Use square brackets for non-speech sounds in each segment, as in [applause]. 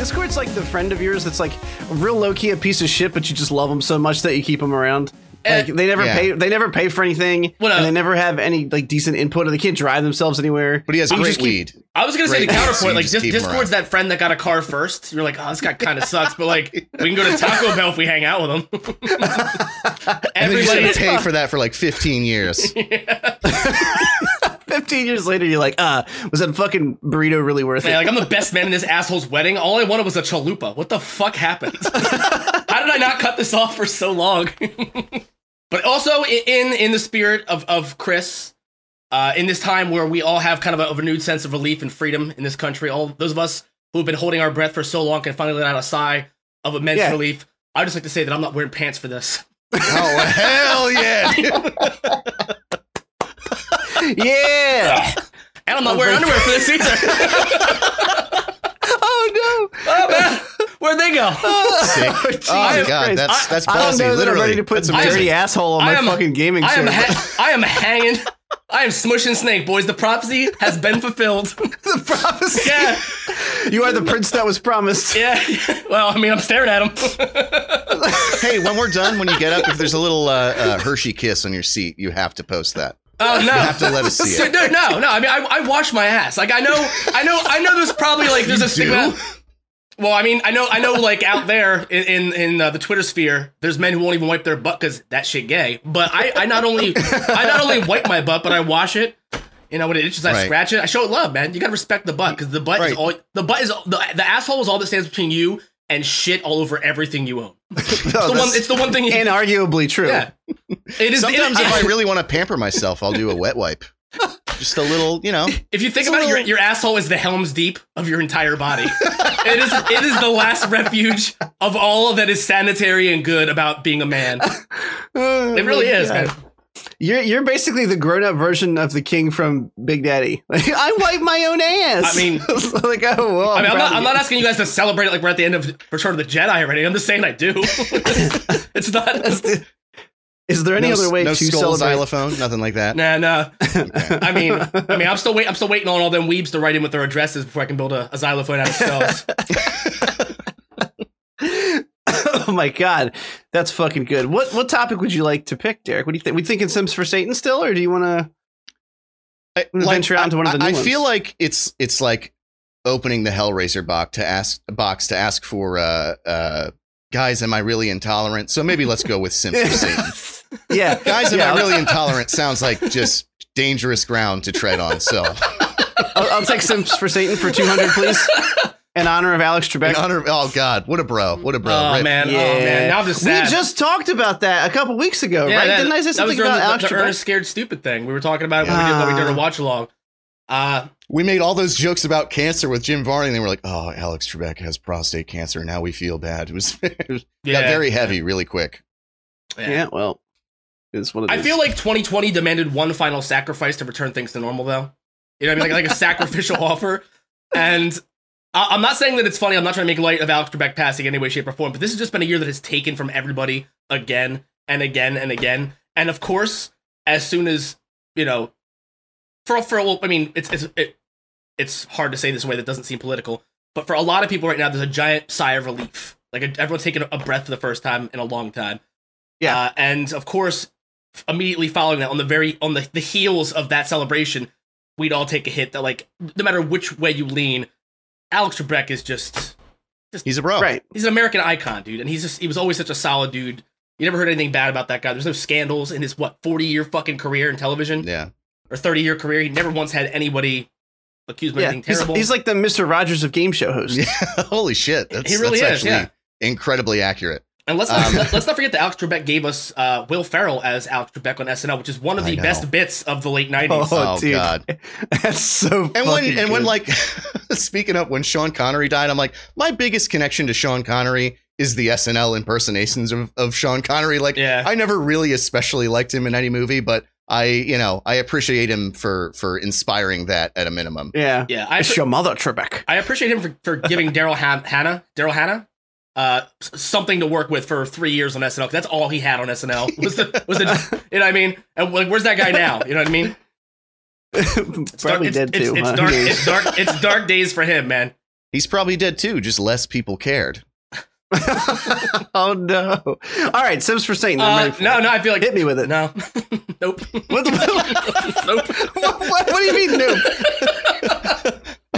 Discord's like the friend of yours that's like a real low key a piece of shit, but you just love them so much that you keep them around. Like they never yeah. pay. They never pay for anything, Well, uh, and they never have any like decent input, or they can't drive themselves anywhere. But he has You great just weed. I was gonna say the Great. So counterpoint, like just Dis- Discord's that friend that got a car first. You're like, oh, this guy kind of sucks, but like we can go to Taco Bell if we hang out with him. [laughs] And then Everybody, pay for that for like 15 years. [laughs] [laughs] Fifteen years later, you're like, uh, was that fucking burrito really worth Man, it? like I'm the best man in this asshole's wedding. All I wanted was a chalupa. What the fuck happened? How did I not cut this off for so long? But also in in the spirit of of Chris, uh, in this time where we all have kind of a, a renewed sense of relief and freedom in this country, all those of us who have been holding our breath for so long can finally let out a sigh of immense Yeah. relief. I'd just like to say that I'm not wearing pants for this. oh, hell yeah. [laughs] yeah. And I'm not wearing underwear for this either. [laughs] oh no! oh man, where'd they go? [laughs] Oh, my God. Christ. That's, that's no! I don't ballsy. know that I'm ready to put That's some amazing. dirty asshole on I my am- fucking gaming I am, chair. ha- I am hanging. I am smushing snake, boys. The prophecy has been fulfilled. [laughs] the prophecy. yeah, You are the prince that was promised. [laughs] yeah. Well, I mean, I'm staring at him. hey, when we're done, when you get up, if there's a little uh, uh, Hershey kiss on your seat, you have to post that. Oh no! You have to let us see So, it. no, no, no. I mean, I, I wash my ass. Like I know, I know, I know. There's probably like there's a stigma. Well, I mean, I know, I know. Like out there in in, in uh, the Twitter sphere, there's men who won't even wipe their butt because that shit gay. But I, I not only, I not only wipe my butt, but I wash it. You know, when it itches, I Right. scratch it. I show it love, man. You gotta respect the butt because the butt is all. The butt is the the asshole is all that stands between you and shit all over everything you own. [laughs] It's the one. It's the one thing. You, inarguably true. yeah. It is. Sometimes it- if I really want to pamper myself, I'll do a wet wipe. Just a little, you know. [laughs] If you think It's a about it, your, your asshole is the Helm's Deep of your entire body. [laughs] it is it is the last refuge of all that is sanitary and good about being a man. Oh, [laughs] It really is, God. man. You're you're basically the grown up version of the king from Big Daddy. Like, I wipe my own ass. I mean- like oh well. I mean, I'm proud not, I'm not asking you guys to celebrate it like we're at the end of Return of the Jedi already. I'm just saying I do. it's not. Is there any no, other way no to skull celebrate? xylophone, nothing like that. [laughs] Nah, nah. I mean, I mean, I'm still wait. I'm still waiting on all them weebs to write in with their addresses before I can build a, a xylophone out of skulls. [laughs] [laughs] oh my god, that's fucking good. What what topic would you like to pick, Derek? What do you think? We thinking Sims for Satan still, or do you want to? I, venture out into one of the I, new I feel like it's it's like opening the Hellraiser box to ask box to ask for uh uh guys, am I really intolerant? So maybe let's go with Sims for Satan. Yeah, [laughs] Guys, am yeah, I really intolerant? Sounds like just dangerous ground to tread on. So I'll, I'll take Sims for Satan for two hundred, please, in honor of Alex in Trebek. honor, oh god, what a bro, what a bro. oh Rip. man, oh man. Now I'm just sad. We just talked about that a couple weeks ago, Yeah, right? that- Didn't I say something about the, Alex the Trebek? Ernest Scared Stupid thing? We were talking about it when we did when we did a Ah. watch along. Uh, We made all those jokes about cancer with Jim Varney, and they were like, "Oh, Alex Trebek has prostate cancer. Now we feel bad." It was, [laughs] it was yeah, got very heavy really quick. Yeah, well, it's one of I those. feel like 2020 demanded one final sacrifice to return things to normal, though. You know what I mean? Like, like a [laughs] sacrificial offer. And I- I'm not saying that it's funny. I'm not trying to make light of Alex Trebek passing in any way, shape, or form. But this has just been a year that has taken from everybody again and again and again. And of course, as soon as you know, for for well, I mean, it's it's it, it's hard to say this in a way that doesn't seem political. But for a lot of people right now, there's a giant sigh of relief. Like everyone's taking a breath for the first time in a long time. Yeah. Uh, and of course, immediately following that, on the very on the, the heels of that celebration, we'd all take a hit that like no matter which way you lean, Alex Trebek is just just He's a bro, right. he's an American icon, dude. And he's just he was always such a solid dude. You never heard anything bad about that guy. There's no scandals in his what 40 year fucking career in television Yeah, or 30 year career. He never once had anybody accuse him of Yeah, anything he's, terrible. he's like the Mister Rogers of game show hosts. yeah. [laughs] Holy shit, that's, He really that's is, actually yeah. incredibly accurate. And let's not, Um, let, us not forget that Alex Trebek gave us uh, Will Ferrell as Alex Trebek on SNL, which is one of the best bits of the late '90s. Oh, Oh, dude. God. [laughs] That's so. And when fucking and when like [laughs] speaking of when Sean Connery died, I'm like, my biggest connection to Sean Connery is the SNL impersonations of, of Sean Connery. Like, Yeah. I never really especially liked him in any movie, but I, you know, I appreciate him for for inspiring that at a minimum. Yeah. Yeah, I, It's your mother, Trebek. I appreciate him for, for giving Daryl Han- Hannah, Daryl Hannah, uh, something to work with for three years on SNL. 'cause that's all he had on SNL was the was the [laughs] you know what I mean. And like, where's that guy now? You know what I mean? It's Probably it's, dead it's, too. It's, huh? dark. It's dark. It's dark days for him, man. He's probably dead too, just less people cared. [laughs] oh no! All right, Sims for Satan. Uh, for no, it. no, I feel like hit me with it. no, [laughs] nope, What, the- [laughs] nope. what, what, what do you mean, nope?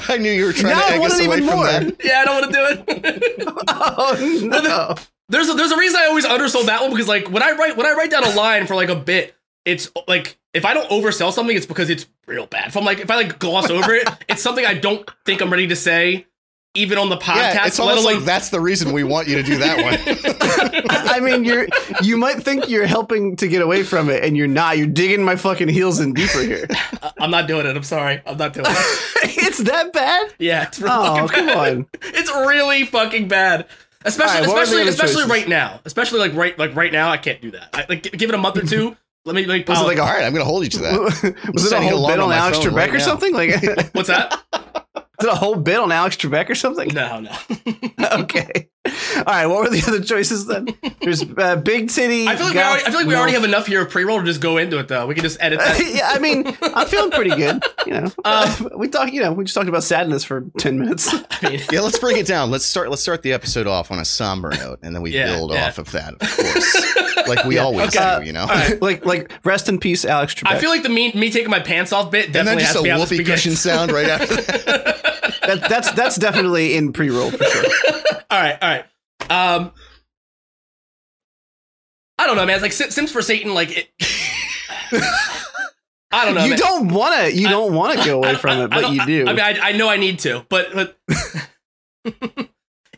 I knew you were trying Now to I egg us it away even from more. that. Yeah, I don't want to do it. Oh no! there's a, there's a reason I always undersold that one because like when I write when I write down a line for like a bit, it's like if I don't oversell something, it's because it's real bad. If I'm like if I like gloss over it, it's something I don't think I'm ready to say, even on the podcast. Yeah, it's almost alone like that's the reason we want you to do that one. [laughs] I mean, you're you might think you're helping to get away from it, and you're not. You're digging my fucking heels in deeper here. I- [laughs] I'm not doing it. I'm sorry. I'm not doing it. [laughs] it's that bad? Yeah, it's really Oh, fucking come bad. on. It's really fucking bad. Especially, All right, what are the especially, especially choices? right now. Especially like right, like right now, I can't do that. I, like, give it a month or two. Let me like. Was it like All right, I'm going to hold you to that. Was it a setting whole alarm bit on on my Alex phone Trebek right or now. something? Like, is what's that? It [laughs] a whole bit on Alex Trebek or something? No, no. [laughs] okay. All right. What were the other choices then? There's uh, big titty. I feel like we already, I feel like we already have enough here of pre-roll to just go into it though. We can just edit that. [laughs] yeah, I mean, I'm feeling pretty good. You know, Um, we talk. You know, we just talked about sadness for ten minutes. I mean, Yeah, let's bring it down. Let's start. Let's start the episode off on a somber note, and then we Yeah, build yeah. off of that, of course, like we Yeah, always okay. do. You know, like, like, rest in peace, Alex Trebek. I feel like the me, me taking my pants off bit and then definitely just has a to be out the whoopee cushion sound right after that. That, that's that's definitely in pre-roll for sure. [laughs] all right, all right. Um, I don't know, man. It's like Sims for Satan. Like it. [laughs] I don't know. you man. don't want to. You don't want to go away from it, I but you do. I, I mean, I, I know I need to, but but [laughs]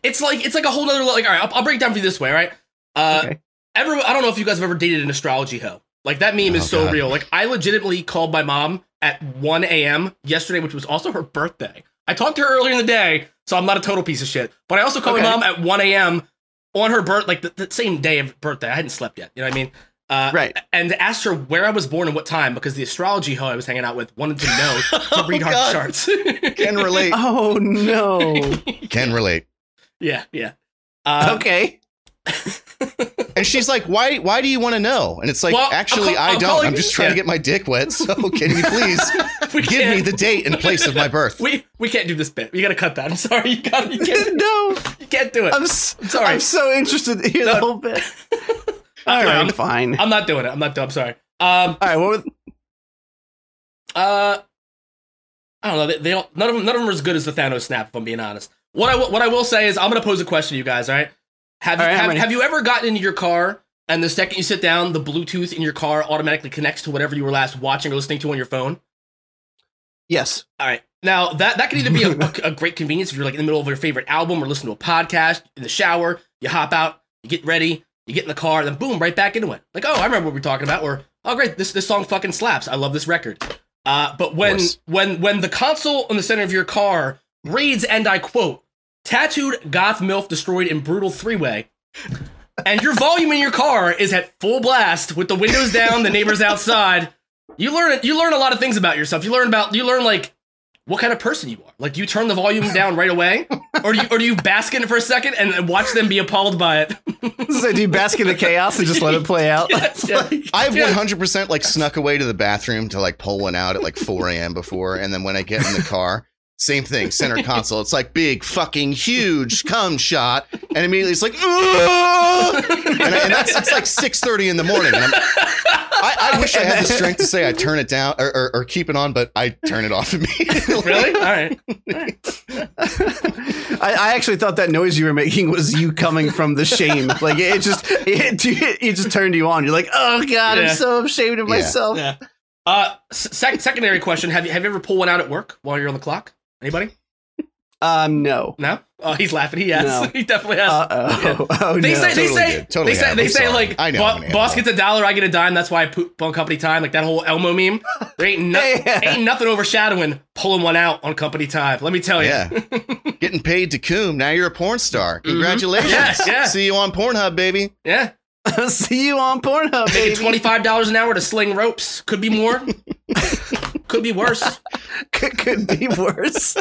it's like it's like a whole other like. All right, I'll, I'll break it down for you this way. All right. Uh, Okay. Ever, I don't know if you guys have ever dated an astrology hoe. Like that meme Oh, is so God. real. Like I legitimately called my mom at 1 a.m. yesterday, which was also her birthday. I talked to her earlier in the day, so I'm not a total piece of shit. But I also called Okay. my mom at 1 a.m. on her birth, like the, the same day of birthday. I hadn't slept yet. You know what I mean? Uh, Right. And asked her where I was born and what time because the astrology hoe I was hanging out with wanted to know [laughs] to read Oh, our God. charts. [laughs] Can relate. [laughs] oh no. Can relate. yeah, yeah. Uh, okay. And she's like, "Why? Why do you want to know?" And it's like, Well, I'm "Actually, call- I don't. I'm just trying to get my dick wet. So can you please [laughs] give me can't- the date and place of my birth?" We we can't do this bit. You gotta cut that. I'm sorry. You got you can't [laughs] no. you can't do it. I'm, s- sorry. I'm so interested to hear the No. whole bit. [laughs] All I'm- fine. I'm not doing it. I'm not. I'm sorry. Um. All right, what were, Uh. I don't know. They, they all, none of them. None of them are as good as the Thanos snap. If I'm being honest. What I what I will say is I'm gonna pose a question to you guys. All right. Have you right, have, have you ever gotten into your car and the second you sit down, the Bluetooth in your car automatically connects to whatever you were last watching or listening to on your phone? yes. All right. Now that that could either be a, a, [laughs] a great convenience if you're like in the middle of your favorite album or listening to a podcast in the shower. You hop out, you get ready, you get in the car, then boom, right back into it. Like, oh, I remember what we are talking about. Or oh, great, this this song fucking slaps. I love this record. Uh, but when when when the console in the center of your car reads, and I quote, "Tattooed goth milf destroyed in brutal three way." And your volume in your car is at full blast with the windows down, the neighbors outside. You learn you learn a lot of things about yourself. You learn about you learn like what kind of person you are. Like, do you turn the volume down right away, or do you or do you bask in it for a second and watch them be appalled by it? [laughs] So do you bask in the chaos and just let it play out? Yes, yeah. I've 100% like snuck away to the bathroom to like pull one out at like 4 a.m. before, and then when I get in the car, same thing, center [laughs] console. It's like big, fucking huge [laughs] cum shot, and immediately it's like, "Ugh!" and, I- and that's it's like 6:30 in the morning. And I'm, I, I wish I had the strength to say I turn it down or, or, or keep it on, but I turn it off [laughs] immediately. Really? All right. I, I actually thought that noise you were making was you coming from the shame. Like it just it, it just turned you on. You're like, oh god, Yeah. I'm so ashamed of Yeah. myself. Yeah. Uh, sec- secondary question: Have you have you ever pulled one out at work while you're on the clock? Anybody? Um, no. No. Oh, he's laughing. He has. No. [laughs] He definitely has. Uh oh. [laughs] Oh they no. say they Totally say did. Totally they say have. they I'm say sorry. like I know bo- boss gets a dollar, I get a dime. That's why I poop on company time. Like that whole Elmo meme. There ain't no, [laughs] Yeah. ain't nothing overshadowing pulling one out on company time. Let me tell you. Yeah. Getting paid to coom. Now you're a porn star. Congratulations. Yes, yeah. See you on Pornhub, baby. Yeah. See you on Pornhub, Making twenty five dollars an hour to sling ropes. Could be more. Could be worse. [laughs] could, could be worse.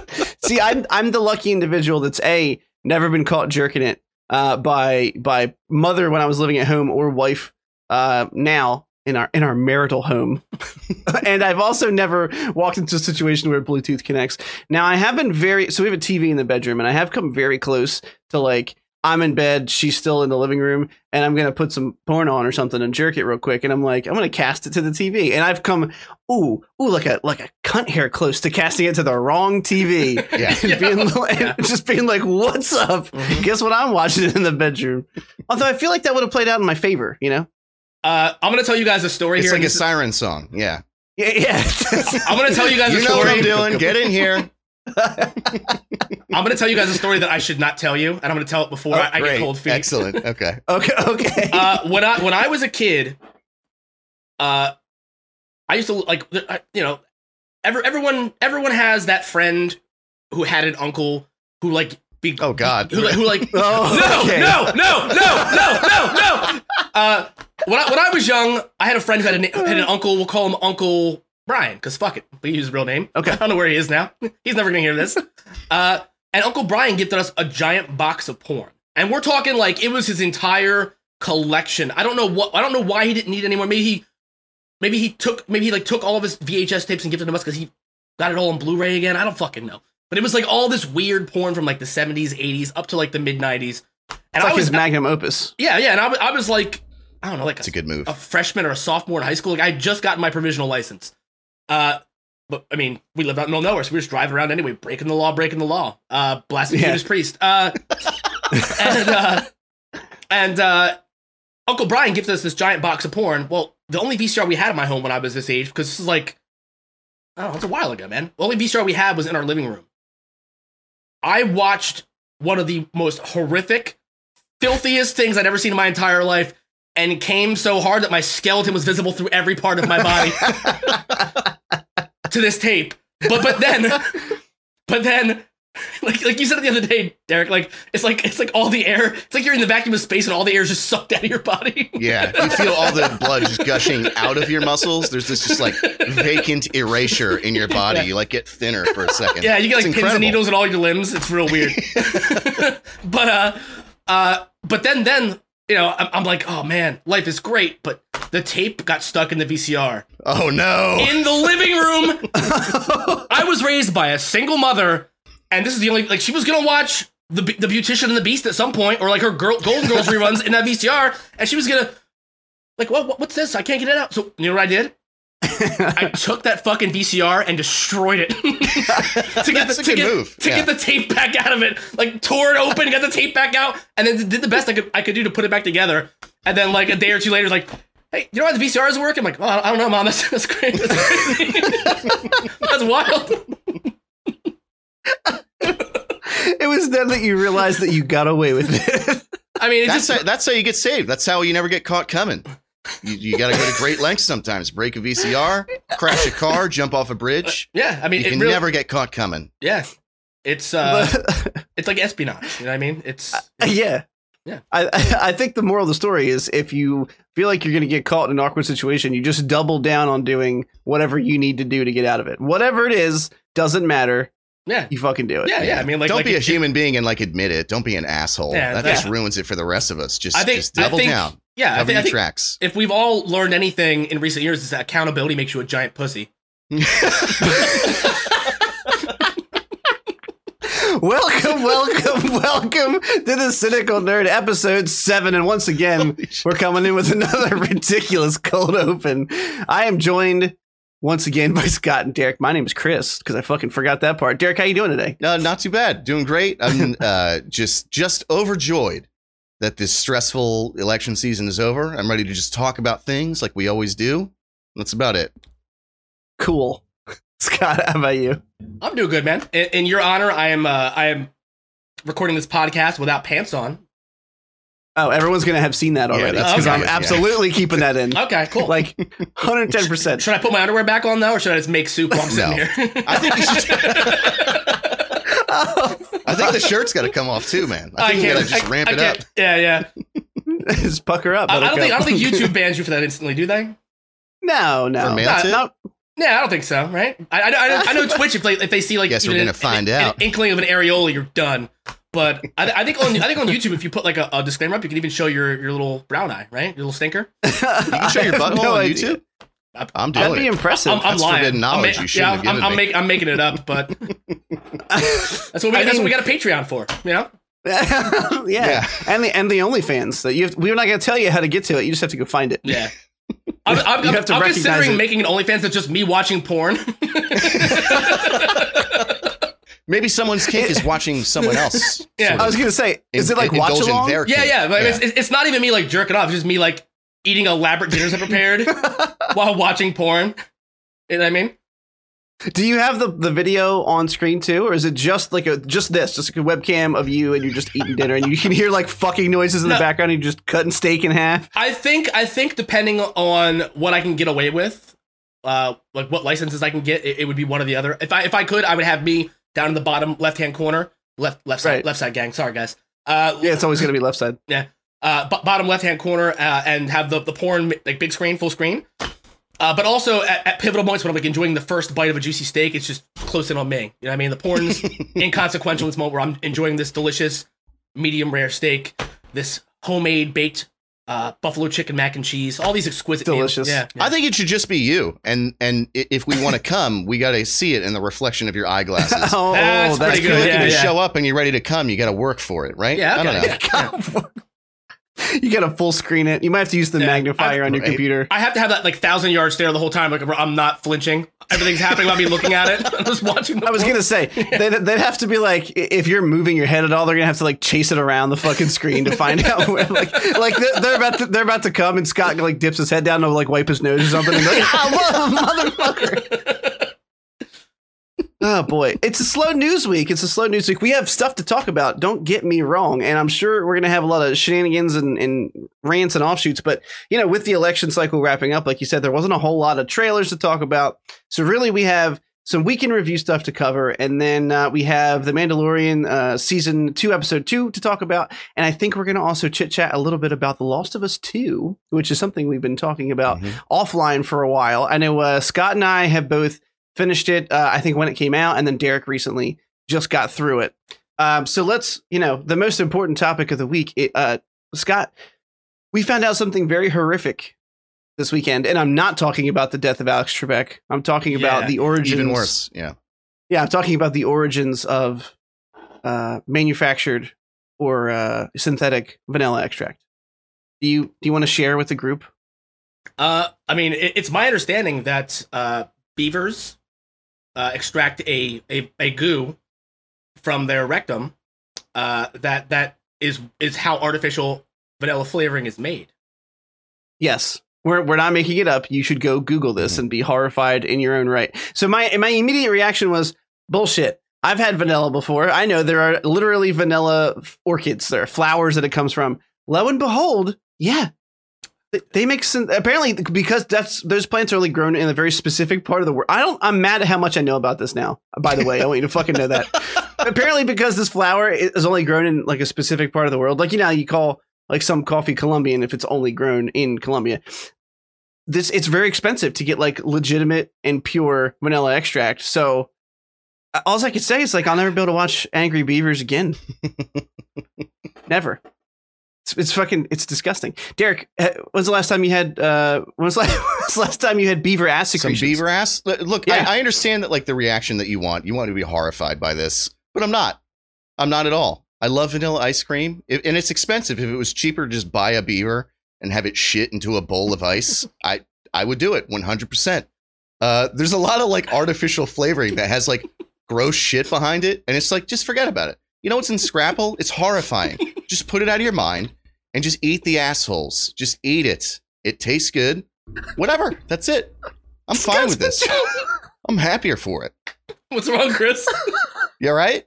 See, I'm I'm the lucky individual that's a never been caught jerking it uh, by by mother when I was living at home or wife uh, now in our in our marital home, [laughs] and I've also never walked into a situation where Bluetooth connects. Now I have been very so we have a TV in the bedroom, and I have come very close to like. I'm in bed, she's still in the living room, and I'm gonna put some porn on or something and jerk it real quick. And I'm like, I'm gonna cast it to the TV, and I've come, ooh, ooh, like a like a cunt hair close to casting it to the wrong TV, [laughs] Yeah. [laughs] and being like, Yeah. [laughs] just being like, what's up? Mhm. Guess what I'm watching in the bedroom. Although I feel like that would have played out in my favor, you know? Uh, I'm gonna tell you guys a story It's here. It's like a siren song. Yeah. Yeah, yeah. I'm gonna tell you guys You a know what. I'm doing. Get in here. I'm gonna tell you guys a story that I should not tell you, and I'm gonna tell it before I, I Oh, get cold feet. Excellent. Okay. [laughs] okay, okay. uh, when I when I was a kid, uh, I used to like you know, every, everyone everyone has that friend who had an uncle who like be Oh, God. who, like- who like [laughs] Oh, [laughs] no, okay. no, no, no, no, no, no. Uh, when I, when I was young, I had a friend who had, a, had an uncle. We'll call him Uncle Brian, because fuck it, we use his real name. Okay. [laughs] I don't know where he is now. [laughs] He's never gonna hear this. [laughs] Uh, and Uncle Brian gifted us a giant box of porn, and we're talking like it was his entire collection. I don't know what. I don't know why he didn't need any more. Maybe he, maybe he took, maybe he like took all of his VHS tapes and gifted them to us because he got it all on Blu-ray again. I don't fucking know. But it was like all this weird porn from like the 70s, 80s up to like the mid 90s. And it's I like was his magnum opus. yeah, yeah, and I, I was like, I don't know, like It's a a, good move. a freshman or a sophomore in high school. Like I had just gotten my provisional license. Uh, but I mean, we live out in the middle of nowhere, so we were just driving around anyway, breaking the law, breaking the law, uh, blasting Yeah. Judas Priest. Uh, [laughs] and uh, and uh, Uncle Brian gives us this giant box of porn. Well, the only VCR we had in my home when I was this age, because this is like, I don't know, it's a while ago, man. The only VCR we had was in our living room. I watched one of the most horrific, filthiest things I'd ever seen in my entire life, and came so hard that my skeleton was visible through every part of my body [laughs] to this tape. But but then, but then, like like you said the other day, Derek, like it's like it's like all the air. It's like you're in the vacuum of space and all the air is just sucked out of your body. Yeah, you feel all the blood just gushing out of your muscles. There's this just like vacant erasure in your body. Yeah. You like get thinner for a second. Yeah, you get like It's pins and needles in all your limbs. It's real weird. [laughs] [laughs] but uh, uh, but then then you know I'm, I'm like, oh man, life is great. But the tape got stuck in the VCR Oh no! in the living room. [laughs] I was raised by a single mother, and this is the only like she was gonna watch the the Beautician and the Beast at some point, or like her girl, Golden Girls reruns in that VCR, and she was gonna like, what, what what's this? I can't get it out. So you know what I did? I [laughs] took that fucking VCR and destroyed it [laughs] to get That's the to get, move. to Yeah. get the tape back out of it. Like tore it open, got the tape back out, and then did the best I could I could do to put it back together. And then like a day or two later, like, hey, you know why the VCR isn't working? I'm like, well, I don't know, mom. [laughs] That's that's great. That's, crazy. that's wild. it was then that you realized that you got away with it. I mean, it That's just how, that's how you get saved. That's how you never get caught coming. You, you got to go to great lengths sometimes. Break a VCR, [laughs] crash a car, jump off a bridge. yeah. I mean, You can really, never get caught coming. yeah. It's uh, [laughs] it's like espionage. You know what I mean? It's yeah. Yeah. I, I [laughs] I think the moral of the story is if you feel like you're going to get caught in an awkward situation, you just double down on doing whatever you need to do to get out of it. Whatever it is, doesn't matter. yeah, You fucking do it. yeah, yeah. I mean, like, Don't like be a if- human being and like admit it. Don't be an asshole. Yeah, that that- just ruins it for the rest of us. Just, I think just double I think, down. Yeah, I Cover think, I your think tracks. if we've all learned anything in recent years, is that accountability makes you a giant pussy. [laughs] Welcome, welcome, welcome to the Cynical Nerd episode seven. And once again, we're coming in with another [laughs] ridiculous cold open. I am joined once again by Scott and Derek. My name is Chris because I fucking forgot that part. Derek, how you doing today? No, not too bad. Doing great. I'm [laughs] uh, just just overjoyed that this stressful election season is over. I'm ready to just talk about things like we always do. That's about it. Cool. [laughs] Scott, how about you? I'm doing good, man. In, in your honor, I am uh, I am recording this podcast without pants on. Oh, everyone's gonna have seen that Yeah, already that's because I'm good, yeah. absolutely keeping that in. Okay, cool. Like 110. percent should I put my underwear back on now, or should I just make soup while I'm sitting No. here? I think you should. [laughs] [laughs] [laughs] I think the shirt's got to come off too, man. I think you got to just I- ramp I it up. can't- Yeah, yeah. [laughs] Just pucker up. I, I don't think I don't think YouTube bans you for that instantly, do they? No, no. For mail Not- tip? not- Yeah, I don't think so. Right? I I, I, know, I know [laughs] Twitch if they if they see like Guess we're gonna an- find an, out. an inkling of an areola, you're done. But I, I think on I think on YouTube, if you put like a, a disclaimer up, you can even show your your little brown eye, right? Your little stinker. You can show your I have butthole no on idea. YouTube. I'm doing That'd doing be it. impressive. I'm, I'm That's lying. knowledge I'm, you yeah, I'm, I'm, make, I'm making it up, but [laughs] that's what we I that's what we got a Patreon for. You know? [laughs] yeah. Yeah. and the and the OnlyFans that you have, we're not going to tell you how to get to it. You just have to go find it. Yeah. [laughs] I'm, I'm, I'm, have to I'm considering it. making an OnlyFans that's just me watching porn. Maybe someone's kink is watching someone else. Yeah. sort I was going to say, is in- it like watch along? their yeah, yeah. It's, it's not even me like jerking off. It's just me like eating elaborate dinners I prepared [laughs] while watching porn. You know what I mean? Do you have the, the video on screen too, or is it just like a just this, just like a webcam of you and you're just eating dinner and you can hear like fucking noises in the background and you're just cutting steak in half? I think I think depending on what I can get away with, uh, like what licenses I can get, it, it would be one or the other. If I if I could, I would have me down in the bottom left hand corner, left left side Right. left side gang. Sorry guys. Uh, Yeah, it's always going to be left side. Uh, b- bottom left hand corner uh, and have the, the porn like big screen, full screen. Uh, but also at, at pivotal points when I'm like enjoying the first bite of a juicy steak, it's just close in on me. You know what I mean? The porn's [laughs] inconsequential in this moment where I'm enjoying this delicious medium rare steak, this homemade baked uh, buffalo chicken mac and cheese, all these exquisite. Delicious. Yeah, yeah. I think it should just be you, and and if we want to come, we got to see it in the reflection of your eyeglasses. [laughs] oh, That's pretty If you're good, looking yeah, to yeah. show up and you're ready to come, you got to work for it, right? Yeah, I don't okay. know. [laughs] you got to full screen it. You might have to use the Yeah, magnifier I- on your right. computer. I have to have that like thousand yard stare the whole time. Like I'm not flinching. Everything's happening while me looking at it. [laughs] I'm just watching. I was gonna say they'd, they'd have to be like if you're moving your head at all, they're gonna have to like chase it around the fucking screen to find [laughs] out where like like they're, about to they're about to come and Scott like dips his head down to like wipe his nose or something and like ah, [laughs] motherfucker. Oh boy, it's a slow news week. It's a slow news week. We have stuff to talk about. Don't get me wrong, and I'm sure we're gonna have a lot of shenanigans and, and rants and offshoots. But you know, with the election cycle wrapping up, like you said, there wasn't a whole lot of trailers to talk about. So really, we have some weekend review stuff to cover, and then uh, we have the Mandalorian uh, season two, episode two to talk about. And I think we're gonna also chit chat a little bit about The Last of Us two, which is something we've been talking about Mhm. offline for a while. I know uh, Scott and I have both finished it. Uh, I think when it came out, and then Derek recently just got through it. Um, so let's, you know, the most important topic of the week. It, uh, Scott, we found out something very horrific this weekend, and I'm not talking about the death of Alex Trebek. I'm talking about the origins. Even worse. Yeah. Yeah, I'm talking about the origins of uh, manufactured or uh, synthetic vanilla extract. Do you do you want to share with the group? Uh, I mean, it, it's my understanding that uh, beavers uh, extract a, a a goo from their rectum. Uh, that that is is how artificial vanilla flavoring is made. Yes. We're, we're not making it up. You should go Google this and be horrified in your own right. So my my immediate reaction was bullshit. I've had vanilla before. I know there are literally vanilla orchids. There are flowers that it comes from. Lo and behold, yeah, They- make sen- apparently because that's those plants are only grown in a very specific part of the world. I don't. I'm mad at how much I know about this now. By the way, I want you to fucking know that. [laughs] apparently, because this flower is only grown in like a specific part of the world, like you know, you call like some coffee Colombian if it's only grown in Colombia. This it's very expensive to get like legitimate and pure vanilla extract. So all I could say is like I'll never be able to watch Angry Beavers again. [laughs] never. It's, it's fucking it's disgusting. Derek, uh, when's the last time you had uh when was the last, [laughs] when was the last time you had beaver ass Some beaver ass. Look, Yeah. I, I understand that like the reaction that you want. You want to be horrified by this, but I'm not. I'm not at all. I love vanilla ice cream, It- and it's expensive. If it was cheaper, to just buy a beaver and have it shit into a bowl of ice. [laughs] I I would do it 100. percent uh, There's a lot of like artificial flavoring that has like gross shit behind it, and it's like just forget about it. You know what's in Scrapple? It's horrifying. [laughs] just put it out of your mind and just eat the assholes. Just eat it. It tastes good. Whatever. That's it. I'm [laughs] fine with this. I'm happier for it. What's wrong, Chris? [laughs] You all right?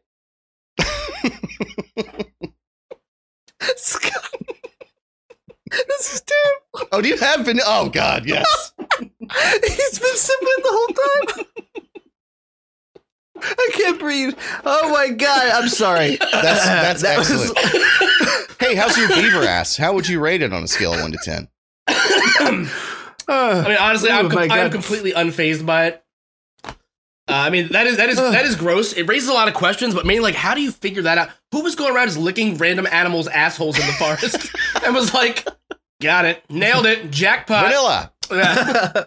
Scott. this is terrible. Oh, do you have vanilla? Oh God, yes. He's been sipping the whole time. I can't breathe. Oh my god! I'm sorry. That's [laughs] that's That was- excellent. [laughs] Hey, how's your beaver ass? How would you rate it on a scale of one to ten? [coughs] I Uh, mean, honestly, I'm, Oh com- I'm completely unfazed by it. Uh, I mean, that is that is that is gross. It raises a lot of questions, but mainly, like, how do you figure that out? Who was going around just licking random animals' assholes in the forest [laughs] and was like, "Got it, nailed it, jackpot." Vanilla. Yeah.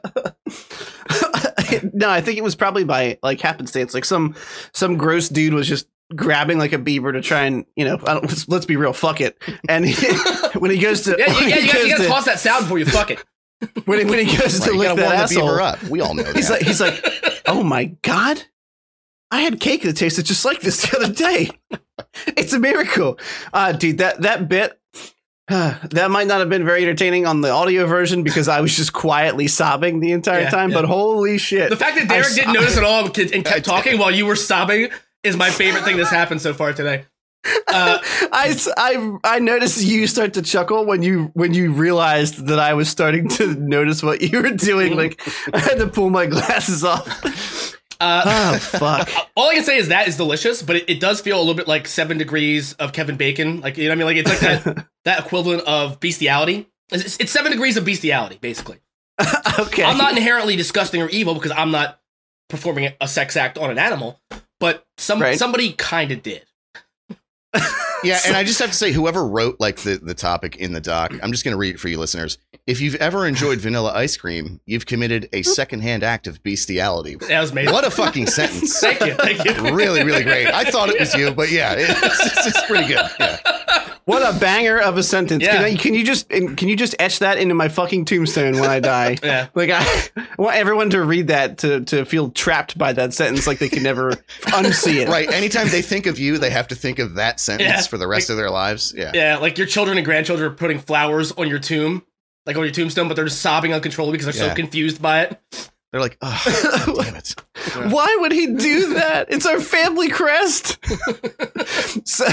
No, I think it was probably by like happenstance. Like some some gross dude was just grabbing like a beaver to try and you know I don't, let's, let's be real, fuck it. And he, [laughs] when he goes to Yeah, when yeah, he you, gotta, you gotta to- toss that sound before you fuck it. [laughs] when he, when he goes Right, to you lick that asshole, beaver up. We all know that. he's like he's like, [laughs] oh my god, I had cake that tasted just like this the other day. it's a miracle, uh, dude. That that bit. [sighs] that might not have been very entertaining on the audio version because I was just quietly sobbing the entire Yeah, time. yeah. But holy shit! The fact that Derek saw- didn't notice at all and kept and [laughs] I kept did. talking while you were sobbing is my favorite thing that's happened so far today. Uh, [laughs] I, I, I noticed you start to chuckle when you when you realized that I was starting to notice what you were doing. Like [laughs] I had to pull my glasses off. Uh, Oh [laughs] fuck! all I can say is that is delicious, but it, it does feel a little bit like Seven Degrees of Kevin Bacon. Like you know what I mean? Like it's like that [laughs] that equivalent of bestiality. It's, it's Seven Degrees of Bestiality, basically. [laughs] okay, I'm not inherently disgusting or evil because I'm not performing a sex act on an animal, but some Right. somebody kind of did. Yeah, and I just have to say, whoever wrote like the, the topic in the doc, I'm just going to read it for you listeners. If you've ever enjoyed [laughs] vanilla ice cream, you've committed a secondhand act of bestiality. That was amazing. What a fucking sentence! [laughs] Thank you, thank you. really, really great. I thought it was you, but yeah, it's, it's, it's pretty good. Yeah. what a banger of a sentence. Yeah. Can, I, can you just can you just etch that into my fucking tombstone when I die? [laughs] Yeah. Like I, I want everyone to read that to to feel trapped by that sentence, like they can never unsee it. Right. Anytime they think of you, they have to think of that sentence Yeah. for the rest of their lives. Yeah. Yeah, like your children and grandchildren are putting flowers on your tomb, like on your tombstone, but they're just sobbing uncontrollably because they're Yeah. so confused by it. They're like, oh, [laughs] damn it. Why would he do that? It's our family crest. [laughs] so,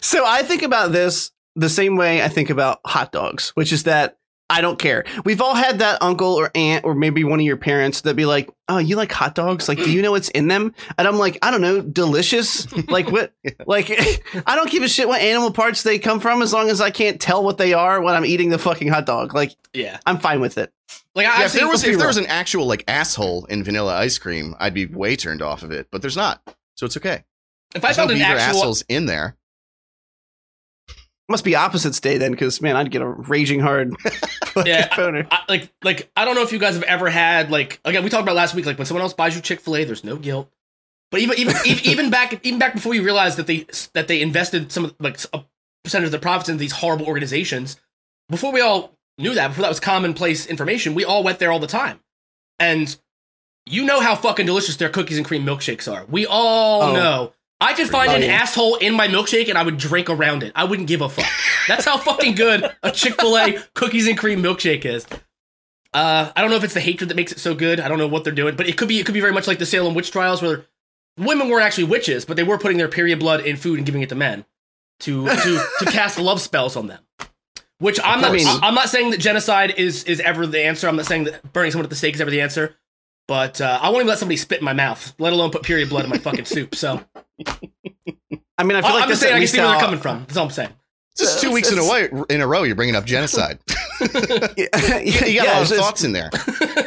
so I think about this the same way I think about hot dogs, which is that I don't care. We've all had that uncle or aunt or maybe one of your parents that be like, "Oh, you like hot dogs? Like, do you know what's in them?" And I'm like, "I don't know, delicious. Like what? [laughs] Like [laughs] I don't give a shit what animal parts they come from as long as I can't tell what they are when I'm eating the fucking hot dog. Like Yeah, I'm fine with it." like Yeah, I've if there was let's if there was an actual like asshole in vanilla ice cream, I'd be way turned off of it. But there's not, so it's okay. if I There's no found an actual, assholes in there. Must be opposites day then, because man, I'd get a raging hard [laughs] fucking Yeah, boner. I, like like I don't know if you guys have ever had like again we talked about last week like when someone else buys you Chick Fil A, there's no guilt. But even even even, [laughs] even back even back before you realized that they that they invested some of like a percentage of their profits into these horrible organizations, before we all knew that, before that was commonplace information, we all went there all the time, and you know how fucking delicious their cookies and cream milkshakes are. We all Oh. know. I could find Oh, an yeah. asshole in my milkshake and I would drink around it. I wouldn't give a fuck. That's how fucking good a Chick Fil A cookies and cream milkshake is. Uh, I don't know if it's the hatred that makes it so good. I don't know what they're doing, but it could be it could be very much like the Salem witch trials, where women weren't actually witches, but they were putting their period blood in food and giving it to men to to to cast love spells on them. Which I'm not. I mean- I am not saying that genocide is is ever the answer. I'm not saying that burning someone at the stake is ever the answer. But uh, I won't even let somebody spit in my mouth, let alone put period blood in my fucking soup. So [laughs] I mean, I feel I like am this just saying I can see where they're coming from. That's all I'm saying. Just two weeks in a, way, in a row, you're bringing up [laughs] genocide. [laughs] Yeah, You got yeah, a lot of just- thoughts in there.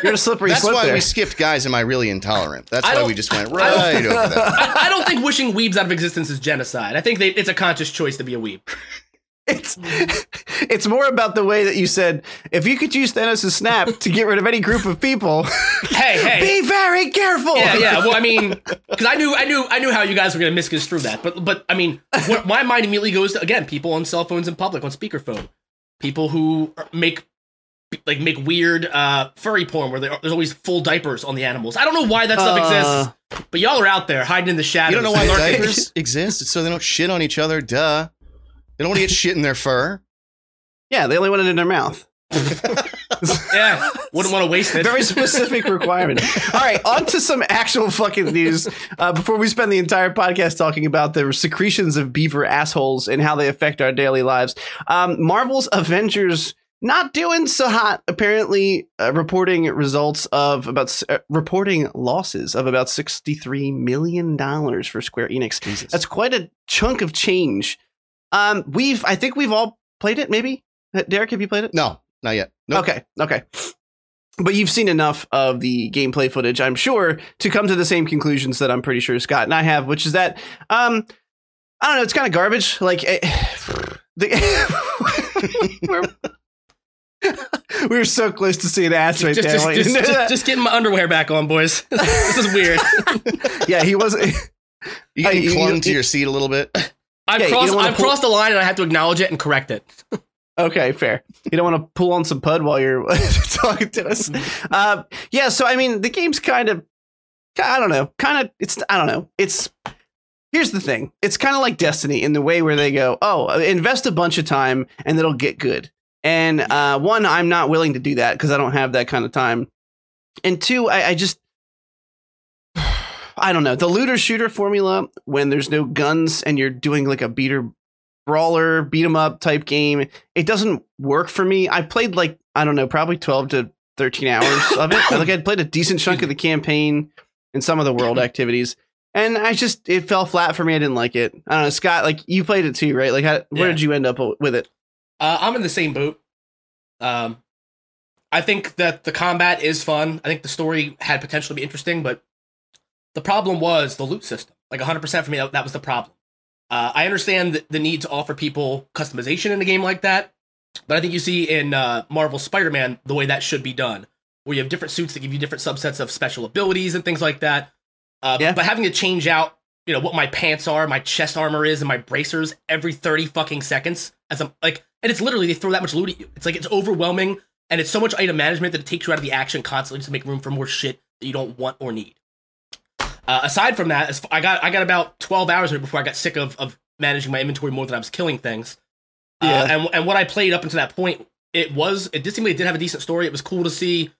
You're a slippery That's slope why there. we skipped guys. Am I really intolerant? That's I why we just went right over that. I, I don't think wishing weebs out of existence is genocide. I think they, it's a conscious choice to be a weeb. It's [laughs] it's more about the way that you said if you could use Thanos' snap to get rid of any group of people, [laughs] Hey, hey. be very careful. yeah, yeah. Well, I mean, [laughs] because I knew, I knew, I knew how you guys were gonna misconstrue that. But, but I mean, what, my mind immediately goes to again people on cell phones in public on speakerphone, people who make like make weird uh, furry porn where there's always full diapers on the animals. I don't know why that stuff Uh. exists, but y'all are out there hiding in the shadows. You don't know why lurking. diapers exist? It's so they don't shit on each other. Duh. They don't want to get shit in their fur. Yeah, they only want it in their mouth. [laughs] Yeah, [laughs] wouldn't want to waste it. Very specific [laughs] requirement. All right, on to some actual fucking news. Uh, before we spend the entire podcast talking about the secretions of beaver assholes and how they affect our daily lives, um, Marvel's Avengers not doing so hot. Apparently, uh, reporting results of about uh, reporting losses of about sixty three million dollars for Square Enix. Jesus. That's quite a chunk of change. Um, we've I think we've all played it? Maybe Uh, Derek, have you played it? No, not yet. Nope. Okay, okay. But you've seen enough of the gameplay footage, I'm sure, to come to the same conclusions that I'm pretty sure Scott and I have, which is that um I don't know, it's kind of garbage. Like eh, [sighs] the, [laughs] we're, we [laughs] were so close to seeing ass right just, there. just, just, just, just getting my underwear back on, boys. [laughs] this is weird. yeah, he wasn't. You getting Hey, clung you- to your seat a little bit. I've you crossed. I've pull- crossed the line, and I have to acknowledge it and correct it. [laughs] Okay, fair. You don't want to pull on some pud while you're [laughs] talking to us. [laughs] Uh, yeah, so I mean, the game's kind of, I don't know, kind of. It's I don't know. It's here's the thing. It's kind of like Destiny in the way where they go, oh, invest a bunch of time and it'll get good. And uh, one, I'm not willing to do that because I don't have that kind of time. And two, I, I just. I don't know. The looter shooter formula, when there's no guns and you're doing like a beater brawler, beat 'em up type game, it doesn't work for me. I played like I don't know, probably twelve to thirteen hours [coughs] of it. Like I'd played a decent chunk of the campaign and some of the world [coughs] activities, and I just it fell flat for me. I didn't like it. I don't know, Scott. Like you played it too, right? Like how, where Yeah. did you end up with it? Uh, I'm in the same boat. Um, I think that the combat is fun. I think the story had potential to be interesting, but the problem was the loot system. Like 100% for me, that, that was the problem. Uh, I understand the, need to offer people customization in a game like that, but I think you see in uh, Marvel Spider-Man the way that should be done, where you have different suits that give you different subsets of special abilities and things like that. Uh, Yeah. But having to change out, you know, what my pants are, my chest armor is, and my bracers every 30 fucking seconds, as I'm like, and it's literally they throw that much loot at you. It's like it's overwhelming, and it's so much item management that it takes you out of the action constantly to make room for more shit that you don't want or need. Uh, aside from that, I got I got about 12 hours before I got sick of of managing my inventory more than I was killing things. Uh, and and what I played up until that point, it was it did seem like it did have a decent story. It was cool to see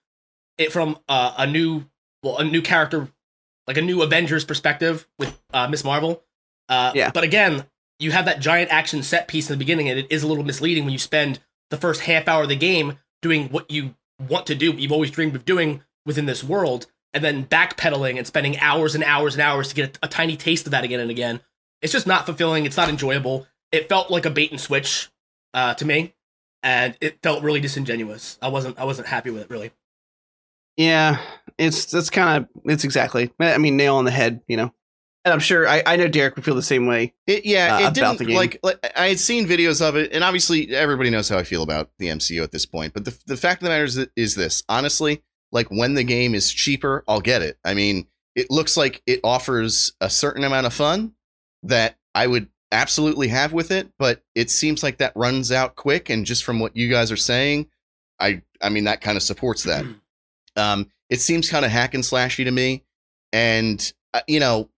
it from uh, a new well a new character, like a new Avengers perspective with uh, Ms. Marvel. Uh, Yeah. But again, you have that giant action set piece in the beginning, and it is a little misleading when you spend the first half hour of the game doing what you want to do, what you've always dreamed of doing within this world, and then backpedaling and spending hours and hours and hours to get a, a tiny taste of that again and again. It's just not fulfilling. It's not enjoyable. It felt like a bait and switch uh, to me, and it felt really disingenuous. I wasn't I wasn't happy with it really. Yeah, it's that's kind of it's exactly. I mean, nail on the head. You know, and I'm sure I, I know Derek would feel the same way. It, yeah, uh, it about didn't the game. like, like I had seen videos of it, and obviously everybody knows how I feel about the MCU at this point. But the the fact of the matter is, is this honestly, like when the game is cheaper, I'll get it. I mean, it looks like it offers a certain amount of fun that I would absolutely have with it, but it seems like that runs out quick. And just from what you guys are saying, I I mean that kind of supports that. Um, it seems kind of hack and slashy to me, and uh, you know,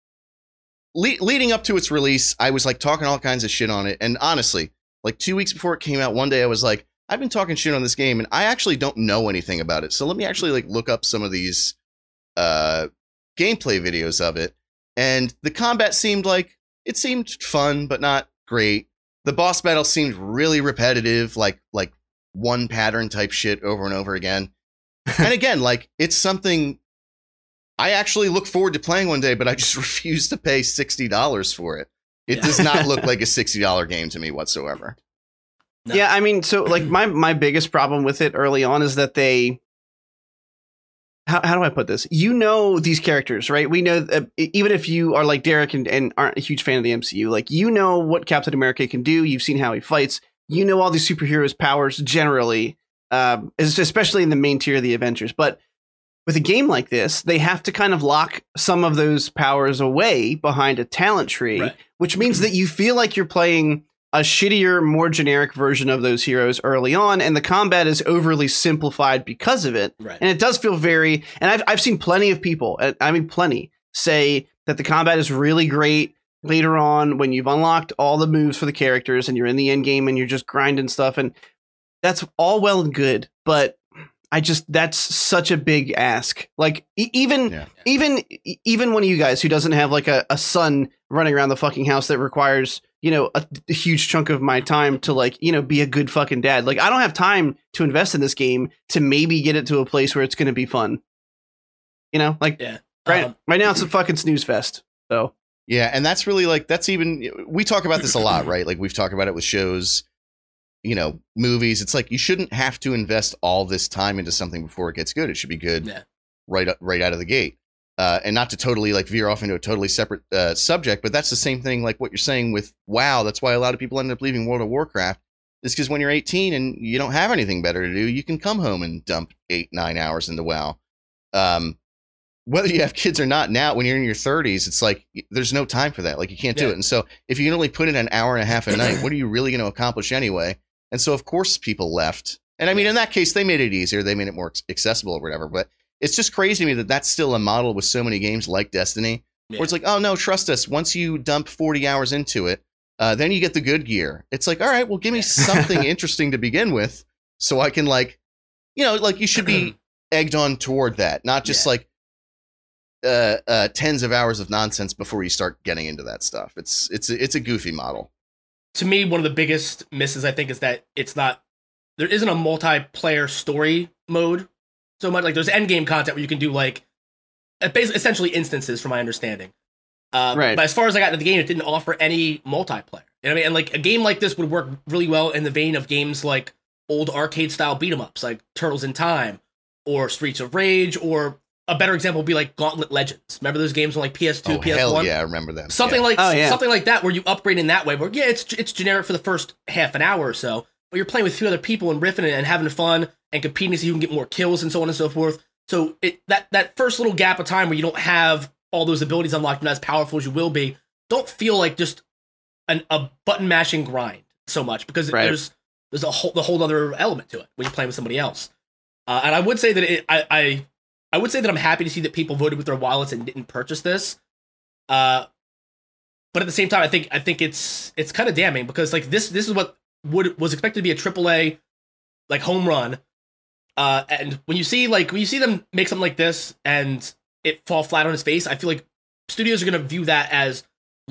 le- leading up to its release, I was like talking all kinds of shit on it, and honestly, like two weeks before it came out, one day I was like, I've been talking shit on this game, and I actually don't know anything about it, so let me actually like look up some of these uh gameplay videos of it, and the combat seemed like it seemed fun, but not great. The boss battle seemed really repetitive, like like one pattern type shit over and over again [laughs] and again, like it's something I actually look forward to playing one day, but I just [laughs] refuse to pay sixty dollars for it. It does not look [laughs] like a sixty dollar game to me whatsoever. No. Yeah, I mean, so like my [clears throat] my biggest problem with it early on is that they. How, how do I put this? You know these characters, right? We know uh, even if you are like Derek and, and aren't a huge fan of the MCU, like you know what Captain America can do. You've seen how he fights. You know all these superheroes' powers generally, um, especially in the main tier of the Avengers. But with a game like this, they have to kind of lock some of those powers away behind a talent tree, Right. which means that you feel like you're playing a shittier, more generic version of those heroes early on, and the combat is overly simplified because of it. Right. And it does feel very. And I've I've seen plenty of people, I mean plenty, say that the combat is really great later on when you've unlocked all the moves for the characters and you're in the end game and you're just grinding stuff, and that's all well and good, but. I just that's such a big ask. Like e- even Yeah. even even one of you guys who doesn't have like a, a son running around the fucking house that requires you know a, a huge chunk of my time to like you know be a good fucking dad like i don't have time to invest in this game to maybe get it to a place where it's going to be fun you know like Yeah. right Um, right now it's a fucking snooze fest so Yeah, and that's really like that's even we talk about this a lot, right? Like we've talked about it with shows. you know, movies. It's like you shouldn't have to invest all this time into something before it gets good. It should be good Yeah. right right out of the gate. Uh, and not to totally like veer off into a totally separate uh, subject, but that's the same thing like what you're saying with WoW. That's why a lot of people end up leaving World of Warcraft. Is because when you're 18 and you don't have anything better to do, you can come home and dump eight nine hours into WoW. Um, whether you have kids or not now, when you're in your 30s, it's like there's no time for that. Like you can't do it. And so if you can only put in an hour and a half a night, what are you really going to accomplish anyway? And so of course people left. And I mean, in that case, they made it easier. They made it more accessible or whatever. But it's just crazy to me that that's still a model with so many games like Destiny, where it's like, oh no, trust us. Once you dump 40 hours into it, uh, then you get the good gear. It's like, all right, well, give me Yeah. [laughs] something interesting to begin with, so I can like, you know, like you should be [clears throat] egged on toward that, not just Yeah. like uh, uh, tens of hours of nonsense before you start getting into that stuff. It's it's a, it's a goofy model. to me, one of the biggest misses I think is that it's not there isn't a multiplayer story mode so much. Like there's end game content where you can do like uh, basically essentially instances, from my understanding. Uh, Right. But as far as I got into the game, it didn't offer any multiplayer. You know what I mean? And like a game like this would work really well in the vein of games like old arcade style beat 'em ups, like Turtles in Time or Streets of Rage, or a better example would be like Gauntlet Legends. Remember those games on like PS2, oh PS1? hell yeah, I remember them. something Yeah. like Oh, yeah. something like that where you upgrade in that way where yeah it's it's generic for the first half an hour or so but you're playing with two other people and riffing and having fun and competing to see who can get more kills and so on and so forth so it that that first little gap of time where you don't have all those abilities unlocked and as powerful as you will be don't feel like just an, a button mashing grind so much because Right. there's there's a whole the whole other element to it when you're playing with somebody else uh, and I would say that it, I, I I would say that I'm happy to see that people voted with their wallets and didn't purchase this. Uh, but at the same time, I think I think it's it's kind of damning because like this this is what would was expected to be a AAA like home run. Uh, and when you see like when you see them make something like this and it fall flat on its face, I feel like studios are gonna view that as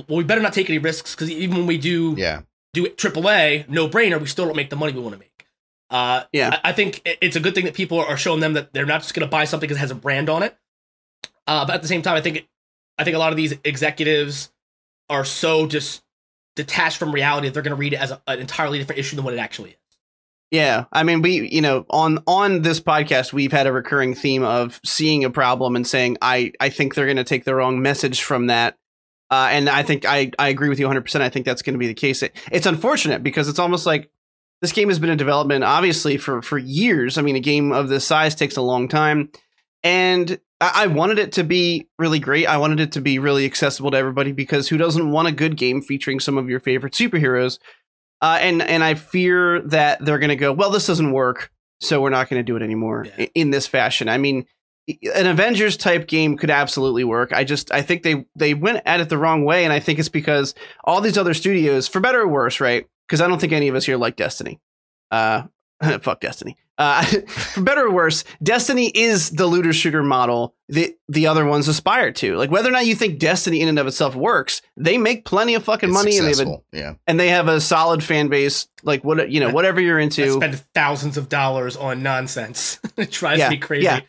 well. We better not take any risks because even when we do yeah, do it AAA, no brainer, we still don't make the money we want to make. Uh, Yeah. I, I think it's a good thing that people are showing them that they're not just going to buy something because it has a brand on it. Uh, but at the same time, I think I think a lot of these executives are so just detached from reality they're going to read it as a, an entirely different issue than what it actually is. Yeah, I mean, we you know on on this podcast we've had a recurring theme of seeing a problem and saying I I think they're going to take the wrong message from that, uh, and I think I I agree with you 100. percent I think that's going to be the case. It, it's unfortunate because it's almost like this game has been in development obviously for for years. I mean, a game of this size takes a long time, and I, I wanted it to be really great. I wanted it to be really accessible to everybody because who doesn't want a good game featuring some of your favorite superheroes? Uh, and and I fear that they're going to go, well, this doesn't work, so we're not going to do it anymore Yeah. in this fashion. I mean, an Avengers type game could absolutely work. I just I think they they went at it the wrong way, and I think it's because all these other studios, for better or worse, right? Because I don't think any of us here like Destiny. Uh, [laughs] fuck Destiny. Uh, [laughs] for better or worse, Destiny is the looter shooter model that the other ones aspire to. Like whether or not you think Destiny in and of itself works, they make plenty of fucking it's money, and they have a yeah. and they have a solid fan base. Like what you know, whatever you're I into, spend thousands of dollars on nonsense. [laughs] it drives Yeah, me crazy. yeah.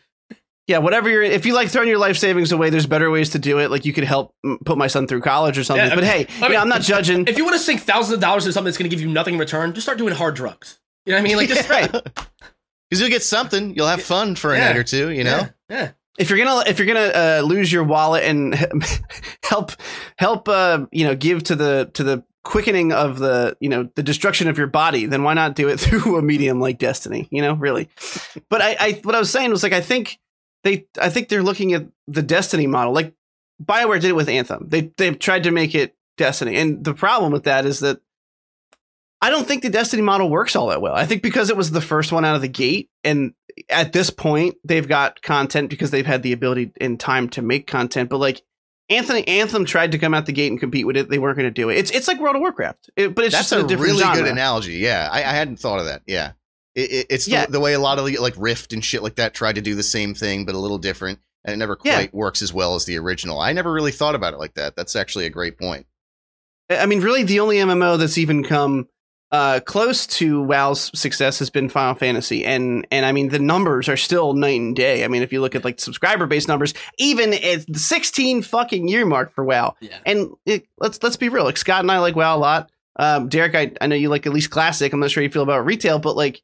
yeah, whatever you're. If you like throwing your life savings away, there's better ways to do it. Like you could help put my son through college or something. Yeah, I but mean- hey, I mean, know, I'm not judging. If you want to sink thousands of dollars into something that's going to give you nothing in return, just start doing hard drugs. You know what I mean? Like just [laughs] right. Because you'll get something, you'll have fun for a Yeah. night or two. You know, Yeah. yeah. If you're gonna if you're gonna uh, lose your wallet and [laughs] help help uh, you know give to the to the quickening of the you know the destruction of your body, then why not do it [laughs] through a medium like Destiny? You know, really. But I, I what I was saying was like I think they I think they're looking at the Destiny model like Bioware did it with Anthem. They they've tried to make it Destiny, and the problem with that is that I don't think the Destiny model works all that well. I think because it was the first one out of the gate, and at this point they've got content because they've had the ability and time to make content. But like Anthony Anthem tried to come out the gate and compete with it, they weren't going to do it. It's it's like World of Warcraft, It- but it's that's just a a different really genre. good analogy. Yeah, I, I hadn't thought of that. Yeah, it, it, it's the, Yeah. the way a lot of like Rift and shit like that tried to do the same thing, but a little different, and it never Yeah. quite works as well as the original. I never really thought about it like that. That's actually a great point. I mean, really, the only MMO that's even come uh, close to WoW's success has been Final Fantasy, and and I mean the numbers are still night and day. I mean, if you look at like subscriber base numbers, even at the 16 fucking year mark for WoW, Yeah. and it, let's let's be real, like Scott and I like WoW a lot. Um, Derek, I, I know you like at least classic. I'm not sure you feel about retail, but like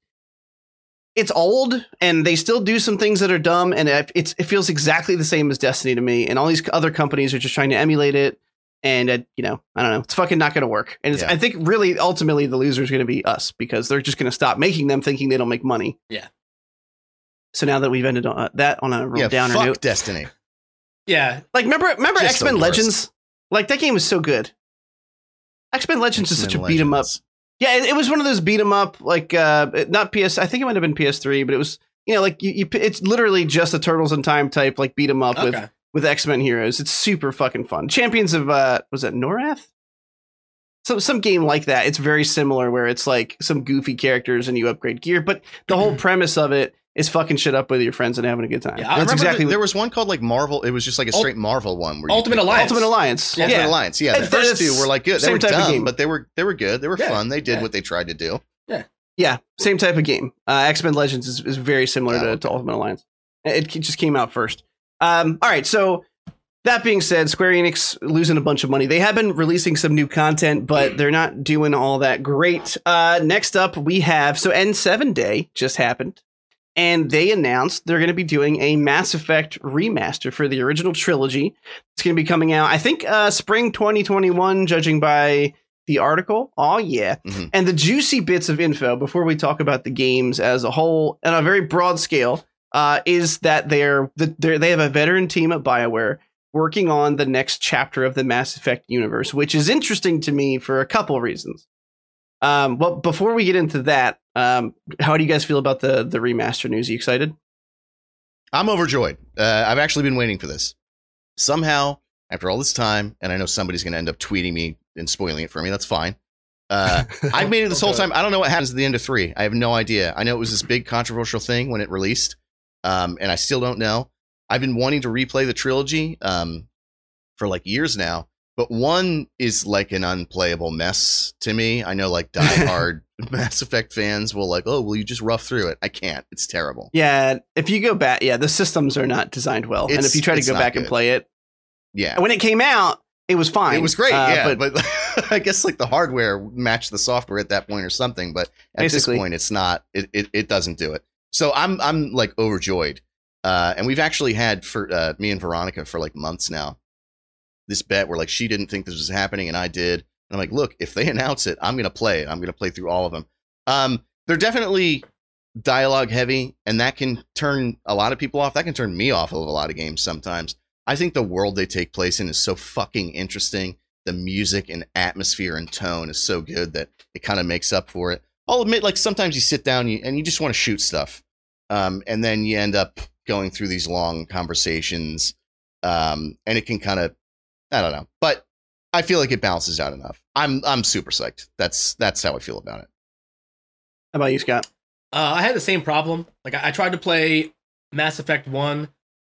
it's old and they still do some things that are dumb and it, it's it feels exactly the same as Destiny to me. And all these other companies are just trying to emulate it. And it, you know, I don't know, it's fucking not going to work. And it's, Yeah. I think really ultimately the loser is going to be us because they're just going to stop making them, thinking they don't make money. Yeah. So now that we've ended on uh, that on a real Yeah, downer fuck note, Yeah, like remember remember Just x-men. Legends? Like that game was so good. X Men Legends is such a X-Men beat 'em up. Yeah, it, it was one of those beat 'em up, like uh, not PS. I think it might have been PS3, but it was you know like you, you it's literally just a Turtles in Time type like beat 'em up okay. with X Men heroes. It's super fucking fun. Champions of uh, was that Norrath? So some game like that. It's very similar where it's like some goofy characters and you upgrade gear, but the whole [clears throat] premise of it is fucking shit up with your friends and having a good time. Yeah, that's exactly the- what there was one called like Marvel. It was just like a Ult- straight Marvel one. Where Ultimate Alliance. Ultimate Alliance. Ultimate yeah. Alliance. Yeah, the And first two were like good. They same were type of dumb, game. but they were they were good. They were Yeah, fun. They did yeah. what they tried to do. Yeah, Yeah, same type of game. Uh, X Men Legends is, is very similar Oh, to, okay. to Ultimate Alliance. It c- just came out first. Um, all right, so that being said, Square Enix losing a bunch of money. They have been releasing some new content, but they're not doing all that great. Uh, next up, we have so N7 Day just happened, and they announced they're going to be doing a Mass Effect remaster for the original trilogy. It's going to be coming out, I think, uh, spring 2021, judging by the article. Oh yeah. Mhm. And the juicy bits of info before we talk about the games as a whole on a very broad scale uh, is that they're, they're they have a veteran team at BioWare working on the next chapter of the Mass Effect universe, which is interesting to me for a couple reasons. Um, well, before we get into that, um, how do you guys feel about the the remaster news? Are you excited? I'm overjoyed. Uh, I've actually been waiting for this. Somehow, after all this time, and I know somebody's going to end up tweeting me and spoiling it for me. That's fine. Uh, [laughs] I've made it this whole time. I don't know what happens at the end of three. I have no idea. I know it was this big controversial thing when it released, um, and I still don't know. I've been wanting to replay the trilogy um, for like years now, but one is like an unplayable mess to me. I know like [laughs] diehard Mass Effect fans will like, oh, will you just rough through it? I can't. It's terrible. Yeah, if you go back, yeah, the systems are not designed well, and if you try to go back and play it, Yeah. when it came out, it was fine. It was great, Uh, yeah. but But, [laughs] I guess like the hardware matched the software at that point or something. But at this point, it's not. It, it it doesn't do it. So I'm I'm like overjoyed. Uh, and we've actually had for uh, me and Veronica for like months now. This bet where like she didn't think this was happening and I did. And I'm like, look, if they [laughs] announce it, I'm gonna play it. I'm gonna play through all of them. Um, they're definitely dialogue heavy, and that can turn a lot of people off. That can turn me off of a lot of games sometimes. I think the world they take place in is so fucking interesting. The music and atmosphere and tone is so good that it kind of makes up for it. I'll admit, like sometimes you sit down you, and you just want to shoot stuff, um, and then you end up going through these long conversations, um, and it can kind of, I don't know, but I feel like it balances out enough. I'm I'm super psyched. That's that's how I feel about it. how about you, Scott? Uh, I had the same problem. Like I, I tried to play Mass Effect One.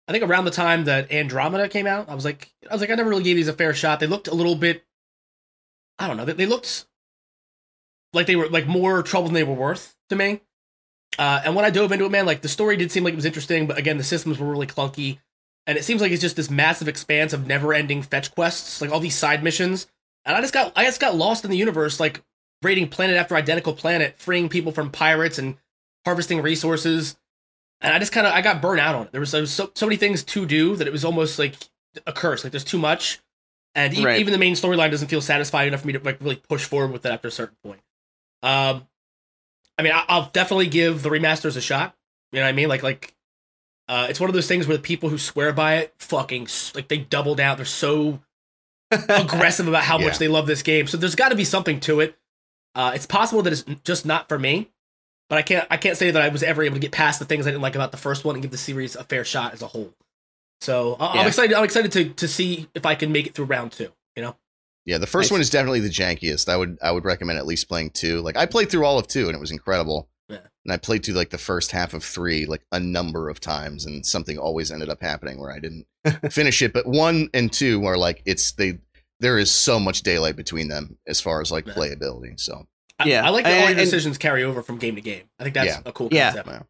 I think around the time that Andromeda came out, I was like, I was like, I never really gave these a fair shot. They looked a little bit, I don't know, they, they looked like they were like more trouble than they were worth to me. Uh, and when I dove into it, man, like the story did seem like it was interesting, but again, the systems were really clunky, and it seems like it's just this massive expanse of never-ending fetch quests, like all these side missions. And I just got, I just got lost in the universe, like raiding planet after identical planet, freeing people from pirates and harvesting resources. And I just kind of I got burnt out on it. There was, there was so so many things to do that it was almost like a curse. Like there's too much, and e- Right. even the main storyline doesn't feel satisfying enough for me to like really push forward with it after a certain point. Um, I mean, I, I'll definitely give the remasters a shot. You know what I mean? Like like, uh, it's one of those things where the people who swear by it fucking like they doubled out. They're so [laughs] aggressive about how Yeah. much they love this game. So there's got to be something to it. Uh, it's possible that it's just not for me, but I can't I can't say that I was ever able to get past the things I didn't like about the first one and give the series a fair shot as a whole. So I- Yeah. I'm excited. I'm excited to to see if I can make it through round two. You know, Yeah, the first Nice. one is definitely the jankiest. I would I would recommend at least playing two. Like I played through all of two and it was incredible. Yeah. And I played through like the first half of three like a number of times, and something always ended up happening where I didn't [laughs] finish it. But one and two are like it's they there is so much daylight between them as far as like Yeah. playability. So I, Yeah. I like that all And- your decisions carry over from game to game. I think that's Yeah. a cool concept. Yeah,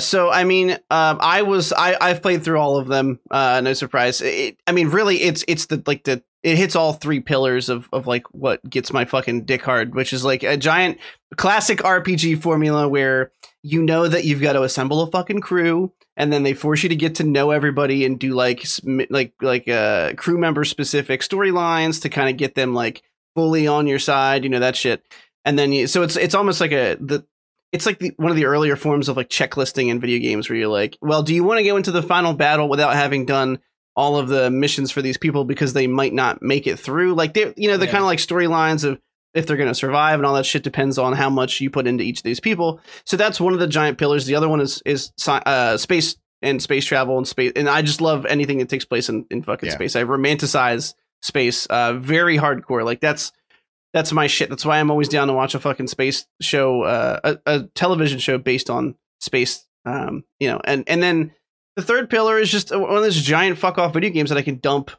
so I mean, um, I was I I've played through all of them. Uh, no surprise. It, I mean, really, it's it's the like the it hits all three pillars of of like what gets my fucking dick hard, which is like a giant classic RPG formula where you know that you've got to assemble a fucking crew, and then they force you to get to know everybody and do like like like uh crew member specific storylines to kind of get them like fully on your side, you know that shit. And then you, so it's it's almost like a the it's like the, one of the earlier forms of like checklisting in video games where you're like, well, do you want to go into the final battle without having done all of the missions for these people because they might not make it through? Like they, you know, the Yeah. kind of like storylines of if they're going to survive and all that shit depends on how much you put into each of these people. So that's one of the giant pillars. The other one is is uh, space and space travel and space. And I just love anything that takes place in, in fucking Yeah. space. I romanticize space, uh, very hardcore. Like that's that's my shit. That's why I'm always down to watch a fucking space show, uh, a, a television show based on space. Um, you know, and and then the third pillar is just one of those giant fuck off video games that I can dump,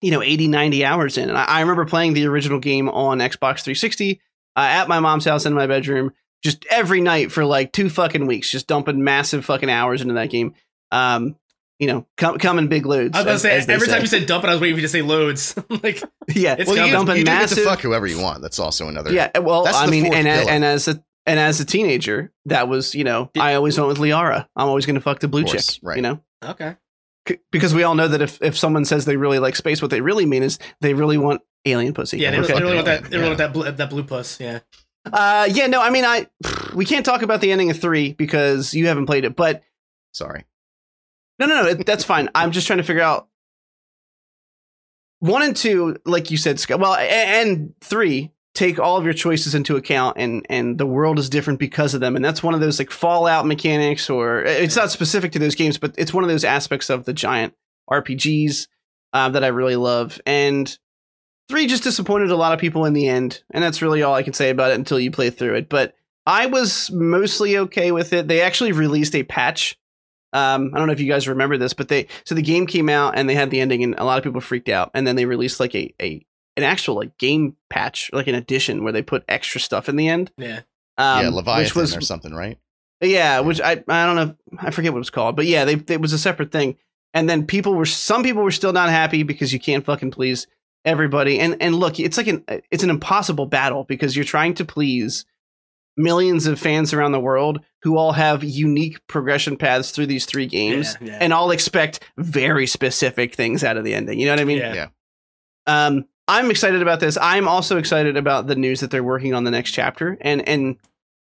you know, 80, 90 hours in. And I, I remember playing the original game on Xbox 360 uh, at my mom's house in my bedroom, just every night for like two fucking weeks, just dumping massive fucking hours into that game. Um, you know, come come in big loads. I was about to as- say as they every say. time you said dump it, I was waiting for you to say loads. [laughs] like yeah, It's well, you, coming. get- dumping you do get to fuck whoever you want. That's also another. Yeah, well, That's I the mean, fourth and a, and as a and as a teenager, that was you know, I always went with Liara. I'm always going to fuck the blue Of course, chick, right. You know, okay. C- because we all know that if if someone says they really like space, what they really mean is they really want alien pussy. Yeah, they, Okay. they really want that. They really want that blue, that blue puss. Yeah. Uh, yeah, no, I mean, I [sighs] we can't talk about the ending of three because you haven't played it, but Sorry. No, no, no. That's fine. I'm just trying to figure out one and two, like you said. Well, and three take all of your choices into account, and and the world is different because of them. And that's one of those like Fallout mechanics, or it's not specific to those games, but it's one of those aspects of the giant RPGs uh, that I really love. And three just disappointed a lot of people in the end, and that's really all I can say about it until you play through it. But I was mostly okay with it. They actually released a patch um, I don't know if you guys remember this, but they so the game came out and they had the ending, and a lot of people freaked out. And then they released like a a an actual like game patch, like an edition where they put extra stuff in the end. Yeah. Um, yeah, which Leviathan was or something, right? yeah, which I I don't know, I forget what it was called, but yeah, they it was a separate thing. And then people were some people were still not happy because you can't fucking please everybody. And and look, it's like an it's an impossible battle because you're trying to please millions of fans around the world who all have unique progression paths through these three games Yeah, yeah. and all expect very specific things out of the ending. You know what I mean? Yeah. Yeah. Um, I'm excited about this. I'm also excited about the news that they're working on the next chapter. And and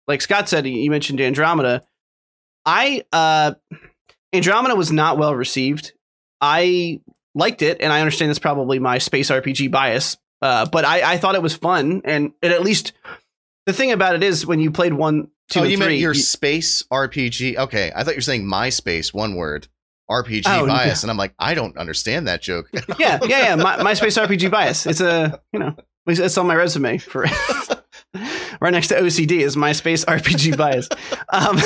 like Scott said, you mentioned Andromeda. I uh, Andromeda was not well received. I liked it, and I understand that's probably my space RPG bias. Uh, but I, I thought it was fun, and it at least the thing about it is when you played one, two, oh, you three, meant your you- space RPG? Okay, I thought you were saying MySpace, one word, RPG Oh, bias, and I'm like, I don't understand that joke. yeah, yeah, yeah. My, my space RPG bias. It's a you know, it's on my resume for [laughs] right next to OCD is my space RPG bias. [laughs] Um,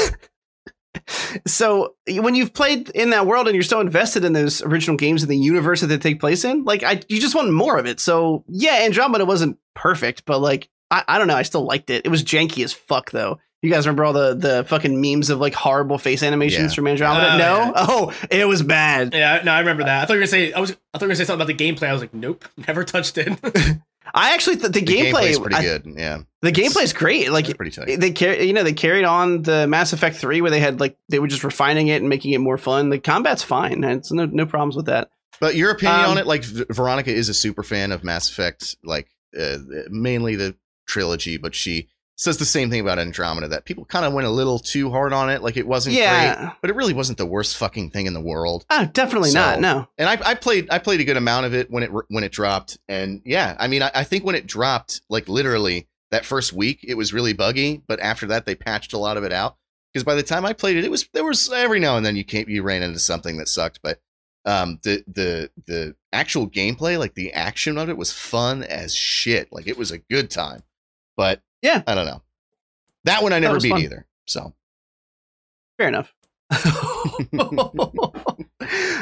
so when you've played in that world and you're so invested in those original games and the universe that they take place in, like I, you just want more of it. So yeah, Andromeda wasn't perfect, but like I, I don't know, I still liked it. It was janky as fuck though. You guys remember all the the fucking memes of like horrible face animations Yeah. from Andromeda? Oh, no, yeah. oh, it was bad. Yeah, no, I remember that. I thought you were gonna say I was. I thought you were gonna say something about the gameplay. I was like, nope, [laughs] never touched it. [laughs] I actually th- the, The gameplay gameplay's pretty I- good. Yeah, The gameplay is great. Like it's pretty tight. they carry, you know, they carried on the Mass Effect three where they had like they were just refining it and making it more fun. The combat's fine. It's no no problems with that. But your opinion Um, on it, like V- Veronica is a super fan of Mass Effect, like uh, mainly the trilogy, but she says the same thing about Andromeda that people kind of went a little too hard on it. Like it wasn't great, but it really wasn't the worst fucking thing in the world. oh, definitely So- not. No, And I, I played I played a good amount of it when it when it dropped, and yeah, I mean I, I think when it dropped, like literally that first week, it was really buggy, but after that they patched a lot of it out. Because by the time I played it, it was there was every now and then you came you ran into something that sucked, but um the the the actual gameplay, like the action of it, was fun as shit. Like it was a good time, but Yeah. I don't know. That one I never beat fun. either. So fair enough. [laughs]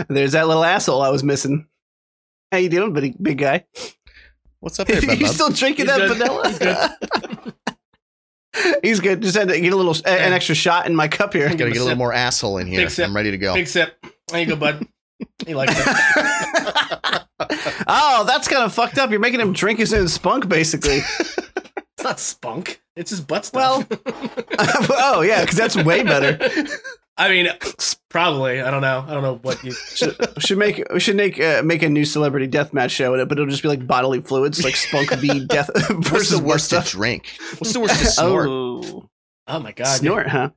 There's that little asshole I was missing. How you doing, big big guy? what's up there, [laughs] you still drinking He's that good. vanilla? He's good. [laughs] He's good. Just had to get a little a- an extra shot in my cup here. Gotta get a little more asshole in here. Big sip. I'm ready to go. Big sip. There you go, bud. He likes it. oh, that's kind of fucked up. You're making him drink his own spunk, basically. It's not spunk. It's just butt stuff. [laughs] oh yeah, because that's way better. I mean, probably. I don't know. I don't know what you. Should, [laughs] should make we should make uh, make a new celebrity death match show, but it'll just be like bodily fluids, like spunk v [laughs] death What's versus the worst worst to stuff. drink? What's the worst to snort? Oh, Oh my god. snort, huh?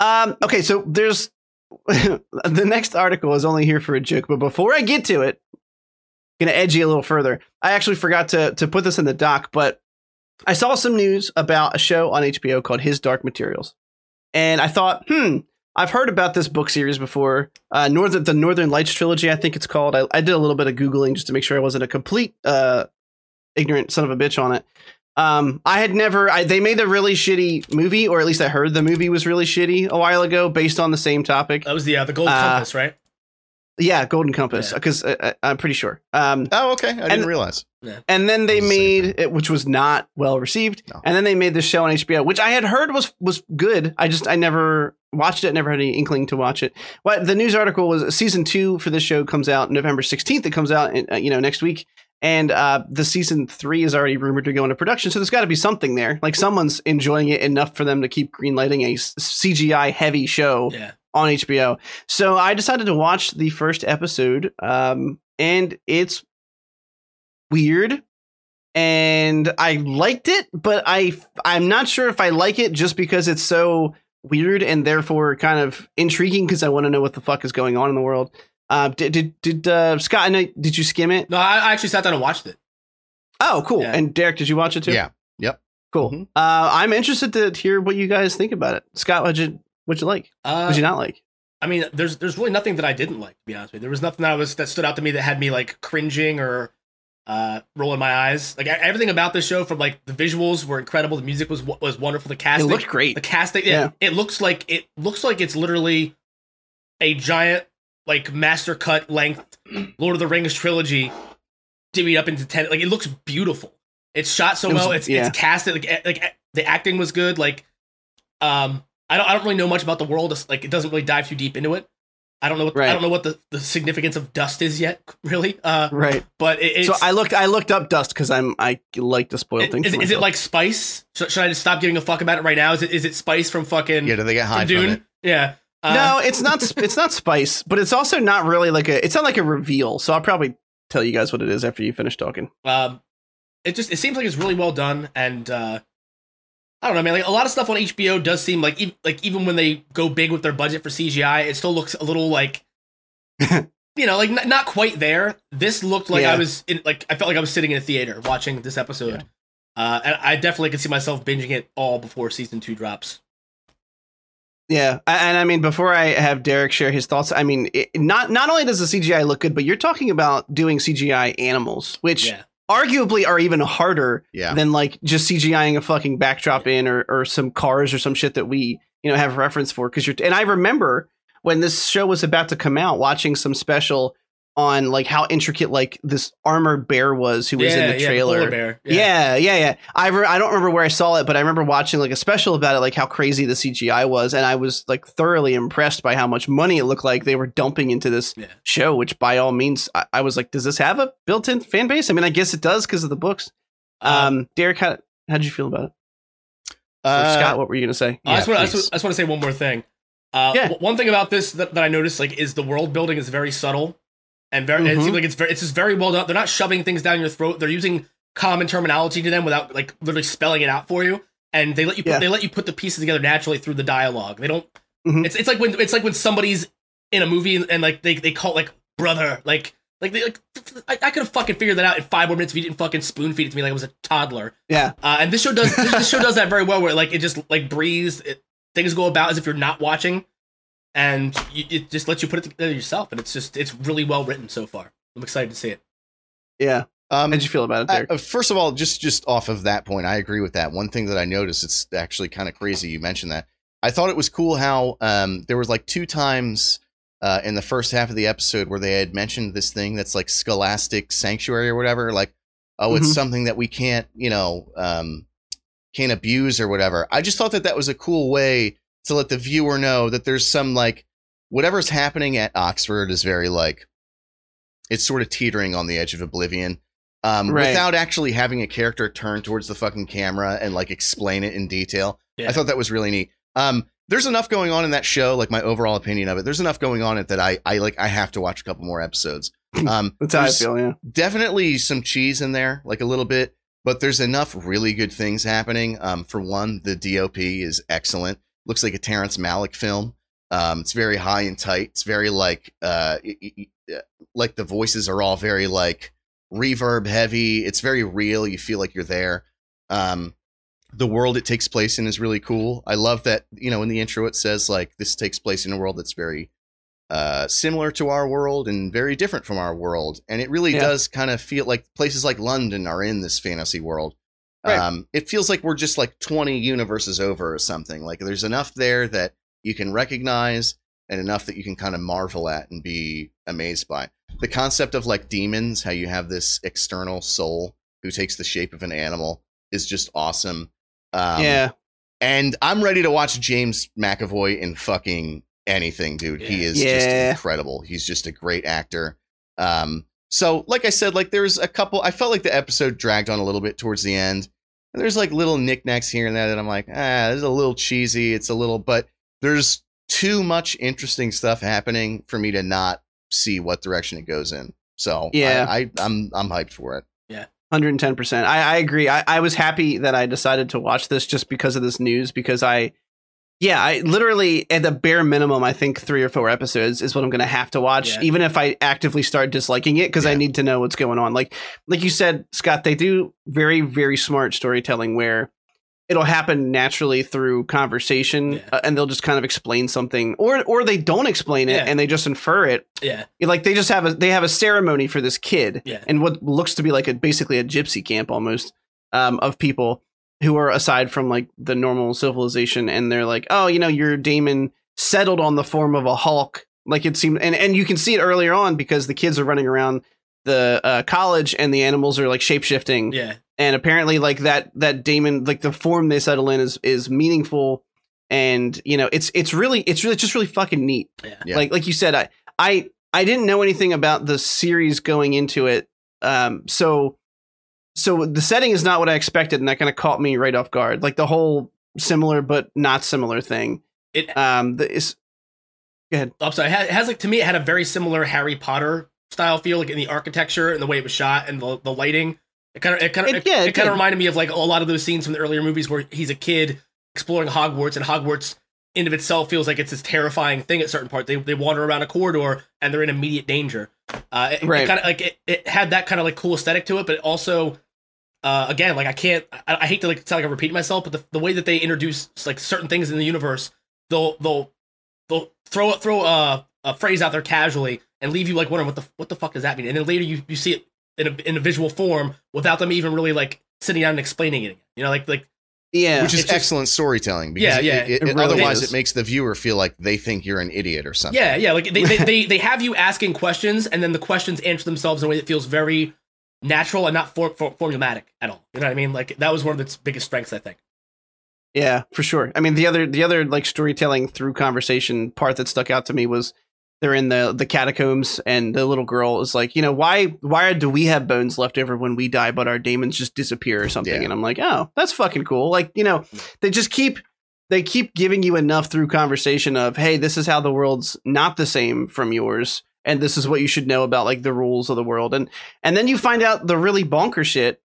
Um, okay, so there's the next article is only here for a joke, but before I get to it, I'm gonna edge you a little further. I actually forgot to to put this in the doc, but I saw some news about a show on HBO called His Dark Materials, and I thought, hmm, I've heard about this book series before. Uh, Northern the Northern Lights trilogy, I think it's called. I, I did a little bit of googling just to make sure I wasn't a complete uh, ignorant son of a bitch on it. Um, I had never. I, they made a really shitty movie, or at least I heard the movie was really shitty a while ago, based on the same topic. That was the uh, the gold Uh, compass, right? Yeah, Golden Compass, Yeah. because uh, I'm pretty sure. Um, Oh, okay. I didn't And- realize. and then they the made it, which was not well received. No. And then they made this show on HBO, which I had heard was was good. I just I never watched it, never had any inkling to watch it. What the news article was season two for this show comes out November sixteenth. It comes out in, uh, you know next week, and uh, the season three is already rumored to go into production. So there's got to be something there. Like someone's enjoying it enough for them to keep greenlighting a CGI heavy show Yeah. On HBO. So I decided to watch the first episode, um, and it's weird, and I liked it, but I I'm not sure if I like it just because it's so weird and therefore kind of intriguing because I want to know what the fuck is going on in the world. Uh, did did did uh, Scott? I know, did you skim it? No, I I actually sat down and watched it. Oh, cool. Yeah. And Derek, did you watch it too? Yeah. Yep. Cool. Mhm. Uh, I'm interested to hear what you guys think about it. Scott, what'd you what'd you like? Uh, What'd you not like? I mean, there's there's really nothing that I didn't like. To be honest with you, there was nothing that was that stood out to me that had me like cringing or uh, rolling my eyes. Like everything about this show, from like the visuals were incredible, the music was was wonderful, the It casting, looked great. the casting, yeah, Yeah. it looks like it looks like it's literally a giant like master cut length Lord of the Rings trilogy divvied up into ten. Like it looks beautiful. It's shot so It was- well. It's yeah. it's casted like like the acting was good. Like um, I don't I don't really know much about the world. It's, like it doesn't really dive too deep into it. I don't know what Right. I don't know what the, the significance of dust is yet, really. Uh, Right. but it, it's so I looked I looked up dust because I'm I like to spoil is, things. is, is it like spice? Should, should I just stop giving a fuck about it right now? Is it is it spice from fucking Yeah, do they get high from from Dune? it? Yeah. Uh, no, it's not. It's not spice, but it's also not really like a. It's not like a reveal. So I'll probably tell you guys what it is after you finish talking. Um, it just it seems like it's really well done, and uh, I don't know, man. Like a lot of stuff on HBO does seem like ev- like even when they go big with their budget for CGI, it still looks a little like [laughs] you know, like n- not quite there. This looked like I was in like I felt like I was sitting in a theater watching this episode. Uh, and I definitely could see myself binging it all before season two drops. Yeah, and I mean, before I have Derek share his thoughts, I mean, it, not not only does the CGI look good, but you're talking about doing CGI animals, which Yeah, arguably are even harder Yeah. than like just CGIing a fucking backdrop in or or some cars or some shit that we you know have reference for. Because you're and I remember when this show was about to come out, watching some special on like how intricate like this armored bear was who was yeah, in the yeah, trailer. polar bear. Yeah, yeah, yeah. I re- I don't remember where I saw it, but I remember watching like a special about it, like how crazy the CGI was, and I was like thoroughly impressed by how much money it looked like they were dumping into this Yeah. show. Which, by all means, I, I was like, does this have a built-in fan base? I mean, I guess it does because of the books. Um, Um, Derek, how how did you feel about it? Uh, Scott, what were you gonna say? I just Yeah, want I just, please. I just want to say one more thing. Uh, Yeah. w- One thing about this that, that I noticed like is the world building is very subtle and very. It Mhm. seems like it's very. It's just very well done. They're not shoving things down your throat. They're using common terminology to them without like literally spelling it out for you. And they let you put, Yeah. they let you put the pieces together naturally through the dialogue. They don't. Mhm. It's it's like when it's like when somebody's in a movie and, and like they they call it like brother like. Like, they, like I, I could have fucking figured that out in five more minutes if you didn't fucking spoon feed it to me like I was a toddler. Yeah, Uh, and this show does this, this show [laughs] does that very well, where like it just like breathes, it, things go about as if you're not watching, and you, it just lets you put it together yourself, and it's just it's really well written so far. I'm excited to see it. yeah. um, How'd you feel about it, Derek? uh, first of all, just just off of that point, I agree with that. One thing that I noticed, it's actually kind of crazy you mentioned that. I thought it was cool how um, there was like two times uh, in the first half of the episode where they had mentioned this thing that's like Scholastic Sanctuary or whatever. Like, oh, it's Mhm. something that we can't, you know, um, can't abuse or whatever. I just thought that that was a cool way to let the viewer know that there's some like whatever's happening at Oxford is very like it's sort of teetering on the edge of oblivion. Um, Right. without actually having a character turn towards the fucking camera and like explain it in detail. Yeah. I thought that was really neat. Um, there's enough going on in that show, like my overall opinion of it. There's enough going on in it that I, I like. I have to watch a couple more episodes. [laughs] Um, That's how I feel. Yeah. definitely some cheese in there, like a little bit, but there's enough really good things happening. Um, for one, the DOP is excellent. Looks like a Terrence Malick film. Um, it's very high and tight. It's very like, uh, y- like the voices are all very like reverb heavy. It's very real. You feel like you're there. Um, the world it takes place in is really cool. I love that, you know, in the intro it says like this takes place in a world that's very uh similar to our world and very different from our world. And it really Yeah. does kind of feel like places like London are in this fantasy world. Right. Um it feels like we're just like 20 universes over or something. Like there's enough there that you can recognize and enough that you can kind of marvel at and be amazed by. The concept of like demons, how you have this external soul who takes the shape of an animal is just awesome. Um, yeah. and I'm ready to watch James McAvoy in fucking anything, dude. He Yeah. is just incredible. He's just a great actor. Um, so like I said, like there's a couple. I felt like the episode dragged on a little bit towards the end. And there's like little knickknacks here and there that I'm like, ah, this is a little cheesy. It's a little, but there's too much interesting stuff happening for me to not see what direction it goes in. So Yeah. I, I I'm I'm hyped for it. Yeah, 110%. I, I agree. I, I was happy that I decided to watch this just because of this news because I, yeah, I literally, at the bare minimum, I think three or four episodes is what I'm going to have to watch, Yeah. even if I actively start disliking it because I need to know what's going on. Like, like you said, Scott, they do very, very smart storytelling where it'll happen naturally through conversation Yeah. uh, and they'll just kind of explain something or, or they don't explain it Yeah. and they just infer it Yeah. like they just have a they have a ceremony for this kid Yeah. and what looks to be like a basically a gypsy camp almost um, of people who are aside from like the normal civilization and they're like oh you know your daemon settled on the form of a hulk like it seemed and and you can see it earlier on because the kids are running around the uh, college and the animals are like shapeshifting Yeah. and apparently like that that daemon like the form they settle in is is meaningful and you know it's it's really it's really just really fucking neat Yeah. Yeah. like like you said i i i didn't know anything about the series going into it um so so the setting is not what i expected and that kind of caught me right off guard like the whole similar but not similar thing It um the is I'm sorry. It has, it has like to me, it had a very similar Harry Potter style feel, like in the architecture and the way it was shot and the, the lighting. It kind of it kind of It- it, yeah, it it kind of reminded me of like a lot of those scenes from the earlier movies where he's a kid exploring Hogwarts and Hogwarts in of itself feels like it's this terrifying thing at certain parts. They they wander around a corridor and they're in immediate danger. Uh, it, Right. kind of like it, it had that kind of like cool aesthetic to it, but it also. Uh, again, like I can't, I, I hate to like sound like I'm repeating myself, but the, the way that they introduce like certain things in the universe, they'll they'll they'll throw throw a, a phrase out there casually and leave you like wondering what the what the fuck does that mean, and then later you, you see it in a, in a visual form without them even really like sitting down and explaining it. You know, like like yeah which is just- excellent storytelling. Yeah, yeah, it- it it- really otherwise, is. it makes the viewer feel like they think you're an idiot or something. yeah yeah like they they, they [laughs] they have you asking questions and then the questions answer themselves in a way that feels very natural and not for, for, formulatic at all. You know what I mean? Like that was one of its biggest strengths, I think. Yeah, for sure. I mean, the other the other like storytelling through conversation part that stuck out to me was they're in the the catacombs and the little girl is like, you know, why why do we have bones left over when we die, but our daemons just disappear or something? Yeah. And I'm like, oh, that's fucking cool. Like, you know, they just keep they keep giving you enough through conversation of, hey, this is how the world's not the same from yours, and this is what you should know about like the rules of the world, and and then you find out the really bonker shit.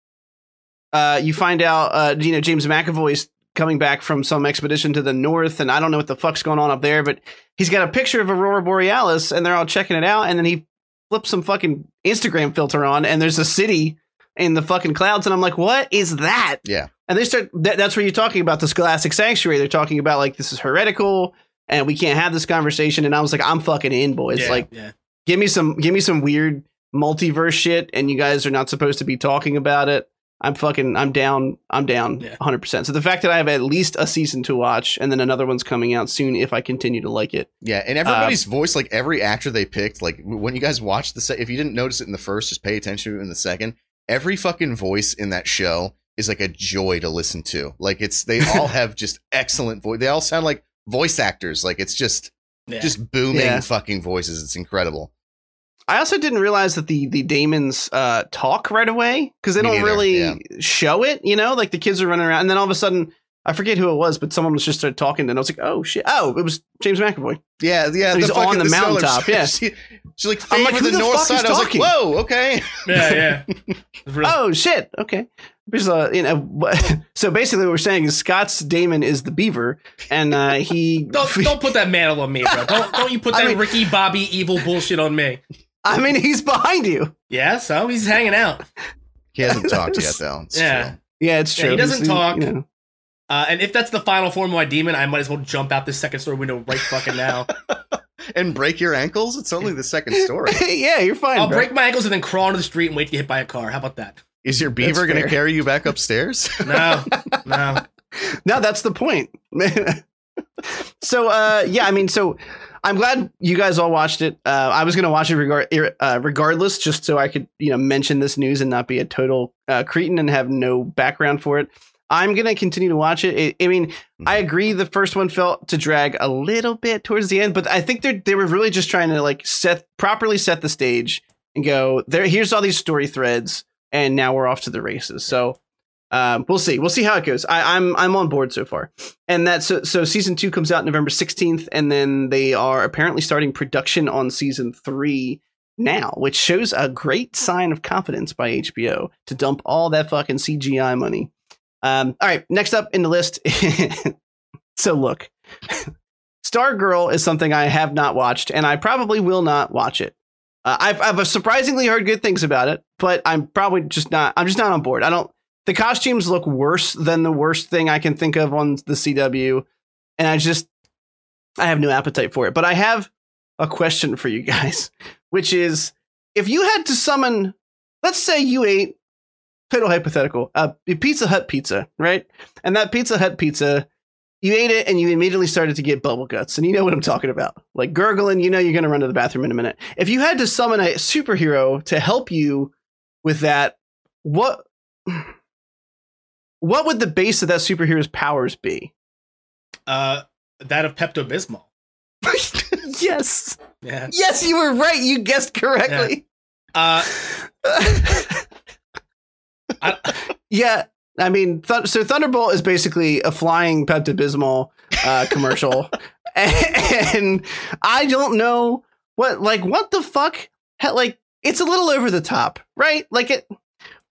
Uh, you find out, uh, you know, James McAvoy's coming back from some expedition to the north, and I don't know what the fuck's going on up there, but he's got a picture of Aurora Borealis, and they're all checking it out, and then he flips some fucking Instagram filter on, and there's a city in the fucking clouds, and I'm like, what is that? Yeah. And they start. That, that's where you're talking about the Scholastic Sanctuary. They're talking about like this is heretical, and we can't have this conversation. And I was like, I'm fucking in, boys. yeah, Like, yeah. Give me some, give me some weird multiverse shit, and you guys are not supposed to be talking about it. I'm fucking, I'm down, I'm down, Yeah. 100. percent So the fact that I have at least a season to watch, and then another one's coming out soon if I continue to like it. Yeah, and Um, everybody's voice, like every actor they picked, like when you guys watch the, se- if you didn't notice it in the first, just pay attention to it in the second. Every fucking voice in that show is like a joy to listen to. Like it's they [laughs] all have just excellent voice. They all sound like voice actors. Like it's just Yeah. just booming Yeah. fucking voices. It's incredible. I also didn't realize that the the daemons uh, talk right away because they Me don't neither, really yeah. show it. You know, like the kids are running around, and then all of a sudden, I forget who it was, but someone was just started talking, and I was like, "Oh shit! Oh, it was James McAvoy." Yeah, yeah. He's fucking- on the Steelers- mountaintop, [laughs] yeah. she, she's like I'm like, who the, the north side. I was talking? like, whoa, okay. yeah, yeah. [laughs] Really- Oh shit! Okay, because uh, you know, [laughs] so basically, what we're saying is Scott's daemon is the beaver, and uh, he. Don't don't put that mantle on me, bro. Don't don't you put I that mean- Ricky Bobby evil bullshit on me. I mean, he's behind you. Yeah, so he's hanging out. He hasn't [laughs] talked yet, though. It's Yeah. true. Yeah, it's Yeah, true. he doesn't He's- talk. you know. Uh, and if that's the final form of my demon, I might as well jump out this second story window right fucking now. [laughs] And break your ankles? It's only the second [laughs] story. yeah, you're fine. I'll bro. break my ankles and then crawl into the street and wait to get hit by a car. How about that? Is your beaver going to carry you back upstairs? No, no. No, that's the point. so, uh, yeah, I mean, so I'm glad you guys all watched it. Uh, I was going to watch it regard, uh, regardless, just so I could, you know, mention this news and not be a total uh, cretin and have no background for it. I'm going to continue to watch it. it. I mean, I agree. The first one felt to drag a little bit towards the end, but I think they they were really just trying to like set properly set the stage and go there. Here's all these story threads, and now we're off to the races. So um, we'll see. We'll see how it goes. I, I'm I'm on board so far, and that's so, so season two comes out November 16th, and then they are apparently starting production on season three now, which shows a great sign of confidence by HBO to dump all that fucking CGI money. Um, all right, next up in the list. [laughs] so look, [laughs] Stargirl is something I have not watched, and I probably will not watch it. Uh, I've I've surprisingly heard good things about it, but I'm probably just not. I'm just not on board. I don't. The costumes look worse than the worst thing I can think of on the CW, and I just I have no appetite for it. But I have a question for you guys, [laughs] which is if you had to summon, let's say you ate total hypothetical, a Pizza Hut pizza, right? And that Pizza Hut pizza, you ate it and you immediately started to get bubble guts, and you know what I'm talking about, like gurgling. You know you're gonna run to the bathroom in a minute. If you had to summon a superhero to help you with that, what? What would the base of that superhero's powers be? Uh, that of Pepto Bismol. [laughs] yes. Yeah. Yes, you were right. You guessed correctly. Uh, [laughs] I, yeah. I mean, th- so Thunderbolt is basically a flying Pepto Bismol uh, commercial, [laughs] and I don't know what, like, what the fuck? He- Like, it's a little over the top, right? Like, it.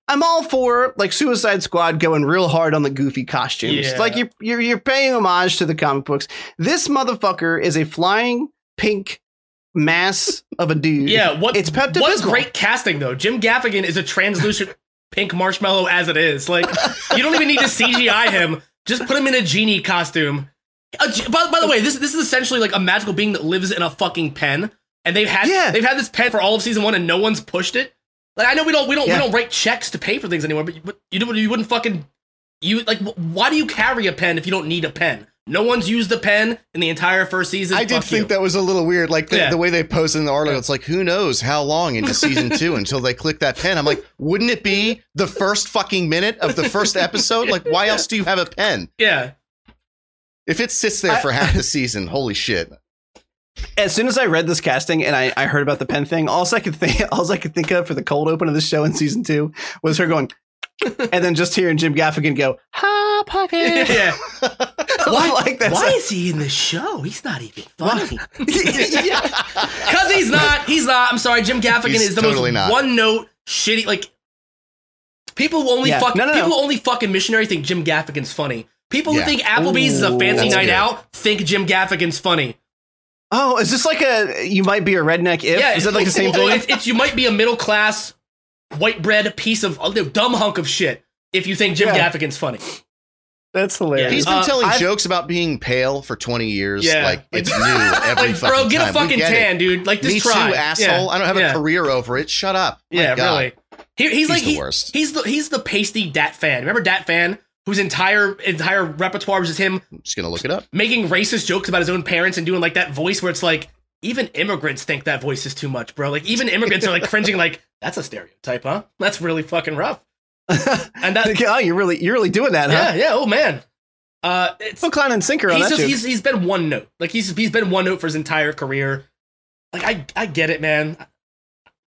I'm all for like Suicide Squad going real hard on the goofy costumes. Yeah. Like you're, you're you're paying homage to the comic books. This motherfucker is a flying pink mass of a dude. [laughs] yeah. What? It's Pepto What great casting though. Jim Gaffigan is a translucent [laughs] pink marshmallow as it is. Like you don't even need to CGI him. Just put him in a genie costume. By, by the way, this this is essentially like a magical being that lives in a fucking pen, and they've had Yeah. they've had this pen for all of season one, and no one's pushed it. Like I know we don't we don't Yeah. we don't write checks to pay for things anymore, but, but you don't you wouldn't fucking you like why do you carry a pen if you don't need a pen? No one's used a pen in the entire first season. I did think you. that was a little weird. Like the, Yeah. the way they posted in the article, it's like, who knows how long into season two [laughs] until they click that pen? I'm like, wouldn't it be the first fucking minute of the first episode? Like, why else do you have a pen? Yeah. If it sits there for half the season, holy shit. As soon as I read this casting and I, I heard about the pen thing, all I could think [laughs] all I could think of for the cold open of the show in season two was her going [laughs] and then just hearing Jim Gaffigan go, Ha pocket. yeah. [laughs] Why like that? Why is he in the show? He's not even funny. Because he's not. He's not. I'm sorry. Jim Gaffigan He's is the totally most not. one note shitty. Like people who only Yeah. fuck. No, no, no. people who only fucking missionary think Jim Gaffigan's funny. People who Yeah. think Applebee's is a fancy that's night good. out think Jim Gaffigan's funny. Oh, is this like a you might be a redneck if? yeah, is that like the same thing? It's, it's you might be a middle class white bread piece of oh, no, dumb hunk of shit if you think Jim Yeah. Gaffigan's funny. That's hilarious. He's been Uh, telling I've- jokes about being pale for 20 years. Yeah. Like, it's [laughs] new every like, fucking bro, get time. a fucking get it. tan, dude. Like, just Me try. too, asshole. Yeah. I don't have Yeah. a career over it. Shut up. My Yeah, God. really. He, he's, He's like the he- worst. He's the he's the pasty Dat Phan. Remember Dat Phan, whose entire entire repertoire was just him I'm just to look it up. making racist jokes about his own parents and doing like that voice where it's like even immigrants think that voice is too much, bro. Like even immigrants are like [laughs] cringing, like that's a stereotype, huh? That's really fucking rough. And that [laughs] oh, you're really you're really doing that, yeah, huh? yeah, oh man. Uh it's Hook, line, and sinker on he's that just he's he's been one note. Like he's he's been one note for his entire career. Like I I get it, man.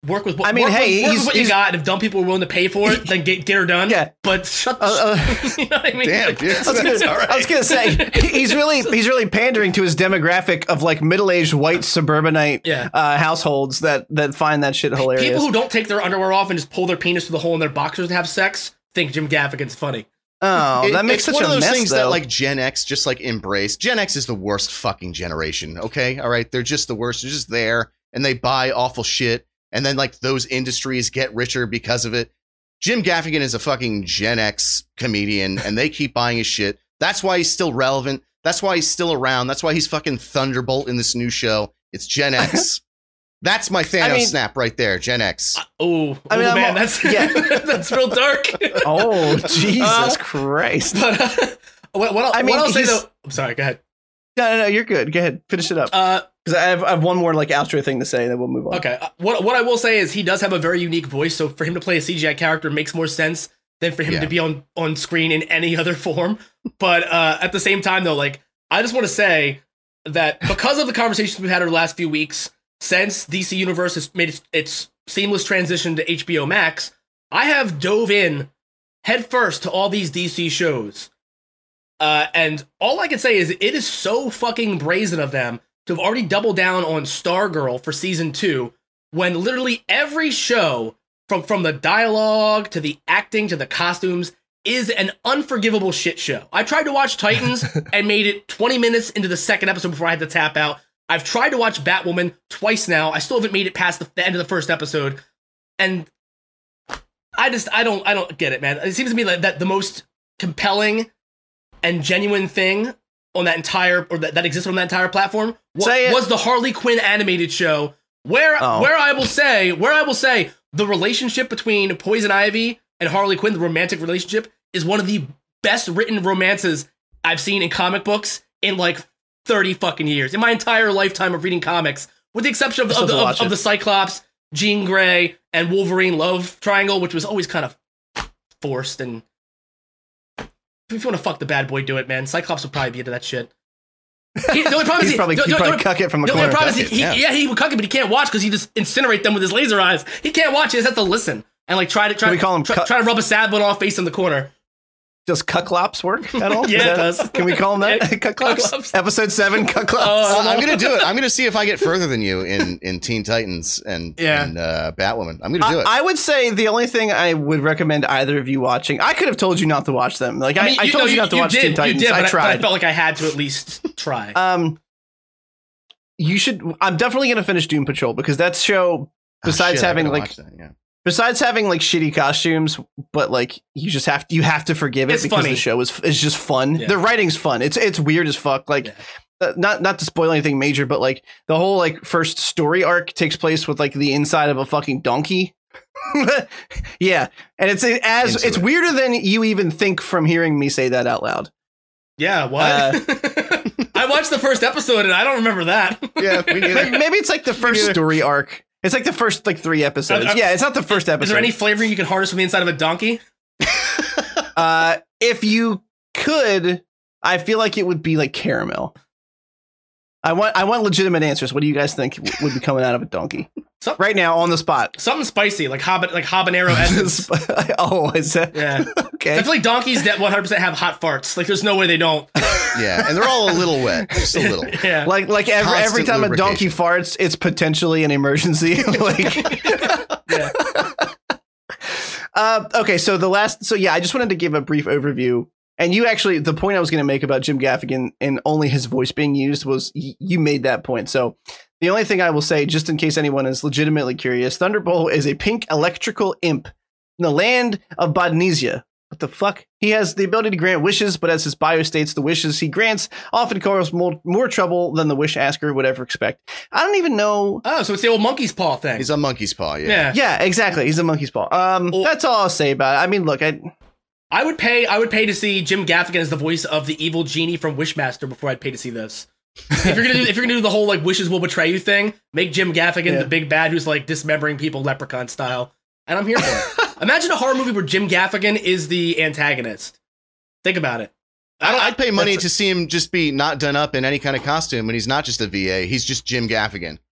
Work with what I mean, work hey, with, work with he's- what you got. And if dumb people are willing to pay for it, then get get her done. Yeah. But shut. Uh, uh, [laughs] you know what I mean? Damn, Like, dude. I was, gonna, That's all right. I was gonna say he's really he's really pandering to his demographic of like middle aged white suburbanite Yeah. uh, households that that find that shit hilarious. People who don't take their underwear off and just pull their penis through the hole in their boxers to have sex think Jim Gaffigan's funny. oh, It- that makes it's such one a of those mess, things though. that like Gen X just like embrace. Gen X is the worst fucking generation. Okay, all right, they're just the worst. They're just there and they buy awful shit, and then like those industries get richer because of it. Jim Gaffigan is a fucking Gen X comedian, and they keep buying his shit. That's why he's still relevant. That's why he's still around. That's why he's fucking Thunderbolt in this new show. It's Gen X. [laughs] That's my Thanos mean- snap right there. Gen X. Oh, I mean, oh I'm man, all- that's yeah. [laughs] that's real dark. [laughs] oh Jesus Uh, Christ! but uh, what, what, I'll, I mean, what I'll say he's- though, I'm sorry. Go ahead. No, no, no, you're good. Go ahead, finish it up. Uh, Because I have I have one more like outro thing to say, then we'll move on. okay. uh, What what I will say is he does have a very unique voice, so for him to play a CGI character makes more sense than for him Yeah. to be on on screen in any other [laughs] form. But uh, at the same time, though, like I just want to say that because of the conversations we've had over the last few weeks, since DC Universe has made its, its seamless transition to HBO Max, I have dove in headfirst to all these DC shows. Uh, and all I can say is it is so fucking brazen of them to have already doubled down on Stargirl for season two, when literally every show, from from the dialogue to the acting to the costumes, is an unforgivable shit show. I tried to watch Titans [laughs] and made it 20 minutes into the second episode before I had to tap out. I've tried to watch Batwoman twice now. I still haven't made it past the, the end of the first episode, and I just I don't I don't get it, man. It seems to me like that the most compelling and genuine thing on that entire or that, that existed on that entire platform it. was the Harley Quinn animated show where Oh. where I will say where I will say the relationship between Poison Ivy and Harley Quinn, the romantic relationship, is one of the best written romances I've seen in comic books in like 30 fucking years. In my entire lifetime of reading comics, with the exception of, of, the, of, of the Cyclops, Jean Grey, and Wolverine love triangle, which was always kind of forced and if you want to fuck the bad boy, do it, man. Cyclops would probably be into that shit. He, the only problem is He's he- probably the- the- probably the- cuck it from the only corner. problem is he, Cuck it, he- yeah. yeah. he would cuck it, but he can't watch because he just incinerate them with his laser eyes. He can't watch; he just has to listen and like try to try, Can we call him try, cuck- try to rub a sad one off face in the corner. Does Cucklops work at all? [laughs] Yeah, Is it that- does. Can we call him that? [laughs] Yeah, Cucklops? Cucklops. Episode seven, Cucklops. [laughs] Oh, I'm gonna do it. I'm gonna see if I get further than you in in Teen Titans and Yeah. and uh, Batwoman. I'm gonna do it. I, I would say the only thing I would recommend either of you watching, I could have told you not to watch them. Like I, I, you- told no, you, not to watch did, Teen Titans. You did, I but but tried. I felt like I had to at least try. um, you should. I'm definitely gonna finish Doom Patrol because that show, Oh, besides shit, I having gotta like watch that, yeah. Besides having like shitty costumes, but like you just have you have to forgive it It's because funny. the show is is just fun. Yeah. The writing's fun. It's it's weird as fuck. Like. Yeah. Uh, not not to spoil anything major, but like the whole like first story arc takes place with like the inside of a fucking donkey. [laughs] yeah, and it's as Into it's it. weirder than you even think from hearing me say that out loud. yeah, what? uh, [laughs] I watched the first episode and I don't remember that. Yeah, we [laughs] Maybe, maybe it's like the first story arc. It's like the first like three episodes. Are- are- yeah, it's not the first episode. Is there any flavoring you can harness from the inside of a donkey? [laughs] Uh, if you could, I feel like it would be like caramel. I want I want legitimate answers. What do you guys think would be coming out of a donkey Some- right now on the spot? Something spicy, like haban- like habanero [laughs] essence. [laughs] oh, is that yeah. okay? I feel like donkeys that 100% have hot farts. Like, there's no way they don't. [laughs] yeah, and they're all a little wet, just a little. Yeah. Like like every every time a donkey lubrication. farts, it's potentially an emergency. like yeah. Uh, okay, so the last, so yeah, I just wanted to give a brief overview. And you actually, the point I was going to make about Jim Gaffigan and only his voice being used was y- you made that point. So the only thing I will say, just in case anyone is legitimately curious, Thunderbolt is a pink electrical imp in the land of Bahdnesia. What the fuck? He has the ability to grant wishes, but as his bio states, the wishes he grants often cause more, more trouble than the wish asker would ever expect. I don't even know Oh, so it's the old monkey's paw thing. He's a monkey's paw. Yeah. yeah. yeah, exactly. He's a monkey's paw. Um, Well- that's all I'll say about it. I mean, look, I I would pay. I would pay to see Jim Gaffigan as the voice of the evil genie from Wishmaster before I'd pay to see this. if you're gonna do, if you're gonna do the whole like wishes will betray you thing, make Jim Gaffigan Yeah. the big bad who's like dismembering people leprechaun style, and I'm here for it. Imagine a horror movie where Jim Gaffigan is the antagonist. Think about it. I don't. I, I'd pay money to see him just be not done up in any kind of costume, and he's not just a VA. He's just Jim Gaffigan. [laughs]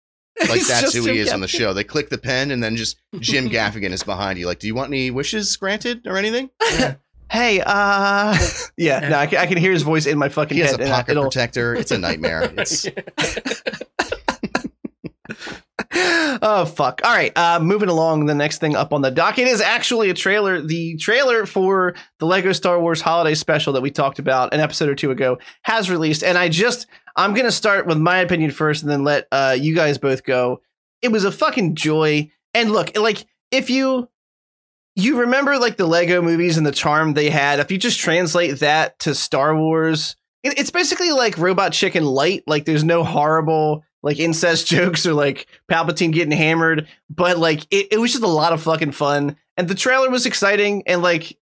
Like that's who Jim he is on the show. They click the pen, and then just Jim [laughs] Gaffigan is behind you. Like, do you want any wishes granted or anything? [laughs] Hey, uh, [laughs] yeah, no, I can, I can hear his voice in my fucking He has head. a and I- pocket it'll- protector. It's a nightmare. [laughs] It's [laughs] oh fuck! All right, uh, moving along. The next thing up on the docket is actually a trailer. The trailer for the Lego Star Wars Holiday Special that we talked about an episode or two ago has released, and I just I'm gonna start with my opinion first, and then let uh, you guys both go. It was a fucking joy, and look, like if you you remember like the Lego movies and the charm they had, if you just translate that to Star Wars, it, it's basically like Robot Chicken light. Like there's no horrible like incest [laughs] jokes or like Palpatine getting hammered, but like it, it was just a lot of fucking fun. And the trailer was exciting and like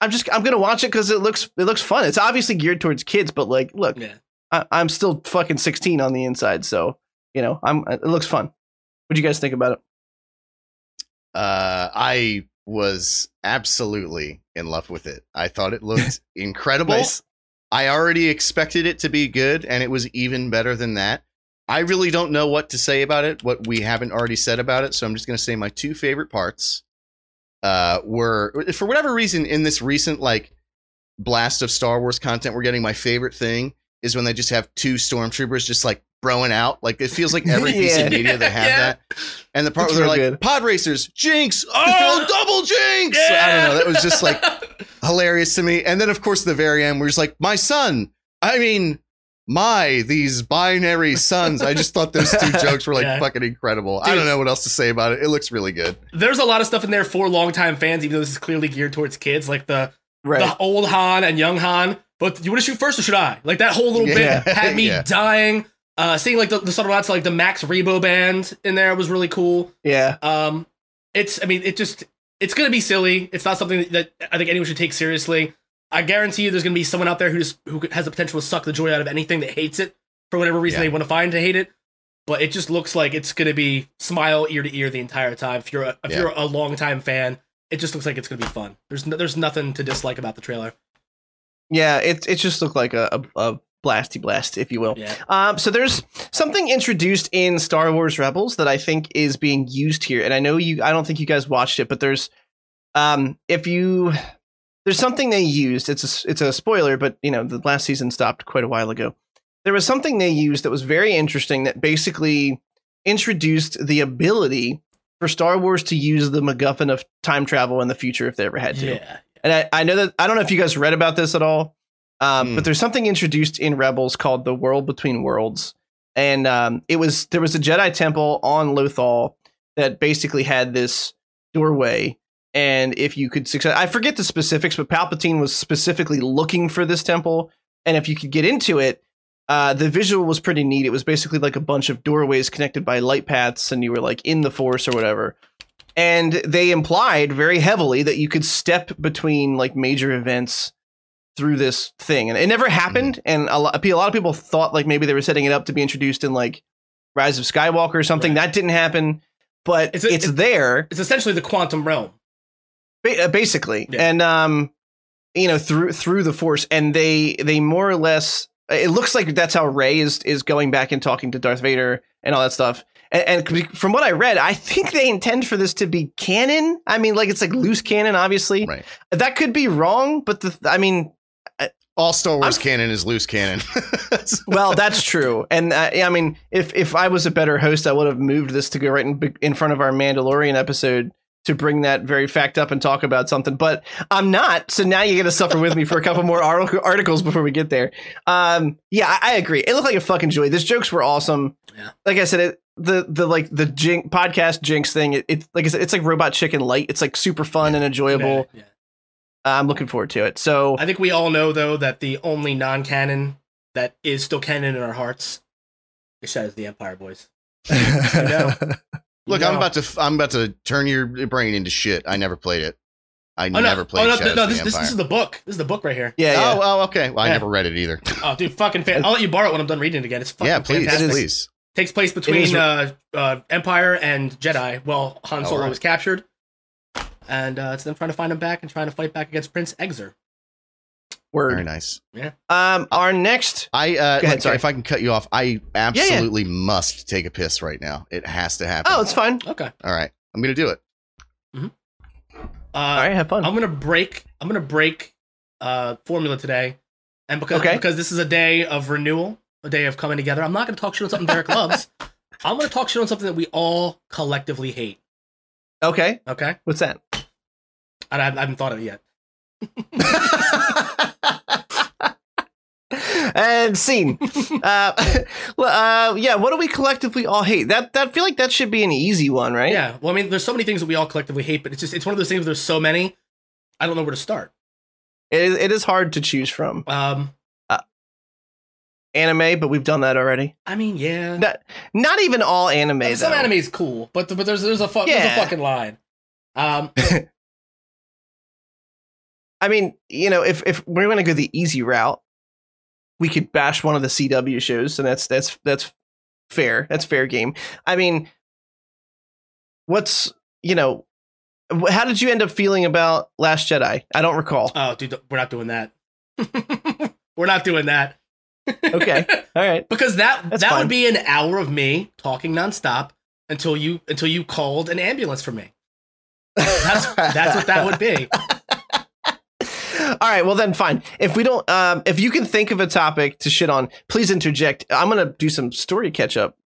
I'm just I'm gonna watch it because it looks it looks fun. It's obviously geared towards kids, but like look, Yeah. I, I'm still fucking 16 on the inside, so you know I'm it looks fun. What do you guys think about it? uh, I was absolutely in love with it. I thought it looked [laughs] incredible. I already expected it to be good, and it was even better than that. I really don't know what to say about it, what we haven't already said about it. So I'm just going to say my two favorite parts uh, were, for whatever reason, in this recent like blast of Star Wars content we're getting, my favorite thing is when they just have two stormtroopers just like broing out. Like it feels like every [laughs] piece Yeah. of media they have Yeah. that. And the part It's where they're real like pod racers, jinx, oh, [laughs] double jinx. I don't know. That was just like [laughs] hilarious to me. And then, of course, the very end, we're just like, my son. I mean, my these binary sons. I just thought those two jokes were like Yeah. fucking incredible. I don't know what else to say about it. It looks really good. There's a lot of stuff in there for longtime fans, even though this is clearly geared towards kids, like the Right. the old Han and young Han. But you want to shoot first or should I? Like that whole little Yeah. bit had me Yeah. dying. Uh, seeing like the, the subtle nods to like the Max Rebo band in there was really cool. yeah. Um, it's I mean it just it's gonna be silly. It's not something that I think anyone should take seriously. I guarantee you, there's gonna be someone out there who just who has the potential to suck the joy out of anything that hates it for whatever reason Yeah. they want to find to hate it. But it just looks like it's gonna be smile ear to ear the entire time. If you're a, if Yeah. you're a longtime fan, it just looks like it's gonna be fun. There's no, there's nothing to dislike about the trailer. Yeah, it it just looked like a, a, a blasty blast, if you will. Yeah, Um, so there's something introduced in Star Wars Rebels that I think is being used here, and I know you. I don't think you guys watched it, but there's, um, if you, there's something they used. It's a it's a spoiler, but you know the last season stopped quite a while ago. There was something they used that was very interesting that basically introduced the ability for Star Wars to use the MacGuffin of time travel in the future if they ever had to. yeah. And I, I know that I don't know if you guys read about this at all, um, Hmm. but there's something introduced in Rebels called the World Between Worlds, and um, it was there was a Jedi temple on Lothal that basically had this doorway, and if you could success, I forget the specifics, but Palpatine was specifically looking for this temple, and if you could get into it. Uh, the visual was pretty neat. It was basically like a bunch of doorways connected by light paths, and you were like in the Force or whatever and they implied very heavily that you could step between like major events through this thing and it never happened and a lot, a lot of people thought like maybe they were setting it up to be introduced in like rise of skywalker or something Right. that didn't happen but It's it's, a- it- there It's essentially the quantum realm. uh, basically Yeah. and um you know through through the force and they they more or less it looks like that's how Rey is is going back and talking to darth vader and all that stuff and, and from what i read i think they intend for this to be canon i mean like it's like loose canon obviously Right. that could be wrong but the i mean All Star Wars I'm- canon is loose canon. [laughs] well that's true. And uh, i mean if if i was a better host i would have moved this to go right in, in front of our mandalorian episode to bring that very fact up and talk about something. But i'm not. So now you're gonna suffer with me for a couple more artic- articles before we get there. Um yeah I, I agree. It looked like a fucking joy. These jokes were awesome. Yeah. like i said it the the like the jinx, podcast jinx thing it, it like i said it's like robot chicken light. It's like super fun and enjoyable. Yeah, yeah. I'm looking forward to it so I think we all know though that the only non-canon that is still canon in our hearts is Shadows of the Empire, boys. [laughs] know. Look, You I'm about to I'm about to turn your brain into shit. I never played it. I Oh, no. never played oh, no, Shadows no, of the this, this, Empire. this is the book. This is the book right here. yeah, yeah. Oh, oh, okay. Well, I never read it either. Oh, dude, fucking fan. I'll let you borrow it when I'm done reading it again. It's fucking yeah, please, fantastic. please. Takes place between re- uh, uh, Empire and Jedi. Well, Han Solo right. was captured. And uh, it's them trying to find him back and trying to fight back against Prince Xizor. Very Word. nice. Um, our next. I uh, ahead, like, sorry. if I can cut you off, I absolutely must take a piss right now. It has to happen. Oh, it's fine. Okay. All right, I'm gonna do it. Uh, All right, have fun. I'm gonna break. I'm gonna break uh, formula today, and because Okay. because this is a day of renewal, a day of coming together. I'm not gonna talk shit on something Derek [laughs] loves. I'm gonna talk shit on something that we all collectively hate. Okay, Okay, what's that? And I, I haven't thought of it yet. [laughs] and scene. uh, [laughs] well, uh, yeah, what do we collectively all hate? That that feel like that should be an easy one, right? Yeah. Well, I mean, there's so many things that we all collectively hate, but it's just it's one of those things. Where there's so many, I don't know where to start. It is, it is hard to choose from Um, anime, but we've done that already. I mean, yeah. Not, not even all anime. I mean, some anime is cool, but but there's there's a fu- there's Yeah. a fucking line. Um, [laughs] I mean, you know, if if we're gonna go the easy route, we could bash one of the CW shows, and that's that's that's fair. That's fair game. I mean, what's you know, how did you end up feeling about Last Jedi? I don't recall. oh, dude, we're not doing that. [laughs] we're not doing that. Okay. [laughs] All right. because that That's that fine. would be an hour of me talking nonstop until you until you called an ambulance for me. That's that's what that would be. [laughs] All right, well then, fine. If we don't, um, if you can think of a topic to shit on, please interject. I'm gonna do some story catch up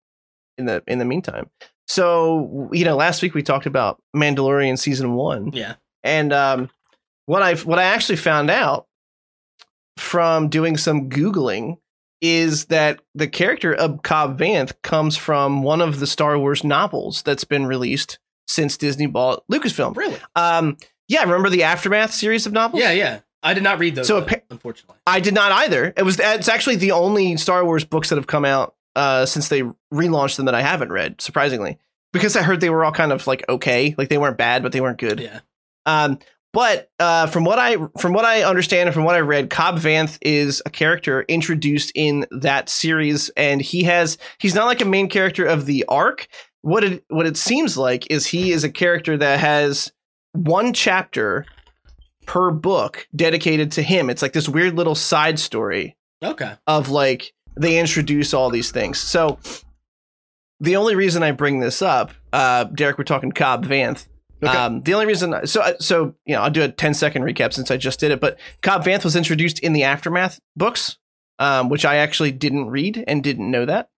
in the in the meantime. So you know, last week we talked about Mandalorian season one, Yeah. and um, what I what I actually found out from doing some googling is that the character of Cobb Vanth comes from one of the Star Wars novels that's been released since Disney bought Lucasfilm. Really? Um, yeah, remember the Aftermath series of novels? Yeah, yeah. I did not read those. So though, unfortunately. I did not either. It was it's actually the only Star Wars books that have come out uh, since they relaunched them that I haven't read. Surprisingly, because I heard they were all kind of like okay, like they weren't bad, but they weren't good. Yeah. Um, but uh, from what I from what I understand and from what I read, Cobb Vanth is a character introduced in that series, and he has he's not like a main character of the arc. What it what it seems like is he is a character that has one chapter per book dedicated to him. It's like this weird little side story Okay. of like they introduce all these things. So the only reason I bring this up, uh, Derek, we're talking Cobb Vanth. Okay. Um, the only reason, so so you know, I'll do a 10 second recap since I just did it. But Cobb Vanth was introduced in the aftermath books, um, which I actually didn't read and didn't know that.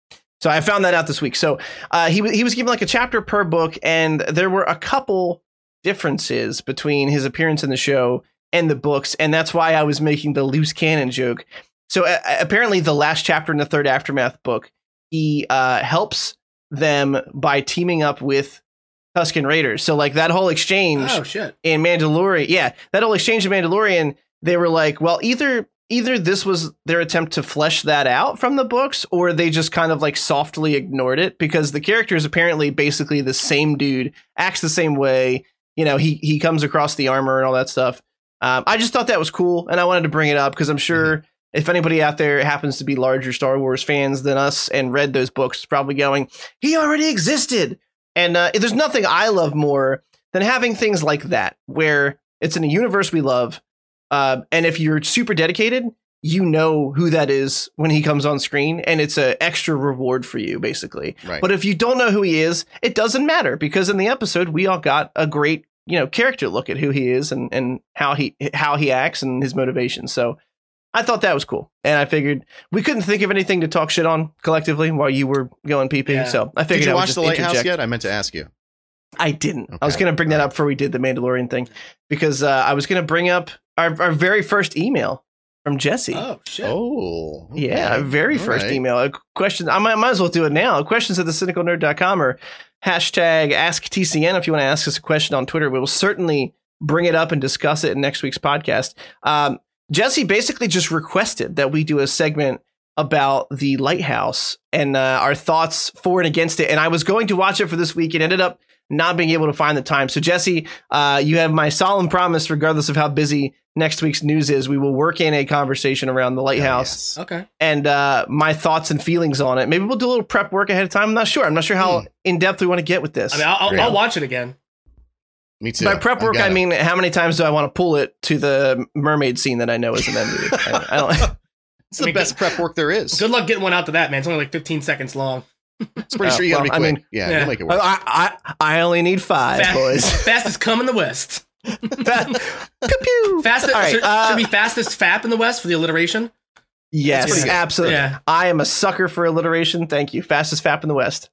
So I found that out this week. So uh, he he was given like a chapter per book, and there were a couple differences between his appearance in the show and the books, and that's why I was making the loose canon joke. So uh, apparently, the last chapter in the third aftermath book, he uh, helps them by teaming up with Tusken Raiders. So like that whole exchange Oh shit. in Mandalorian, yeah, that whole exchange in Mandalorian, they were like, well, either either this was their attempt to flesh that out from the books, or they just kind of like softly ignored it because the character is apparently basically the same dude, acts the same way. You know, he he comes across the armor and all that stuff. Um, I just thought that was cool, and I wanted to bring it up because I'm sure if anybody out there happens to be larger Star Wars fans than us and read those books, probably going, he already existed. And uh, there's nothing I love more than having things like that, where it's in a universe we love. Uh, and if you're super dedicated, you know who that is when he comes on screen, and it's an extra reward for you, basically. Right. But if you don't know who he is, it doesn't matter because in the episode we all got a great, you know, character look at who he is and and how he how he acts and his motivations. So I thought that was cool, and I figured we couldn't think of anything to talk shit on collectively while you were going pp pee. Yeah. So I figured Did you I would watch just The Lighthouse interject. yet? I meant to ask you. I didn't. I was going to bring that up before we did the Mandalorian thing because uh, I was going to bring up our, our very first email from Jesse. Oh shit. Oh, Yeah, okay. our very All first right. email. A question. I might, might as well do it now. Questions at thecynicalnerd.com or hashtag AskTCN if you want to ask us a question on Twitter. We will certainly bring it up and discuss it in next week's podcast. Um, Jesse basically just requested that we do a segment about the lighthouse and uh, our thoughts for and against it. And I was going to watch it for this week and ended up not being able to find the time. So, Jesse, uh, you have my solemn promise, regardless of how busy next week's news is, we will work in a conversation around the lighthouse Oh, yes. Okay. and uh, my thoughts and feelings on it. Maybe we'll do a little prep work ahead of time. I'm not sure. I'm not sure how Hmm. in depth we want to get with this. I mean, I'll, I'll, I'll watch it again. Me too. By prep work, I, gotta- mean how many times do I want to pull it to the mermaid scene that I know is in that movie? I, I don't. [laughs] it's I the mean, best prep work there is. Good luck getting one out to that, man. It's only like 15 seconds long. It's pretty Oh, sure you gotta well, be I quick. mean- yeah, Yeah. you'll make it work. I, I I only need five, Fa- boys. [laughs] Fastest come in the West. Pew pew. Fastest All right, should, uh, should be fastest fap in the West for the alliteration. Yes, absolutely. Yeah. I am a sucker for alliteration. Thank you. Fastest fap in the West.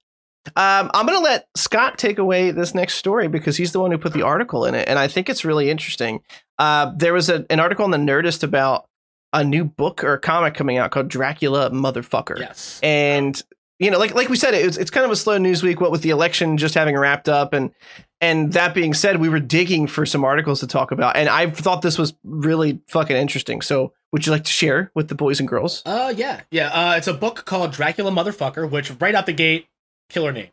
Um, I'm going to let Scott take away this next story because he's the one who put the article in it. And I think it's really interesting. Uh, there was a, an article in the Nerdist about a new book or comic coming out called Dracula Motherfucker. Yes. And, you know, like like we said, it's, it's kind of a slow news week, what with the election just having wrapped up. And, and that being said, we were digging for some articles to talk about. And I thought this was really fucking interesting. So would you like to share with the boys and girls? Uh, yeah, yeah. Uh, it's a book called Dracula Motherfucker, which right out the gate, killer name.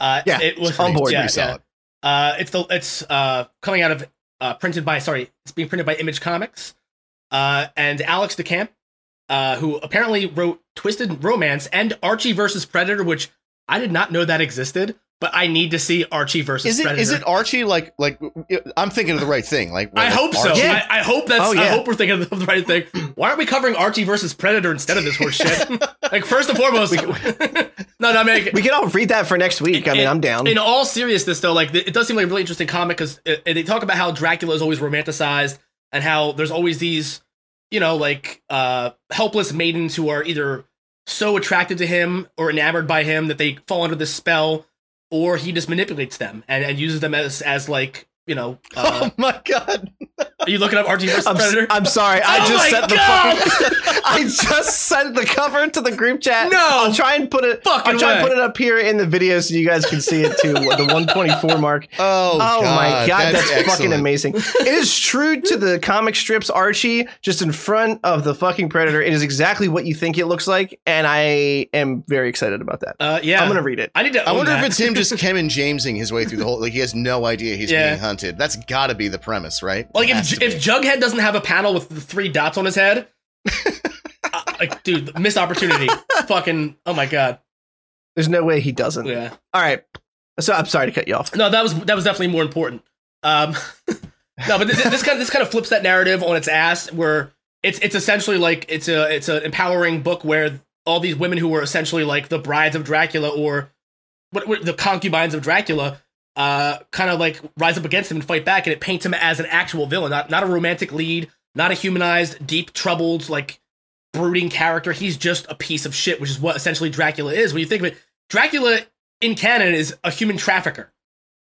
Uh, Yeah, it was on board. Yeah, yeah. Uh, it's the it's uh coming out of uh printed by sorry, it's being printed by Image Comics. Uh, and Alex de Campi, uh, who apparently wrote Twisted Romance and Archie versus Predator, which I did not know that existed, but I need to see Archie versus Is it Predator. is it Archie like like I'm thinking of the right thing like I like hope so. Yeah. I, I hope that's. Oh, yeah. I hope we're thinking of the right thing. [clears throat] Why aren't we covering Archie versus Predator instead of this horse shit? [laughs] like first and foremost, [laughs] no, no. I mean, We can all read that for next week. I mean, in- I'm down. In all seriousness, though, like it does seem like a really interesting comic because they talk about how Dracula is always romanticized and how there's always these, you know, like uh helpless maidens who are either so attracted to him or enamored by him that they fall under this spell, or he just manipulates them and, and uses them as as like you know. [laughs] Uh, Oh my god! are you looking up Archie versus I'm, Predator? I'm sorry. I [laughs] Oh just my sent the fucking, [laughs] I just sent the cover to the group chat. No I'll try and put it. fucking I'll try and put it up here in the video so you guys can see it too. the 124 mark. Oh, Oh my god, that's, fucking amazing. it is true to the comic strips Archie, just in front of the fucking predator. It is exactly what you think it looks like, and I am very excited about that. Uh, yeah, I'm gonna read it. I need to. I wonder that. if it's him just Kevin Jamesing his way through the whole. Like he has no idea he's Yeah. being hunted. That's got to be the premise, right? Like if to if. Jughead doesn't have a panel with the three dots on his head, [laughs] uh, like dude, missed opportunity. [laughs] Fucking oh my god. There's no way he doesn't. Yeah. All right. So I'm sorry to cut you off. No, that was that was definitely more important. Um, [laughs] no, but this, this kind of this kind of flips that narrative on its ass, where it's it's essentially like it's a it's an empowering book where all these women who were essentially like the brides of Dracula or what, what the concubines of Dracula, uh, kind of like rise up against him and fight back, and it paints him as an actual villain, not not a romantic lead, not a humanized, deep, troubled, like brooding character. He's just a piece of shit, which is what essentially Dracula is. When you think of it, Dracula in canon is a human trafficker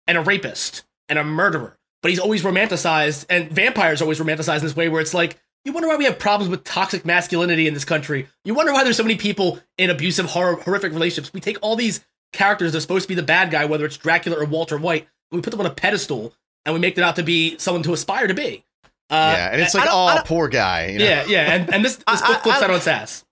and a rapist and a murderer, but he's always romanticized, and vampires are always romanticized in this way where it's like, you wonder why we have problems with toxic masculinity in this country. You wonder why there's so many people in abusive, hor- horrific relationships. We take all these characters that are supposed to be the bad guy, whether it's Dracula or Walter White, we put them on a pedestal and we make it out to be someone to aspire to be. Uh, yeah, and it's like, oh, poor guy. You know? yeah, yeah, and, and this, [laughs] this I- book I- flips I- that on its ass.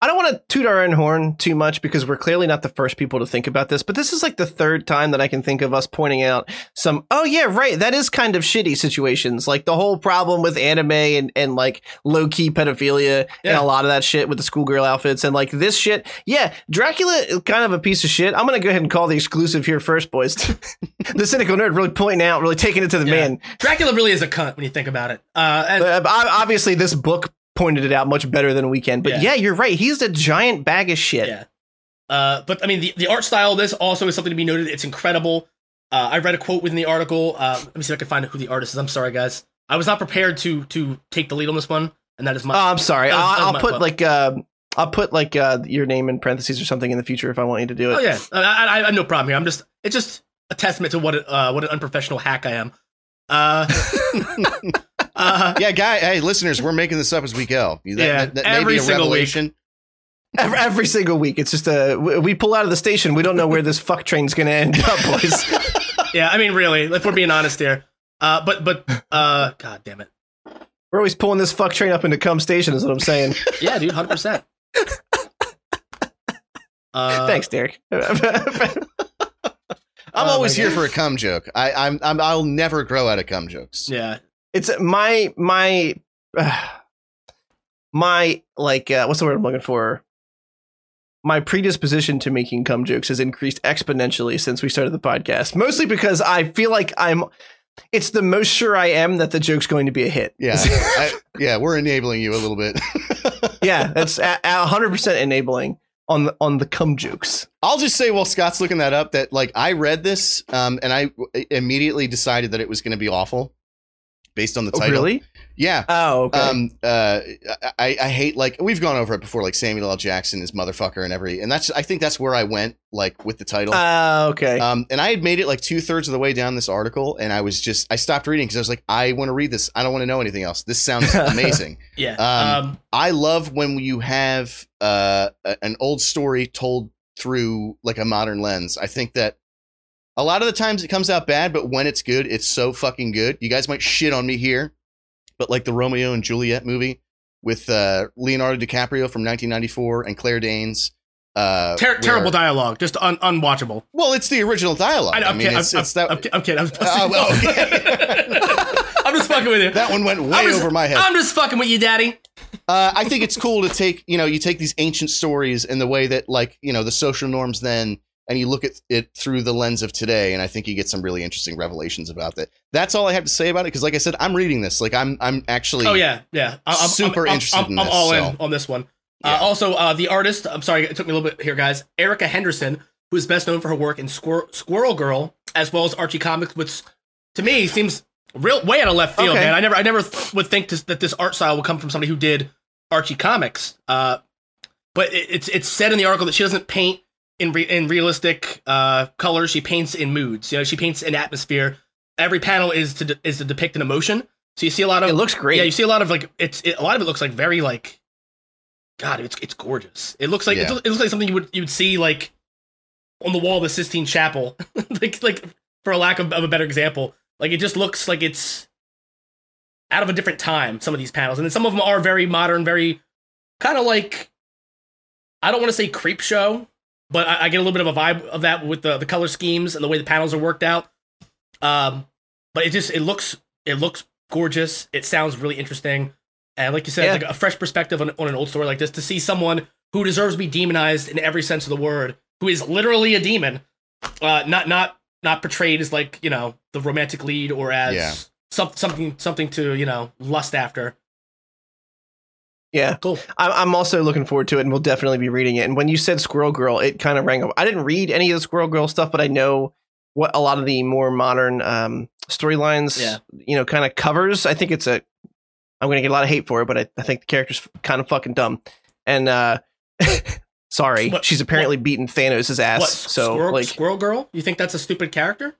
I don't want to toot our own horn too much because we're clearly not the first people to think about this, but this is like the third time that I can think of us pointing out some, oh, yeah, right. That is kind of shitty situations. Like the whole problem with anime and, and like low key pedophilia and a lot of that shit with the schoolgirl outfits and like this shit. Yeah, Dracula is kind of a piece of shit. I'm going to go ahead and call the exclusive here first, boys. [laughs] the cynical nerd really pointing out, really taking it to the Yeah. man. Dracula really is a cunt when you think about it. Uh, and Uh, obviously, this book pointed it out much better than we can, but Yeah. yeah, you're right. He's a giant bag of shit. Yeah. Uh, but I mean, the, the art style of this also is something to be noted. It's incredible. Uh, I read a quote within the article. Uh, let me see if I can find who the artist is. I'm sorry, guys. I was not prepared to to take the lead on this one, and that is my. Oh, I'm sorry. That was- that I'll, I'll put fault. like uh, I'll put like uh, your name in parentheses or something in the future if I want you to do it. oh yeah, I, I, I have no problem here. I'm just. It's just a testament to what a- uh, what an unprofessional hack I am. Uh, [laughs] [laughs] uh, [laughs] yeah, guy. Hey, listeners, we're making this up as we go. That, Yeah, that, that may every be a single week. revelation. Every, every single week, it's just a we we pull out of the station. We don't know where this fuck train's gonna end up, boys. [laughs] [laughs] yeah, I mean, really, if we're being honest here. Uh, but but uh, god damn it. We're always pulling this fuck train up into cum station. Is what I'm saying. Yeah, dude, hundred percent. Uh, Thanks, Derek. I'm Oh, always here God. for a cum joke. I, I'm, I'm I'll never grow out of cum jokes. Yeah, it's my my uh, my like uh, what's the word I'm looking for? my predisposition to making cum jokes has increased exponentially since we started the podcast. Mostly because I feel like I'm. It's the most sure I am that the joke's going to be a hit. Yeah, [laughs] I, yeah, we're enabling you a little bit. [laughs] yeah, that's hundred percent enabling on the, on the cum jokes. I'll just say while Scott's looking that up that like I read this um, and I immediately decided that it was going to be awful based on the Oh, title. really? Yeah. Oh, okay. Um. Uh. I. I hate like we've gone over it before. Like Samuel L. Jackson is motherfucker and every and that's I think that's where I went like with the title. Oh, okay. Um, and I had made it like two thirds of the way down this article, and I was just I stopped reading because I was like, I want to read this. I don't want to know anything else. This sounds [laughs] amazing. Yeah. Um, Um, I love when you have uh, a- an old story told through like a modern lens. I think that a lot of the times it comes out bad, but when it's good, it's so fucking good. You guys might shit on me here, but like the Romeo and Juliet movie with uh, Leonardo DiCaprio from 1994 and Claire Danes. Uh, ter- where- terrible dialogue, just un- unwatchable. Well, it's the original dialogue. I, I, I'm, mean, kidding, it's, I'm, it's that. I'm, I'm kidding. I'm, [laughs] Oh, well, okay. [laughs] I'm just fucking with you. that one went way just- over my head. I'm just fucking with you, daddy. Uh, I think it's cool to take, you know, you take these ancient stories and the way that, like, you know, the social norms then, and you look at it through the lens of today, and I think you get some really interesting revelations about that. That's all I have to say about it, because, like I said, I'm reading this. Like, I'm, I'm actually. Oh yeah, yeah. I'm, Super I'm, I'm, interested I'm, in I'm all so. in on this one. Yeah. Uh, also, uh, the artist. I'm sorry, it took me a little bit here, guys. Erica Henderson, who is best known for her work in Squir- Squirrel Girl, as well as Archie Comics, which to me seems real way out of left field, Okay. man. I never, I never th- would think this, that this art style would come from somebody who did Archie Comics. Uh, but it, it's it's said in the article that she doesn't paint in re- in realistic uh, colors. She paints in moods. You know, she paints in atmosphere. Every panel is to de- is to depict an emotion. So you see a lot of it looks great. yeah, you see a lot of like it's it, a lot of it looks like very like God, it's it's gorgeous. It looks like Yeah. it, looks like something you would you would see like on the wall of the Sistine Chapel, [laughs] like like for a lack of, of a better example. Like it just looks like it's out of a different time. Some of these panels, and then some of them are very modern, very kind of like I don't want to say creep show, but I, I get a little bit of a vibe of that with the the color schemes and the way the panels are worked out. Um, but it just it looks it looks gorgeous. It sounds really interesting. And like you said, Yeah. like a fresh perspective on, on an old story like this to see someone who deserves to be demonized in every sense of the word, who is literally a demon, uh, not not not portrayed as like you know the romantic lead or as Yeah. some, something something to you know lust after. Yeah. Cool. I'm, also looking forward to it, and we'll definitely be reading it. And when you said Squirrel Girl, it kind of rang up. I didn't read any of the Squirrel Girl stuff, but I know what a lot of the more modern um, storylines, Yeah. you know, kind of covers. I think it's a. I'm going to get a lot of hate for it, but I, I think the character's kind of fucking dumb. And uh, [laughs] sorry, What- she's apparently beaten Thanos' ass. What so squirrel, like, squirrel girl? You think that's a stupid character?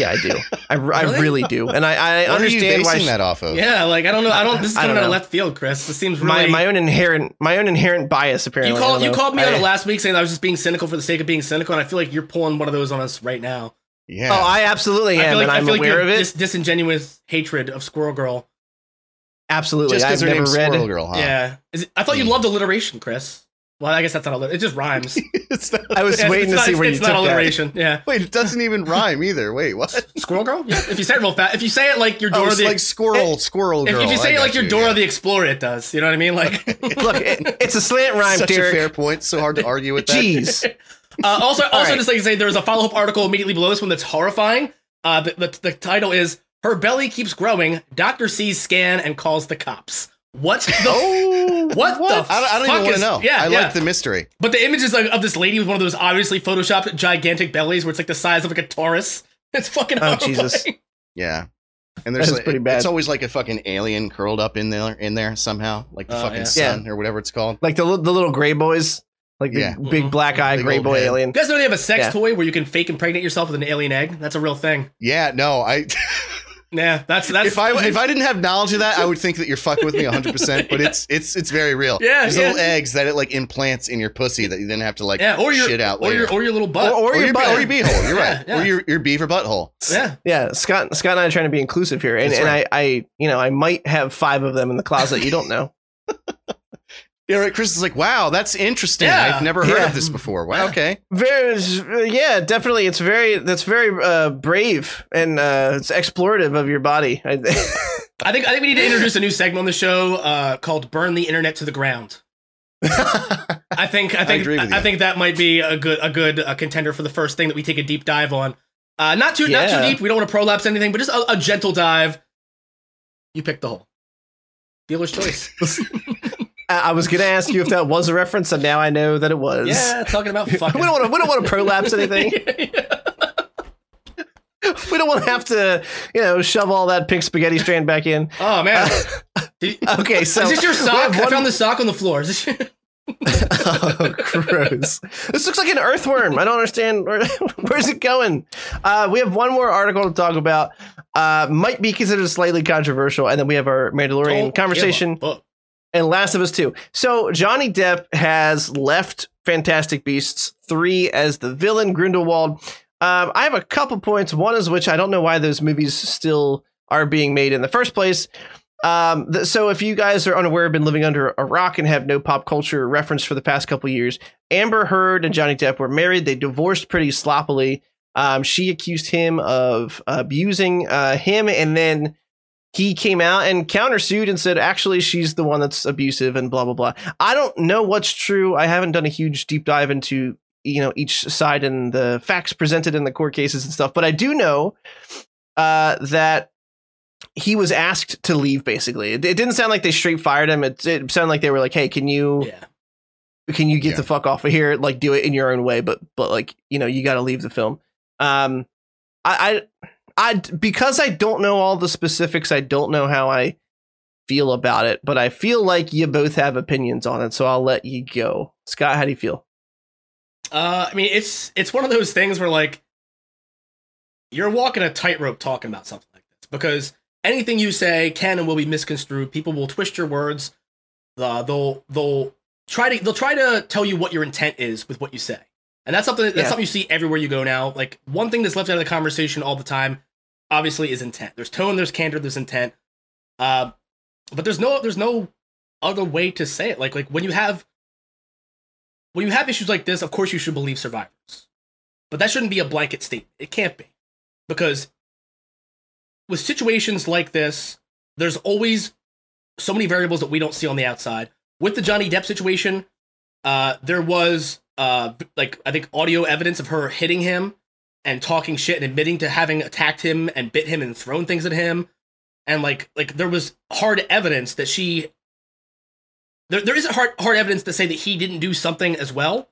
Yeah, I do. I, I Really? really do, and I, I What are you understand why basing she- that off of? Yeah, like I don't know. I don't. This is I coming don't out of know. left field, Chris. This seems my really. my own inherent my own inherent bias. Apparently, you called you know. called me on I- it last week saying I was just being cynical for the sake of being cynical, and I feel like you're pulling one of those on us right now. Yeah. Oh, I absolutely I am, feel like and I I'm feel like aware you're of it. dis- disingenuous hatred of Squirrel Girl. absolutely, just because I've her never name's read. Squirrel Girl, huh? Yeah, Is it, I thought you Hmm. loved alliteration, Chris. Well, I guess that's not alliteration. It just rhymes. [laughs] it's not, I was It's- waiting it's to not, see it's, where you it's took not that. alliteration. Yeah, wait, it doesn't even rhyme either. Wait, what? Squirrel Girl. Yeah, if you say it real fast, if you say it like you're Oh, the like squirrel, squirrel if, girl. if you say I it like got you're you, Dora yeah. the Explorer, it does. You know what I mean? Like. [laughs] [laughs] Look, it, it's a slant rhyme, Such Derek. a fair point. So hard to argue with that. Jeez. Uh, also, also right. just like to say, there's a follow up article immediately below this one that's horrifying. Uh, the, the, the title is "Her belly keeps growing. Doctor sees scan and calls the cops." What the? Oh, What the I don't, I don't fuck even want to know. yeah, I yeah. like the mystery. But the image is like of this lady with one of those obviously photoshopped gigantic bellies, where it's like the size of like a Taurus. [laughs] It's fucking Oh, horrifying. Jesus. Yeah. And there's like, pretty bad. It's always like a fucking alien curled up in there, in there somehow, like the Oh, fucking yeah. sun or whatever it's called. like the the little gray boys, like the Yeah. big Mhm. black eye gray boy head. alien. You guys know they have a sex Yeah. toy where you can fake impregnate yourself with an alien egg? That's a real thing. Yeah, no, I [laughs] Yeah, that's that's. if I if I didn't have knowledge of that, I would think that you're fucking with me 100. percent But it's it's it's very real. Yeah, there's yeah. little eggs that it like implants in your pussy that you then have to like yeah, or your shit out or your or your little butt. Or- or, your, butt. or your beehole. You're [laughs] right. yeah. Or your your beaver butthole. yeah, Yeah, Scott Scott and I are trying to be inclusive here, and, That's and. I, I you know I might have five of them in the closet. You don't know. Yeah, right. Chris is like, wow, that's interesting. Yeah. I've never heard Yeah. of this before. Wow, okay. [laughs] Very, yeah, definitely. It's very that's very uh, brave and uh, it's explorative of your body. I, [laughs] I think I think we need to introduce a new segment on the show uh, called "Burn the Internet to the Ground." [laughs] I think I think agree with I, think that might be a good a good uh, contender for the first thing that we take a deep dive on. Uh, not too not too deep. We don't want to prolapse anything, but just a, a gentle dive. You pick the hole. Dealer's choice. I was gonna ask you if that was a reference, and now I know that it was. yeah, talking about [laughs] we don't want to. We don't want to prolapse anything. [laughs] we don't want to have to, you know, shove all that pink spaghetti strand back in. oh man. [laughs] Did- Okay, so is this your sock? have I found the sock on the floor. Is this your- oh, gross. This looks like an earthworm. I don't understand. Where, where's it going? Uh, we have one more article to talk about. Uh, might be considered slightly controversial. And then we have our Mandalorian conversation give a fuck. And Last of Us 2. So Johnny Depp has left Fantastic Beasts 3 as the villain, Grindelwald. Um, I have a couple points. One is which I don't know why those movies still are being made in the first place. Um, th- so if you guys are unaware, have been living under a rock and have no pop culture reference for the past couple years, Amber Heard and Johnny Depp were married. They divorced pretty sloppily. Um, she accused him of abusing uh, him, and then he came out and countersued and said, actually, she's the one that's abusive and blah blah blah. I don't know what's true. I haven't done a huge deep dive into you know each side and the facts presented in the court cases and stuff, but I do know uh, that he was asked to leave. Basically, it, it didn't sound like they straight fired him. It, it sounded like they were like, "Hey, can you Yeah. can you get Yeah. the fuck off of here? Like, do it in your own way, but but like you know, you got to leave the film." Um, I, I I because I don't know all the specifics. I don't know how I feel about it, but I feel like you both have opinions on it, so I'll let you go. Scott, how do you feel? Uh, I mean, it's it's one of those things where like you're walking a tightrope talking about something like this because anything you say can and will be misconstrued. People will twist your words. Uh, they'll they'll try to they'll try to tell you what your intent is with what you say, and that's something that's Yeah. something you see everywhere you go now. Like one thing that's left out of the conversation all the time, obviously, is intent. There's tone, there's candor, there's intent. Uh, but there's no there's no other way to say it. Like like when you have when you have issues like this, of course you should believe survivors. But that shouldn't be a blanket statement. It can't be. Because with situations like this, there's always so many variables that we don't see on the outside. With the Johnny Depp situation, uh, there was uh, like I think audio evidence of her hitting him and talking shit and admitting to having attacked him and bit him and thrown things at him. And like like there was hard evidence that she there, there isn't hard hard evidence to say that he didn't do something as well.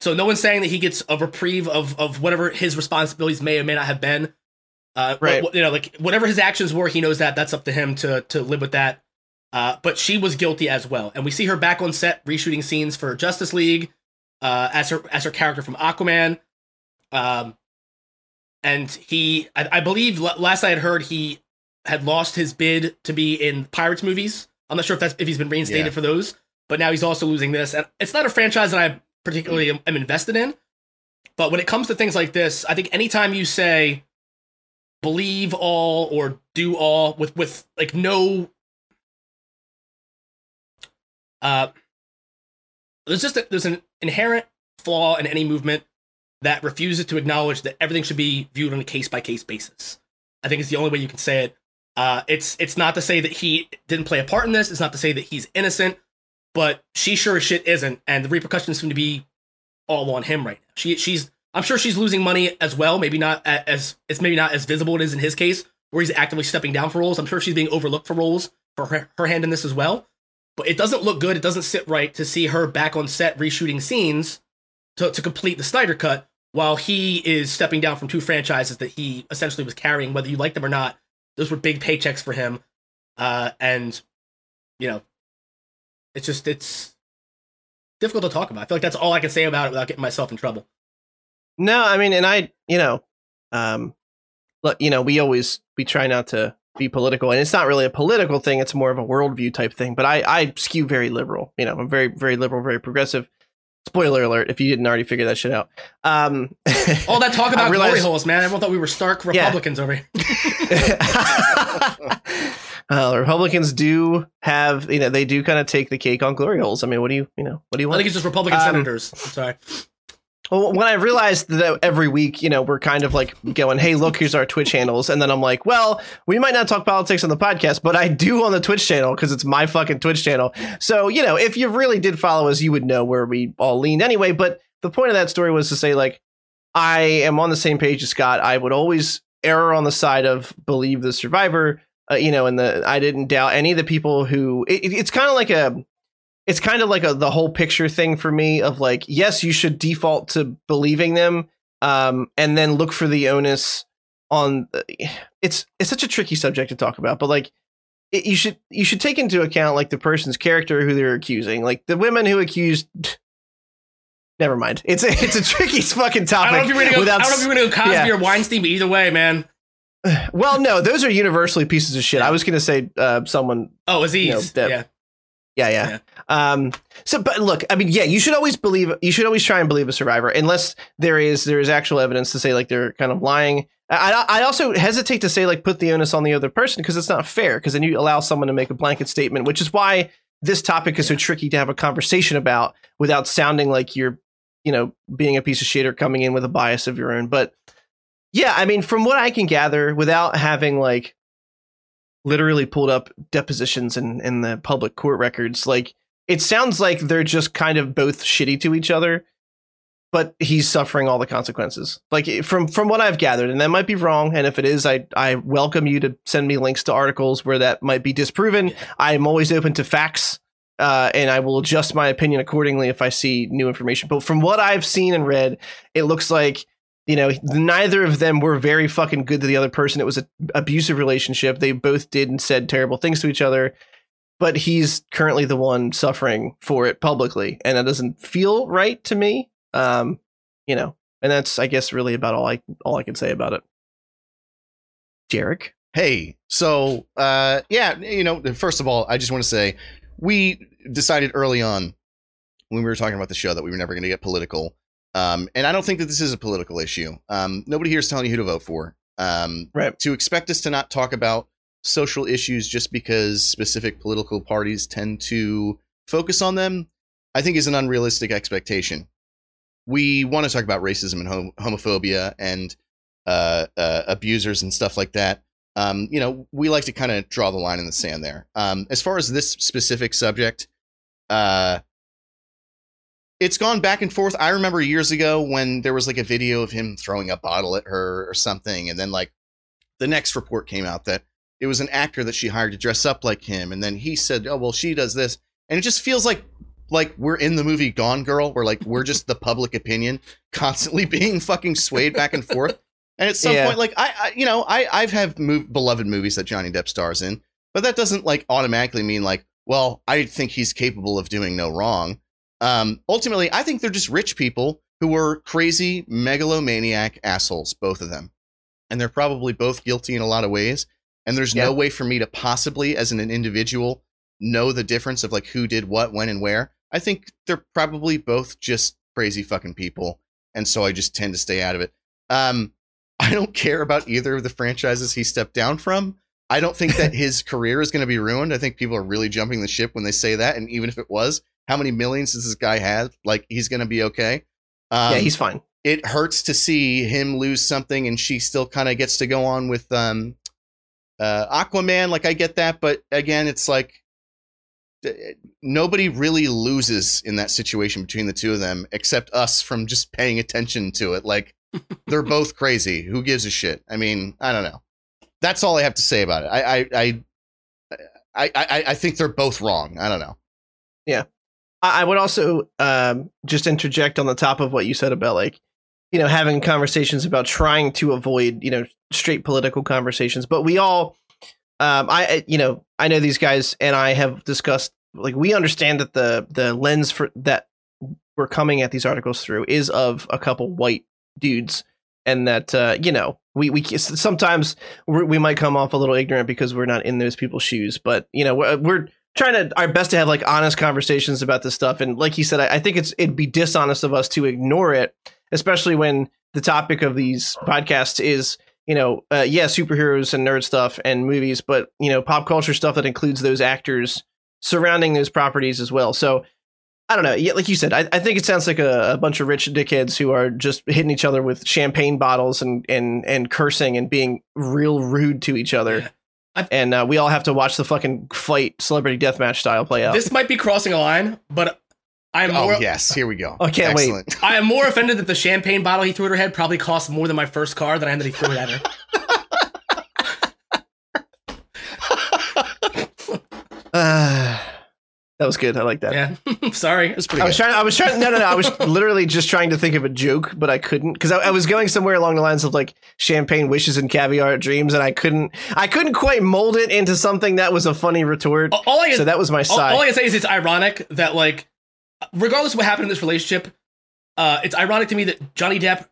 So no one's saying that he gets a reprieve of of whatever his responsibilities may or may not have been. Uh, Right. you know, like whatever his actions were, he knows that. That's up to him to to live with that. Uh, but she was guilty as well, and we see her back on set reshooting scenes for Justice League uh, as her as her character from Aquaman. Um, and he, I, I believe, last I had heard, he had lost his bid to be in Pirates movies. I'm not sure if that's if he's been reinstated Yeah. for those, but now he's also losing this. And it's not a franchise that I particularly am, am invested in. But when it comes to things like this, I think anytime you say believe all or do all with with like no uh there's just a, there's an inherent flaw in any movement that refuses to acknowledge that everything should be viewed on a case by case basis. I think it's the only way you can say it. Uh, it's it's not to say that he didn't play a part in this. It's not to say that he's innocent, but she sure as shit isn't, and the repercussions seem to be all on him right now. She she's I'm sure she's losing money as well. Maybe not as it's maybe not as visible it is in his case where he's actively stepping down for roles. I'm sure she's being overlooked for roles for her, her hand in this as well. But it doesn't look good. It doesn't sit right to see her back on set reshooting scenes to, to complete the Snyder cut while he is stepping down from two franchises that he essentially was carrying, whether you like them or not. Those were big paychecks for him. Uh, and, you know, it's just, it's difficult to talk about. I feel like that's all I can say about it without getting myself in trouble. No, I mean, and I, you know, um, look, you know, we always we try not to be political, and it's not really a political thing; it's more of a worldview type thing. But I, I skew very liberal. You know, I'm very, very liberal, very progressive. Spoiler alert! If you didn't already figure that shit out. Um, [laughs] All that talk about glory holes, man. Everyone thought we were stark Yeah. Republicans over here. [laughs] the Republicans do have, you know, they do kind of take the cake on glory holes. I mean, what do you, you know, what do you want? I think it's just Republican Um, senators. I'm sorry. Well, when I realized that every week, you know, we're kind of like going, "Hey, look, here's our Twitch handles," and then I'm like, "Well, we might not talk politics on the podcast, but I do on the Twitch channel because it's my fucking Twitch channel." So, you know, if you really did follow us, you would know where we all leaned anyway. But the point of that story was to say, like, I am on the same page as Scott. I would always err on the side of believe the survivor. Uh, you know, and the I didn't doubt any of the people who. It, it's kind of like a it's kind of like a the whole picture thing for me of like yes you should default to believing them um and then look for the onus on it's it's such a tricky subject to talk about but like it, you should you should take into account like the person's character who they're accusing like the women who accused [laughs] never mind it's a, it's a tricky [laughs] fucking topic I don't know if you're gonna go. without I don't know if you're gonna go Cosby yeah. or Weinstein, but either way, man. [sighs] well no those are universally pieces of shit i was gonna say uh someone Oh, Aziz. You know, that- yeah. Yeah, yeah. Um, so, but look, I mean, yeah, you should always believe, you should always try and believe a survivor, unless there is there is actual evidence to say like they're kind of lying. I, I also hesitate to say like put the onus on the other person because it's not fair because then you allow someone to make a blanket statement, which is why this topic is so tricky to have a conversation about without sounding like you're, you know, being a piece of shit or coming in with a bias of your own. But yeah, I mean, from what I can gather, without having like literally pulled up depositions in in the public court records. Like it sounds like they're just kind of both shitty to each other but he's suffering all the consequences. Like from from what i've gathered and that might be wrong and if it is i i welcome you to send me links to articles where that might be disproven. I'm always open to facts uh, and I will adjust my opinion accordingly if I see new information. But from what I've seen and read, it looks like you know neither of them were very fucking good to the other person. It was an abusive relationship. They both did and said terrible things to each other but he's currently the one suffering for it publicly and that doesn't feel right to me um you know and that's i guess really about all i all i can say about it. Jarek? Hey, so uh, yeah, you know, first of all, I just want to say we decided early on when we were talking about the show that we were never going to get political. Um, and I don't think that this is a political issue. Um, nobody here is telling you who to vote for. Um, Right. To expect us to not talk about social issues just because specific political parties tend to focus on them, I think is an unrealistic expectation. We want to talk about racism and hom- homophobia and uh, uh, abusers and stuff like that. Um, you know, we like to kind of draw the line in the sand there. Um, as far as this specific subject, uh, it's gone back and forth. I remember years ago when there was like a video of him throwing a bottle at her or something, and then like the next report came out that it was an actor that she hired to dress up like him, and then he said, "Oh well, she does this," and it just feels like like we're in the movie Gone Girl, where like we're just the public opinion [laughs] constantly being fucking swayed back and forth. And at some Yeah. point, like I, I, you know, I, I've have beloved movies that Johnny Depp stars in, but that doesn't like automatically mean like, well, I think he's capable of doing no wrong. Um, ultimately, I think they're just rich people who were crazy megalomaniac assholes, both of them, and they're probably both guilty in a lot of ways. And there's no way for me to possibly, as an individual, know the difference of like who did what, when, and where. I think they're probably both just crazy fucking people, and so I just tend to stay out of it. Um, I don't care about either of the franchises he stepped down from. I don't think that [laughs] his career is going to be ruined. I think people are really jumping the ship when they say that. And even if it was, how many millions does this guy have? Like he's going to be okay. Um, yeah he's fine it hurts to see him lose something, and she still kind of gets to go on with um, uh, Aquaman. Like I get that, but again, it's like d- nobody really loses in that situation between the two of them, except us from just paying attention to it. Like [laughs] they're both crazy. Who gives a shit? I mean, I don't know. That's all I have to say about it. I I I I, I, I think they're both wrong. I don't know. I I would also um, just interject on the top of what you said about like, you know, having conversations about trying to avoid, you know, straight political conversations. But we all, um, I, you know, I know these guys and I have discussed like we understand that the the lens for that we're coming at these articles through is of a couple white dudes, and that uh, you know we we sometimes we might come off a little ignorant because we're not in those people's shoes, but you know we're, we're trying to our best to have like honest conversations about this stuff. And like he said, I, I think it's it'd be dishonest of us to ignore it, especially when the topic of these podcasts is you know uh, yeah superheroes and nerd stuff and movies, but you know pop culture stuff that includes those actors surrounding those properties as well. So. I don't know. Yeah, like you said, I, I think it sounds like a, a bunch of rich dickheads who are just hitting each other with champagne bottles and and and cursing and being real rude to each other. Yeah. I- and uh, we all have to watch the fucking fight, celebrity deathmatch style play out. This might be crossing a line, but I am Oh more yes, here we go. I can't wait. [laughs] I am more offended that the champagne bottle he threw at her head probably cost more than my first car than I am that he threw it at her. Uh, [laughs] [sighs] that was good. I like that. Yeah, [laughs] sorry. It's pretty I was good. trying. I was trying. No, no, no. I was [laughs] literally just trying to think of a joke, but I couldn't because I, I was going somewhere along the lines of like champagne wishes and caviar dreams, and I couldn't. I couldn't quite mold it into something that was a funny retort. All I So that was my all, side. all I can say is it's ironic that like, regardless of what happened in this relationship, uh, it's ironic to me that Johnny Depp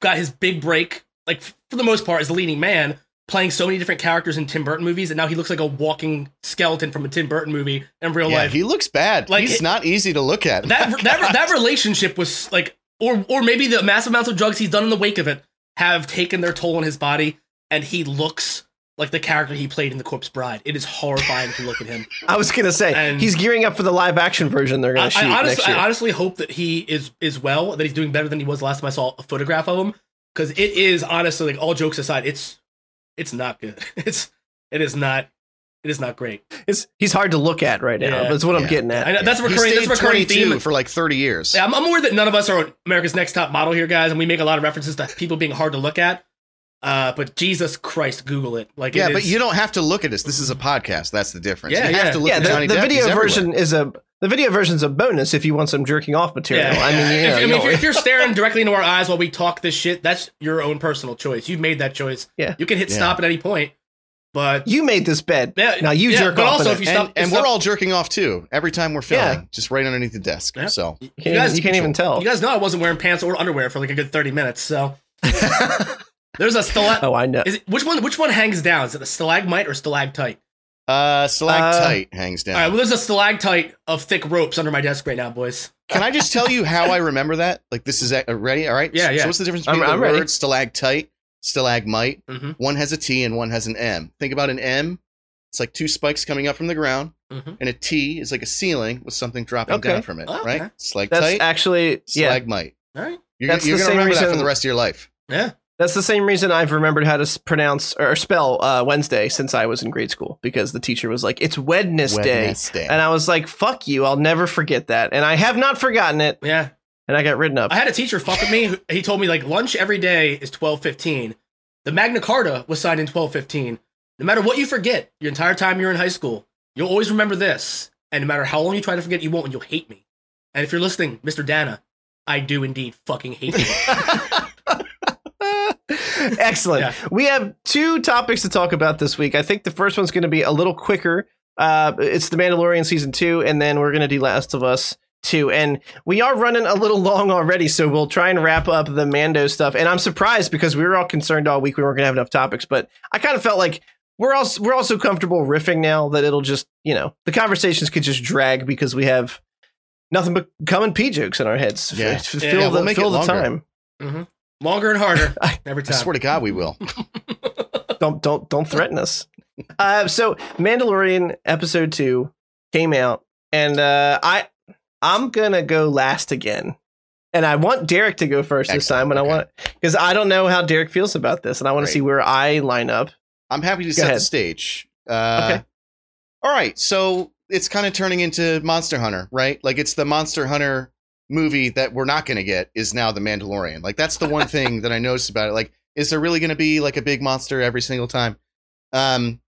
got his big break, like for the most part, as the leading man, playing so many different characters in Tim Burton movies, and now he looks like a walking skeleton from a Tim Burton movie in real yeah, life. he looks bad. Like, He's it- not easy to look at. that [laughs] oh that that relationship was like, or or maybe the massive amounts of drugs he's done in the wake of it have taken their toll on his body, and he looks like the character he played in The Corpse Bride. It is horrifying to look at him. [laughs] I was gonna say And- he's gearing up for the live action version they're gonna I, shoot I honestly, next year. I honestly hope that he is is well, that he's doing better than he was last time I saw a photograph of him. Because it is honestly, like all jokes aside, it's it's not good. [laughs] It's it is not it is not great. it's, he's hard to look at right now. Yeah. That's what I'm getting at. I know, that's a recurring. That's a recurring theme. for like 30 years. Yeah, I'm, I'm worried that none of us are America's Next Top Model here, guys, and we make a lot of references to people being hard to look at. Uh, but Jesus Christ, Google it. Like, Yeah, it but you don't have to look at this. This is a podcast. That's the difference. Yeah, you have yeah. to look yeah, at the, the video He's everywhere. version is a the video version's a bonus if you want some jerking off material. I mean, you know, if, I you mean, if, know, you're, if you're staring [laughs] directly into our eyes while we talk this shit, that's your own personal choice. You've made that choice. Yeah. you can hit Yeah. stop at any point. But you made this bed. Yeah, now you yeah, jerk but off. also if you stop- and, and it's we're all jerking off too every time we're filming, Yeah. just right underneath the desk. Yeah. So you, can't, guys, you can't even tell. You guys know I wasn't wearing pants or underwear for like a good thirty minutes. So [laughs] there's a stalagmite. oh, I know. Is it which one? Which one hangs down? Is it a stalagmite or stalactite? Uh, stalactite hangs down. All right. Well, there's a stalactite of thick ropes under my desk right now, boys. Can I just tell you how I [laughs] remember that? Like this is a- ready. All right. Yeah, So, yeah. so what's the difference I'm- between I'm the ready. word stalactite, stalagmite? Mhm. One has a T and one has an M. Think about an M. It's like two spikes coming up from the ground, Mhm. and a T is like a ceiling with something dropping Okay. down from it. Okay. Right. That's Stalactite, actually yeah. stalagmite. All right. You're, That's you're gonna remember that for the rest of your life. Yeah. That's the same reason I've remembered how to pronounce or spell uh, Wednesday since I was in grade school because the teacher was like, "It's Wednesday," Wednesday. and I was like, "Fuck you! I'll never forget that," and I have not forgotten it, Yeah. and I got written up. I had a teacher fuck with me. He told me like lunch every day is twelve fifteen. The Magna Carta was signed in twelve fifteen. No matter what you forget, your entire time you're in high school, you'll always remember this. And no matter how long you try to forget, you won't, and you'll hate me. And if you're listening, Mr. Dana, I do indeed fucking hate you. [laughs] [laughs] [laughs] Excellent. Yeah. We have two topics to talk about this week. I think the first one's going to be a little quicker. Uh, it's The Mandalorian season two, and then we're going to do Last of Us two. And we are running a little long already, so we'll try and wrap up the Mando stuff. And I'm surprised because we were all concerned all week we weren't going to have enough topics, but I kind of felt like we're all we're also comfortable riffing now that it'll just you know the conversations could just drag because we have nothing but common p jokes in our heads. Yeah. F- Yeah, fill yeah, the we'll make fill it the longer. time. Longer and harder [laughs] every time. I time. swear to God, we will. [laughs] don't don't don't threaten us. [laughs] Uh, so Mandalorian episode two came out, and uh, I I'm gonna go last again, and I want Derek to go first this time, Excellent, and I want because I don't know how Derek feels about this, and I want to see where I line up. I'm happy to Go set ahead. the stage. Uh, Okay. All right. So it's kind of turning into Monster Hunter, right? Like it's the Monster Hunter movie that we're not going to get is now the Mandalorian. Like that's the one thing that I [laughs] noticed about it. Like, is there really going to be like a big monster every single time? Um,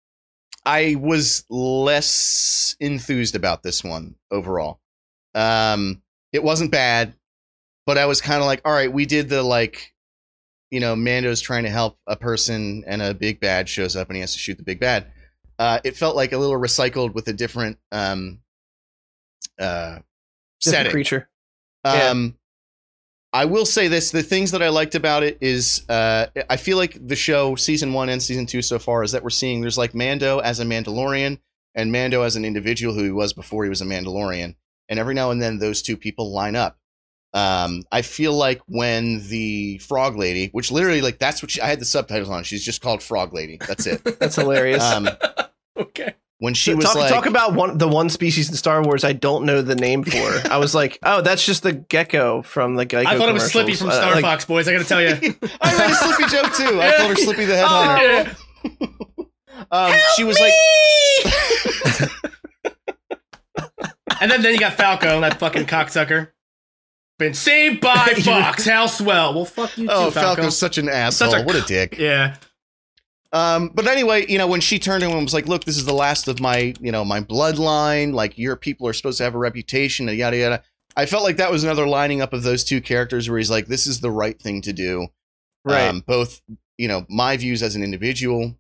I was less enthused about this one overall. Um, it wasn't bad, but I was kind of like, all right, we did the like you know, Mando's trying to help a person and a big bad shows up and he has to shoot the big bad. Uh, it felt like a little recycled with a different um, uh, Different setting. creature. Yeah. Um, I will say this: the things that I liked about it is, uh, I feel like the show season one and season two so far is that we're seeing there's like Mando as a Mandalorian and Mando as an individual who he was before he was a Mandalorian, and every now and then those two people line up. Um, I feel like when the Frog Lady, which literally like that's what she, I had the subtitles on, she's just called Frog Lady. That's it. [laughs] That's hilarious. um, [laughs] okay. When she So was talk, like, talk about one the one species in Star Wars I don't know the name for. [laughs] I was like, oh, that's just the gecko from the Geico. I thought it was Slippy commercials. from Uh, Star like, Fox, boys. I gotta tell you. [laughs] I made a Slippy joke too. I called her Slippy the Headhunter. Yeah. [laughs] Um, she was like, And then, then you got Falco, that fucking cocksucker. Been saved by Fox. How swell. Well, fuck you too, "Oh, Falco. Falco's such an asshole. Such a what a dick." Yeah. Um, but anyway, you know, when she turned to him and was like, "Look, this is the last of my, you know, my bloodline. Like, your people are supposed to have a reputation, and yada yada." I felt like that was another lining up of those two characters where he's like, "This is the right thing to do." right. Um, both, you know, my views as an individual,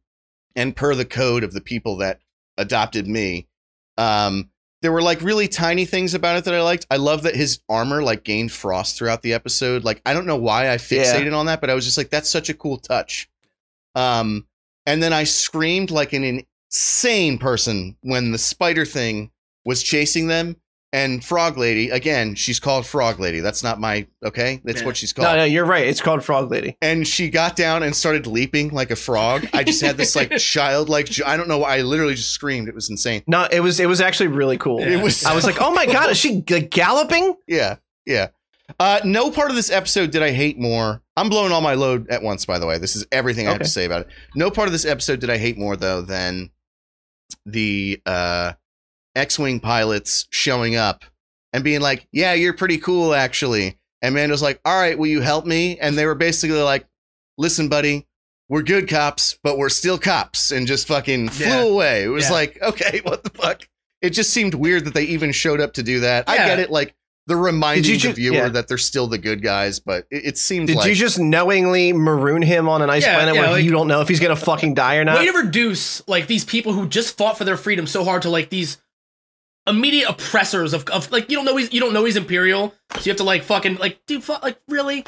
and per the code of the people that adopted me. Um, there were like really tiny things about it that I liked. I love that his armor like gained frost throughout the episode. Like I don't know why I fixated on that, but I was just like, that's such a cool touch. Um, and then I screamed like an insane person when the spider thing was chasing them. And Frog Lady, again, she's called Frog Lady. That's not my okay. That's Yeah. what she's called no, no, you're right. It's called Frog Lady. and she got down and started leaping like a frog. I just had this like [laughs] childlike. jo- I don't know why. I literally just screamed. It was insane. No, it was it was actually really cool. Yeah. It was. I was like, oh my god, is she g- galloping? [laughs] yeah, yeah. Uh, no part of this episode did I hate more. I'm blowing all my load at once. By the way, this is everything I have to say about it. No part of this episode did I hate more though than the uh, X-wing pilots showing up and being like, "Yeah, you're pretty cool, actually." And Mando's like, "All right, will you help me?" And they were basically like, "Listen, buddy, we're good cops, but we're still cops," and just fucking flew Yeah. away. It was Yeah. like, [laughs] okay, what the fuck? It just seemed weird that they even showed up to do that. I get it, like they're reminding you the ju- viewer yeah. that they're still the good guys, but it, it seemed Did like you just knowingly maroon him on an ice Yeah, planet yeah, where like- you don't know if he's gonna fucking die or not? Way to reduce like these people who just fought for their freedom so hard to like these immediate oppressors of, of like you don't know he's you don't know he's imperial, so you have to like fucking like dude fuck like really.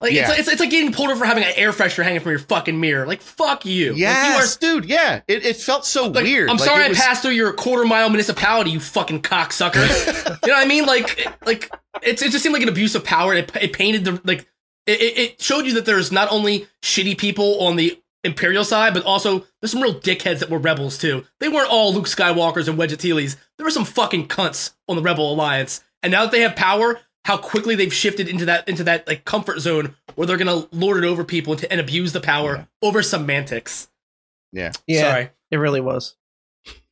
Like Yeah. it's, like, it's it's like getting pulled over for having an air freshener hanging from your fucking mirror. Like fuck you. Like, yes, dude, yeah. It, it felt so like, weird. I'm sorry it I was- passed through your quarter mile municipality, you fucking cocksucker. [laughs] you know what I mean? Like like it's it just seemed like an abuse of power. It, it painted the like it, it it showed you that there's not only shitty people on the Imperial side, but also there's some real dickheads that were rebels too. They weren't all Luke Skywalkers and Wedge Antilles. There were some fucking cunts on the Rebel Alliance. And now that they have power, how quickly they've shifted into that into that like comfort zone where they're gonna lord it over people and, and abuse the power over semantics. Yeah. yeah, Sorry, it really was.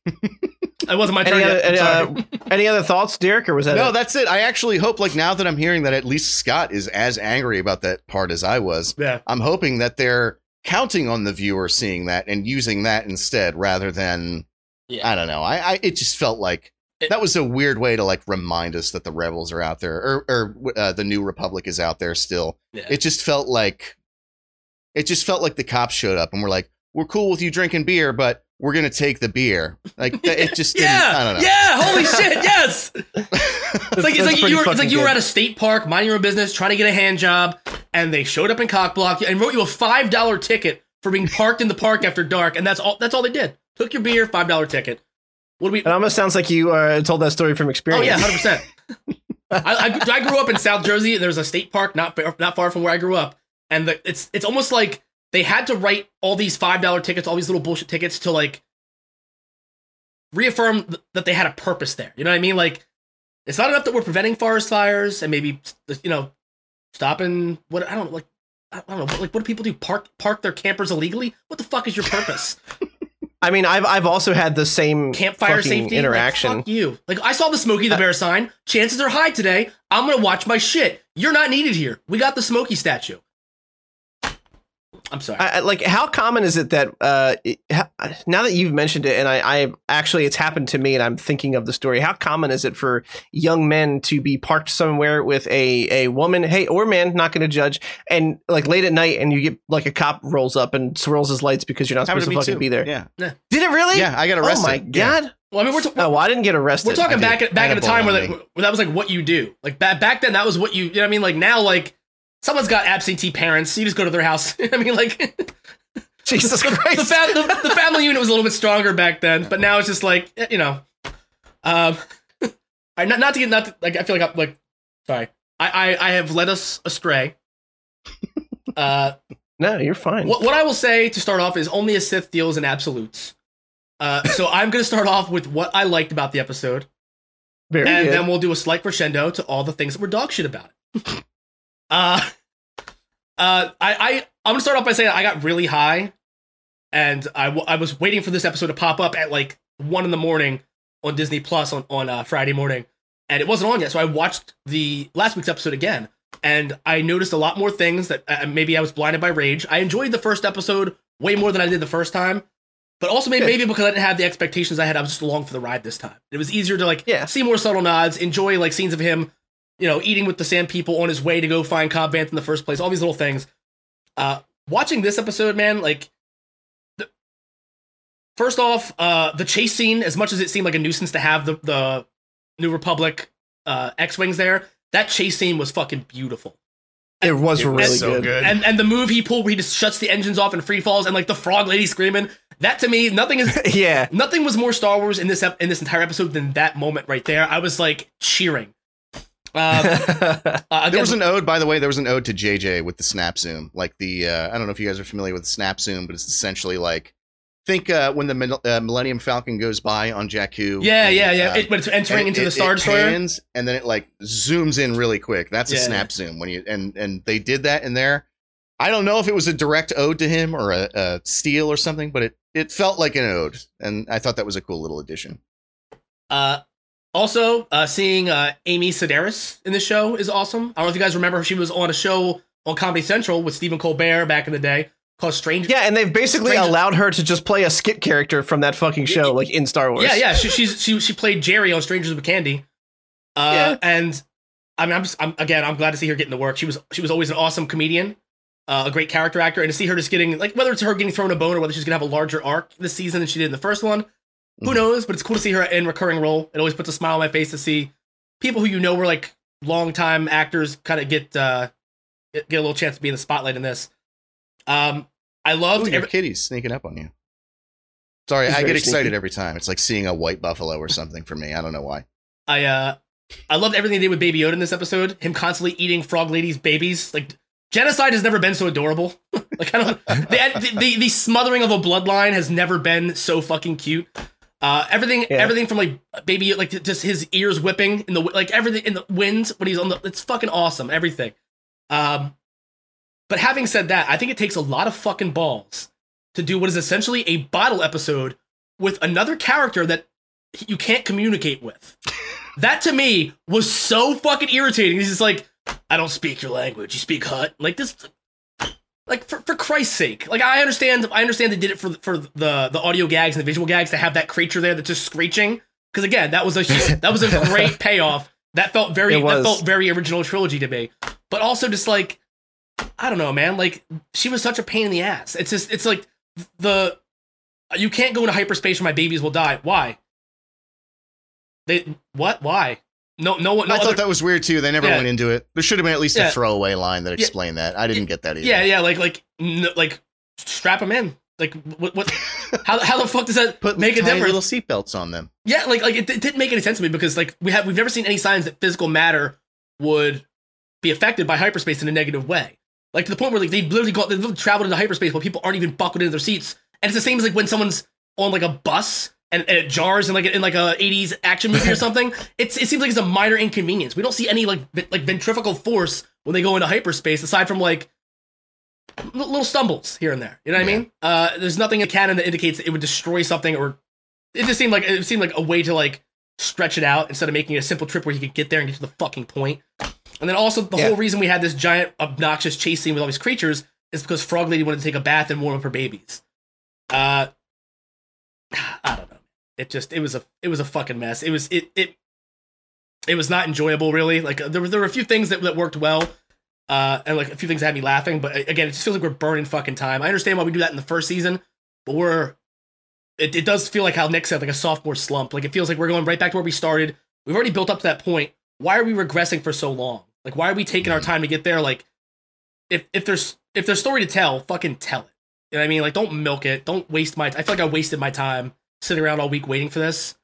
that wasn't my turn. Any other, I'm any, sorry. uh, any other thoughts, Derek, or was that No, it? that's it. I actually hope, like, now that I'm hearing that at least Scott is as angry about that part as I was, yeah. I'm hoping that they're counting on the viewer seeing that and using that instead rather than, Yeah. I don't know. I, I it just felt like It- that was a weird way to like remind us that the rebels are out there or, or uh, the new republic is out there still. Yeah. It just felt like, it just felt like the cops showed up and we're like, we're cool with you drinking beer, but we're going to take the beer. Like, it just [laughs] didn't, yeah, I don't know. yeah, holy shit, [laughs] yes. It's like it's like you were it's like you were good. at a state park minding your own business, trying to get a hand job, and they showed up in cockblock and wrote you a five dollar ticket for being parked in the park after dark, and that's all that's all they did. Took your beer, five dollar ticket. What do we? It almost sounds like you uh, told that story from experience. Oh yeah, hundred percent. I, I [laughs] I grew up in South Jersey. There's a state park not far, not far from where I grew up, and the, it's it's almost like they had to write all these five dollar tickets, all these little bullshit tickets to like reaffirm th- that they had a purpose there. You know what I mean? Like it's not enough that we're preventing forest fires and maybe you know stopping what I don't know like. I don't know. Like, what do people do? Park park their campers illegally? What the fuck is your purpose? [laughs] I mean, I've I've also had the same campfire safety interaction. Like, fuck you. Like I saw the Smokey the Bear sign. Chances are high today. I'm gonna watch my shit. You're not needed here. We got the Smokey statue. I'm sorry. I, I- like how common is it that uh it- ha- now that you've mentioned it and I, I actually it's happened to me and I'm thinking of the story how common is it for young men to be parked somewhere with a a woman hey or man not going to judge and like late at night and you get like a cop rolls up and swirls his lights because you're not supposed to, to fucking too. be there Yeah. did it really Yeah. I got arrested. oh my Yeah. god well, I mean, we're, ta- oh well, I didn't get arrested we're talking back at back at a a time where on that, where that was like what you do. Like back back then, that was what you. You know what I mean? Like now, like someone's got absentee parents. You just go to their house. [laughs] I mean, like [laughs] Jesus the, Christ fam- the, the family unit was a little bit stronger back then, but now it's just like eh, you know, um, [laughs] I not, not to get not to, like I feel like I'm like sorry, I I, I have led us astray. Uh, no you're fine what what I will say to start off is only a Sith deals in absolutes. Uh, so I'm gonna start off with what I liked about the episode, Very and good. then we'll do a slight crescendo to all the things that were dog shit about it. Uh, uh, I, I I'm gonna start off by saying I got really high, and I, w- I was waiting for this episode to pop up at like one in the morning on Disney Plus on on uh, Friday morning, and it wasn't on yet. So I watched the last week's episode again, and I noticed a lot more things that uh, maybe I was blinded by rage. I enjoyed the first episode way more than I did the first time. But also maybe, maybe because I didn't have the expectations I had, I was just along for the ride this time. It was easier to like Yeah. see more subtle nods, enjoy like scenes of him, you know, eating with the Sand People on his way to go find Cobb Vanth in the first place. All these little things. Uh, watching this episode, man, like, the, first off, uh, the chase scene, as much as it seemed like a nuisance to have the the New Republic uh, X wings there, that chase scene was fucking beautiful. it was It was really so good. good. And and the move he pulled where he just shuts the engines off and free falls, and like the frog lady screaming. That to me, nothing is [laughs] yeah. Nothing was more Star Wars in this ep- in this entire episode than that moment right there. I was like cheering. Um, [laughs] uh, There was an ode, by the way. There was an ode to JJ with the snap zoom, like the. Uh, I don't know if you guys are familiar with the snap zoom, but it's essentially like think uh, when the uh, Millennium Falcon goes by on Jakku. yeah, and, yeah, yeah. uh, It, but it's entering into it- the Star Destroyer. pans, and then it like zooms in really quick. That's a Yeah. snap zoom when you and and they did that in there. I don't know if it was a direct ode to him or a, a steal or something, but it it felt like an ode, and I thought that was a cool little addition. Uh, also, uh, seeing uh, Amy Sedaris in the show is awesome. I don't know if you guys remember, she was on a show on Comedy Central with Stephen Colbert back in the day called Strange. yeah, and they've basically Stranger- allowed her to just play a skit character from that fucking show, like in Star Wars. Yeah, yeah. She, she's she she played Jerri on Strangers with Candy. Uh, Yeah. and I mean, I'm, just, I'm again, I'm glad to see her getting the work. She was she was always an awesome comedian, uh, a great character actor, and to see her just getting like whether it's her getting thrown a bone or whether she's gonna have a larger arc this season than she did in the first one, who Mhm. knows? But it's cool to see her in recurring role. It always puts a smile on my face to see people who you know were like longtime actors kind of get uh get a little chance to be in the spotlight in this. Um, I loved Ooh, every- kitty's sneaking up on you. Sorry, He's I get excited sneaky. every time. It's like seeing a white buffalo or something for me. I don't know why. I uh I loved everything they did with Baby Yoda in this episode. Him constantly eating Frog Lady's babies. Like genocide has never been so adorable. [laughs] like I don't [laughs] the, the the smothering of a bloodline has never been so fucking cute. Uh, everything, Yeah. everything from like baby, like just his ears whipping in the like everything in the winds when he's on the. It's fucking awesome. Everything. Um, but having said that, I think it takes a lot of fucking balls to do what is essentially a bottle episode with another character that you can't communicate with. [laughs] that to me was so fucking irritating. He's just like, I don't speak your language. You speak hut. Like this like for, for Christ's sake. Like I understand I understand they did it for for the the audio gags and the visual gags to have that creature there that's just screeching. Because again, that was a that was a great [laughs] payoff. That felt very that felt very original trilogy to me. But also just like I don't know, man. Like she was such a pain in the ass. It's just it's like the you can't go into hyperspace or my babies will die. Why? They what? Why? No, no one. No I other- thought that was weird too. They never Yeah. went into it. There should have been at least Yeah. a throwaway line that explained that. I didn't get that either. Yeah, yeah, like like n- like strap them in. Like what? what how how the fuck does that [laughs] Put make a difference? little seatbelts on them. Yeah, like like it, it didn't make any sense to me because like we have we've never seen any signs that physical matter would be affected by hyperspace in a negative way. Like to the point where like they've literally got they've literally traveled into hyperspace while people aren't even buckled into their seats, and it's the same as like when someone's on like a bus and, and it jars in like in like a 80s action movie or [laughs] something. It's it seems like it's a minor inconvenience. We don't see any like like ventricular force when they go into hyperspace aside from like li- little stumbles here and there. You know what I mean? Uh, there's nothing in canon that indicates that it would destroy something or it just seemed like it seemed like a way to like stretch it out instead of making a simple trip where you could get there and get to the fucking point. And then also the Yeah. whole reason we had this giant obnoxious chase scene with all these creatures is because Frog Lady wanted to take a bath and warm up her babies. Uh [sighs] I don't know. It just it was a it was a fucking mess. It was it it it was not enjoyable really. Like there were there were a few things that, that worked well. Uh, and like a few things that had me laughing, but again, it just feels like we're burning fucking time. I understand why we do that in the first season, but we're it, it does feel like how Nick said, like a sophomore slump. Like it feels like we're going right back to where we started. We've already built up to that point. Why are we regressing for so long? Like why are we taking our time to get there? Like if if there's if there's story to tell, fucking tell it. You know what I mean? Like don't milk it. Don't waste my. I feel like I wasted my time sitting around all week waiting for this.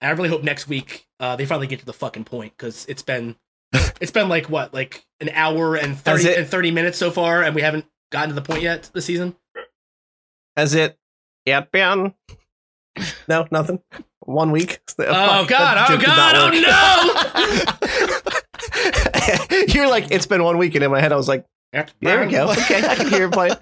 And I really hope next week uh, they finally get to the fucking point because it's been [laughs] it's been like what like an hour and thirty it- and thirty minutes so far, and we haven't gotten to the point yet this season. Has it, yep, Ben. No, nothing. One week. [laughs] Oh Fuck, god! Oh god! Oh no! [laughs] You're like, it's been one week, and in my head, I was like, there we go. Okay, I can hear it playing.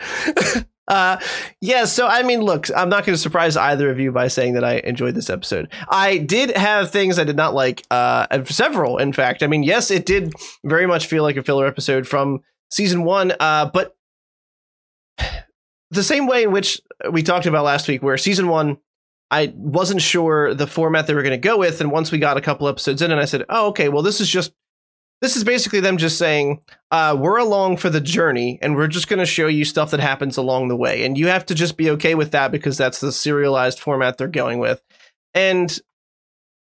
Uh, yeah, so I mean, look, I'm not going to surprise either of you by saying that I enjoyed this episode. I did have things I did not like, uh, several, in fact. I mean, yes, it did very much feel like a filler episode from season one, uh, but the same way in which we talked about last week, where season one, I wasn't sure the format they were going to go with, and once we got a couple episodes in, and I said, "Oh, okay, well, this is just." This is basically them just saying, uh, we're along for the journey and we're just going to show you stuff that happens along the way. And you have to just be okay with that because that's the serialized format they're going with. And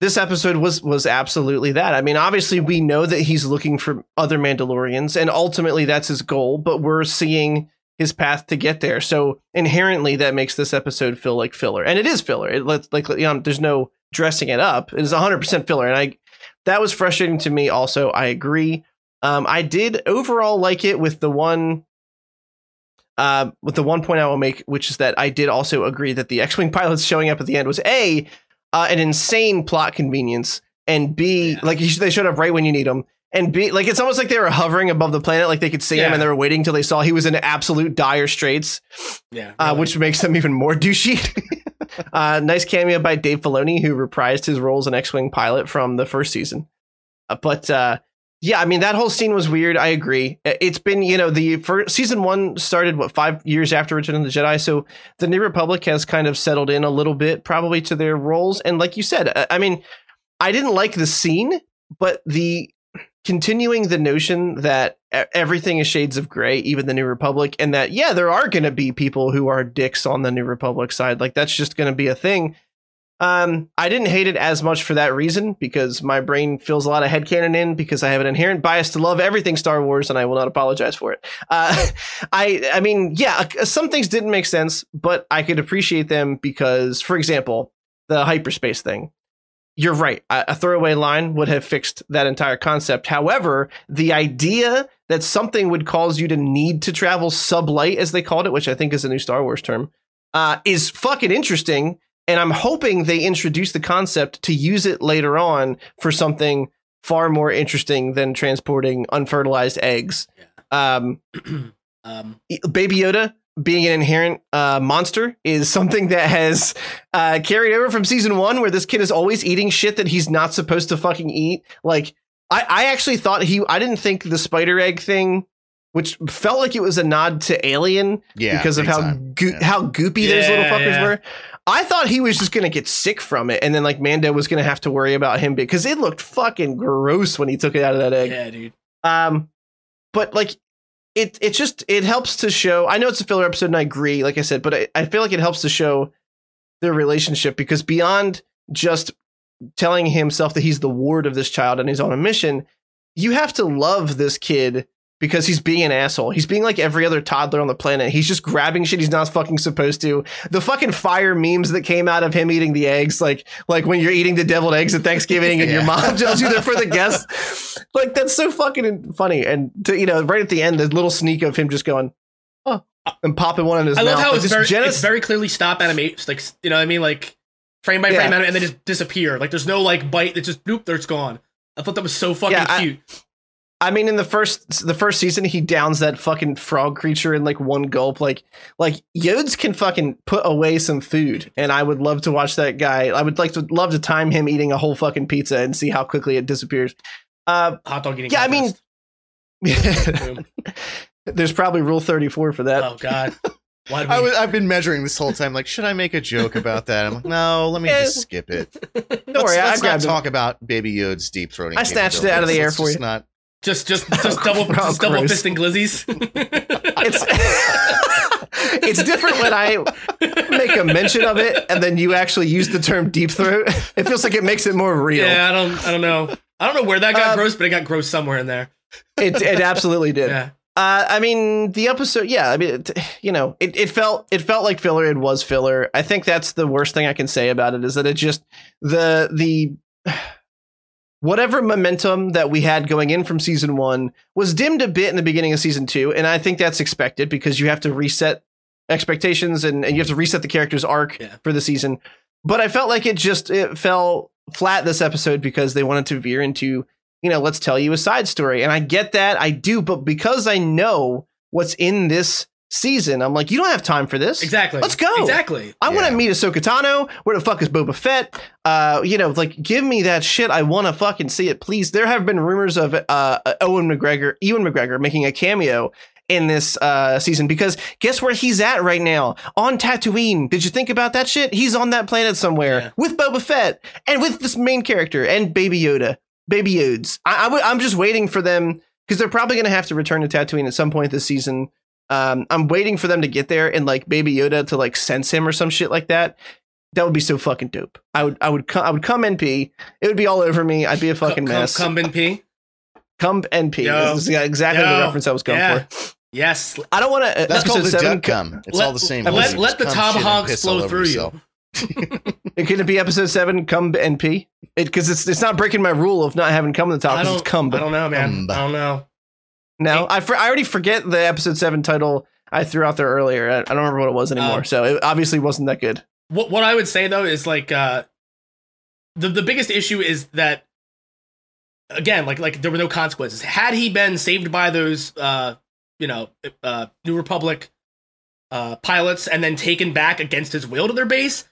this episode was was absolutely that. I mean, obviously we know that he's looking for other Mandalorians and ultimately that's his goal, but we're seeing his path to get there. So inherently that makes this episode feel like filler. And it is filler. It like you know, there's no dressing it up. It is 100% filler and I that was frustrating to me also. I agree. Um, I did overall like it with the one uh, with the one point I will make, which is that I did also agree that the X-wing pilots showing up at the end was a uh, an insane plot convenience, and b Yeah. like sh- they showed up right when you need them, and b like it's almost like they were hovering above the planet, like they could see him, and they were waiting till they saw he was in absolute dire straits, Yeah. uh, which makes them even more [laughs] douchey. uh, nice cameo by Dave Filoni, who reprised his role as an X-wing pilot from the first season. Uh, but uh, yeah, I mean that whole scene was weird. I agree. It's been you know the first season one started what five years after Return of the Jedi, so the New Republic has kind of settled in a little bit, probably to their roles. And like you said, I, I mean, I didn't like the scene, but the continuing the notion that everything is shades of gray, even the New Republic, and that yeah, there are going to be people who are dicks on the New Republic side. Like that's just going to be a thing. Um, I didn't hate it as much for that reason because my brain fills a lot of headcanon in because I have an inherent bias to love everything Star Wars and I will not apologize for it. Uh, [laughs] I, I mean, yeah, uh, some things didn't make sense, but I could appreciate them because, for example, the hyperspace thing. You're right. A a throwaway line would have fixed that entire concept. However, the idea that something would cause you to need to travel sublight, as they called it, which I think is a new Star Wars term, uh, is fucking interesting. And I'm hoping they introduce the concept to use it later on for something far more interesting than transporting unfertilized eggs. Um, [clears throat] um, Baby Yoda being an inherent uh, monster is [laughs] something that has uh, carried over from season one, where this kid is always eating shit that he's not supposed to fucking eat. Like, I, I actually thought he, I didn't think the spider egg thing, which felt like it was a nod to Alien Yeah, because of how time. goo- Yeah. how goopy those little fuckers yeah. were. I thought he was just gonna get sick from it, and then like Mando was gonna have to worry about him because it looked fucking gross when he took it out of that egg. yeah, dude. Um, but like it, it just it helps to show. I know it's a filler episode, and I agree, like I said, but I, I feel like it helps to show their relationship because beyond just telling himself that he's the ward of this child and he's on a mission, you have to love this kid because he's being an asshole. He's being like every other toddler on the planet. He's just grabbing shit he's not fucking supposed to. The fucking fire memes that came out of him eating the eggs, like like when you're eating the deviled eggs at Thanksgiving and your [laughs] mom [laughs] tells you they're for the guests. Like that's so fucking funny. And to, you know, right at the end, the little sneak of him just going, oh, and popping one in his I mouth. love how Like, it's very, Genesis- it's very clearly stop animation, like you know what I mean, like frame by Yeah. frame, and then just disappear. Like there's no like bite. It's just nope, there it's gone. I thought that was so fucking Yeah, cute. I mean, in the first the first season, he downs that fucking frog creature in like one gulp. Like, like Yodes can fucking put away some food, and I would love to watch that guy. I would like to love to time him eating a whole fucking pizza and see how quickly it disappears. Uh, Hot dog eating. yeah, I mean- [laughs] there's probably rule thirty four for that. oh god. Why I we? was, I've been measuring this whole time. Like, should I make a joke about that? I'm like, no, let me just skip it. Don't let's, worry, I let's not grabbed him. talk about Baby Yoda's deep throating. I snatched it out of the air for Let's you. just Not. Just, just, [laughs] just double, just double fisting glizzies. [laughs] It's [laughs] it's different when I make a mention of it and then you actually use the term deep throat. It feels like it makes it more real. yeah, I don't, I don't know. I don't know where that got Um, gross, but it got gross somewhere in there. It it absolutely did. Yeah. Uh, I mean, the episode, yeah. I mean, it, you know, it, it felt it felt like filler. It was filler. I think that's the worst thing I can say about it is that it just the the whatever momentum that we had going in from season one was dimmed a bit in the beginning of season two, and I think that's expected because you have to reset expectations and, and you have to reset the character's arc Yeah. for the season. but I felt like it just it fell flat this episode because they wanted to veer into you know let's tell you a side story, and I get that I do, but because I know what's in this season, I'm like you don't have time for this. Exactly. Let's go. Exactly. I want to meet Ahsoka Tano. Where the fuck is Boba Fett? Uh, you know, like give me that shit. I want to fucking see it, please. There have been rumors of uh Owen McGregor, Ewan McGregor, making a cameo in this uh season because guess where he's at right now on Tatooine. Did you think about that shit? He's on that planet somewhere Yeah. with Boba Fett and with this main character and Baby Yoda, Baby Yodes. I, I w- I'm just waiting for them because they're probably going to have to return to Tatooine at some point this season. Um, I'm waiting for them to get there and like Baby Yoda to like sense him or some shit like that. That would be so fucking dope. I would, I would, co- I would come NP. It would be all over me. I'd be a fucking come, mess. Come, come, P. Come NP. Yo. This is exactly the reference I was going Yeah. for. Yes. I don't want to. That's called the seven. duck cum. It's Let- all the same. let- Just let the cum, Tom shit, Hogs flow through you. yourself. [laughs] It could it be episode seven. Come NP. It because it's it's not breaking my rule of not having come in the top I because don't, it's come. I don't know, man. Cumb. I don't know. No, I, for, I already forget the episode seven title I threw out there earlier. I, I don't remember what it was anymore. Um, so it obviously wasn't that good. What what I would say though is like uh the the biggest issue is that again, like like there were no consequences. Had he been saved by those uh you know uh New Republic uh pilots and then taken back against his will to their base,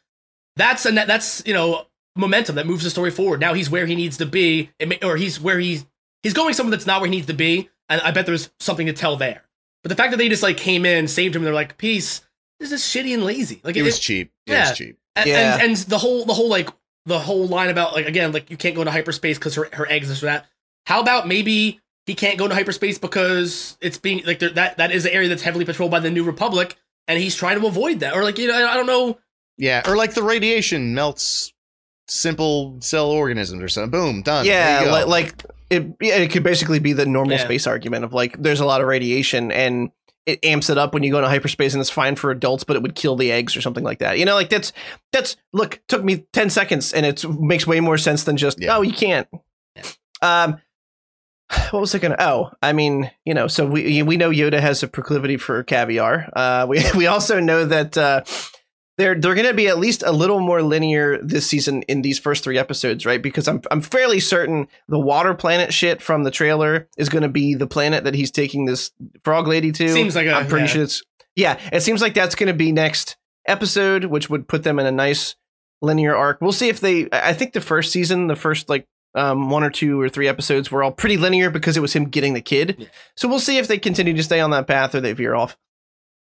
that's a net that's you know momentum that moves the story forward. Now he's where he needs to be, or he's where he's he's going somewhere that's not where he needs to be, and I bet there's something to tell there. But the fact that they just like came in, saved him, and they're like, "Peace," this is shitty and lazy. Like It was it- cheap. It yeah. was cheap. and, Yeah. and and the whole the whole like the whole line about like again like you can't go into hyperspace because her her eggs this or that. How about maybe he can't go into hyperspace because it's being like that that is an area that's heavily patrolled by the New Republic, and he's trying to avoid that. Or like you know I don't know. Yeah, or like the radiation melts simple cell organisms or something. Boom, done. Yeah, like, like it. It could basically be the normal Yeah. space argument of like there's a lot of radiation and it amps it up when you go into hyperspace and it's fine for adults, but it would kill the eggs or something like that. You know, like that's that's look took me ten seconds and it makes way more sense than just Yeah. oh you can't. Um, what was I gonna? Oh, I mean, you know, so we we know Yoda has a proclivity for caviar. Uh, we [laughs] we also know that uh, they're they're going to be at least a little more linear this season in these first three episodes, right? Because I'm I'm fairly certain the water planet shit from the trailer is going to be the planet that he's taking this frog lady to. Seems like a- I'm pretty yeah. sure it's yeah. It seems like that's going to be next episode, which would put them in a nice linear arc. We'll see if they. I I think the first season, the first like um, one or two or three episodes were all pretty linear because it was him getting the kid. Yeah. So we'll see if they continue to stay on that path or they veer off.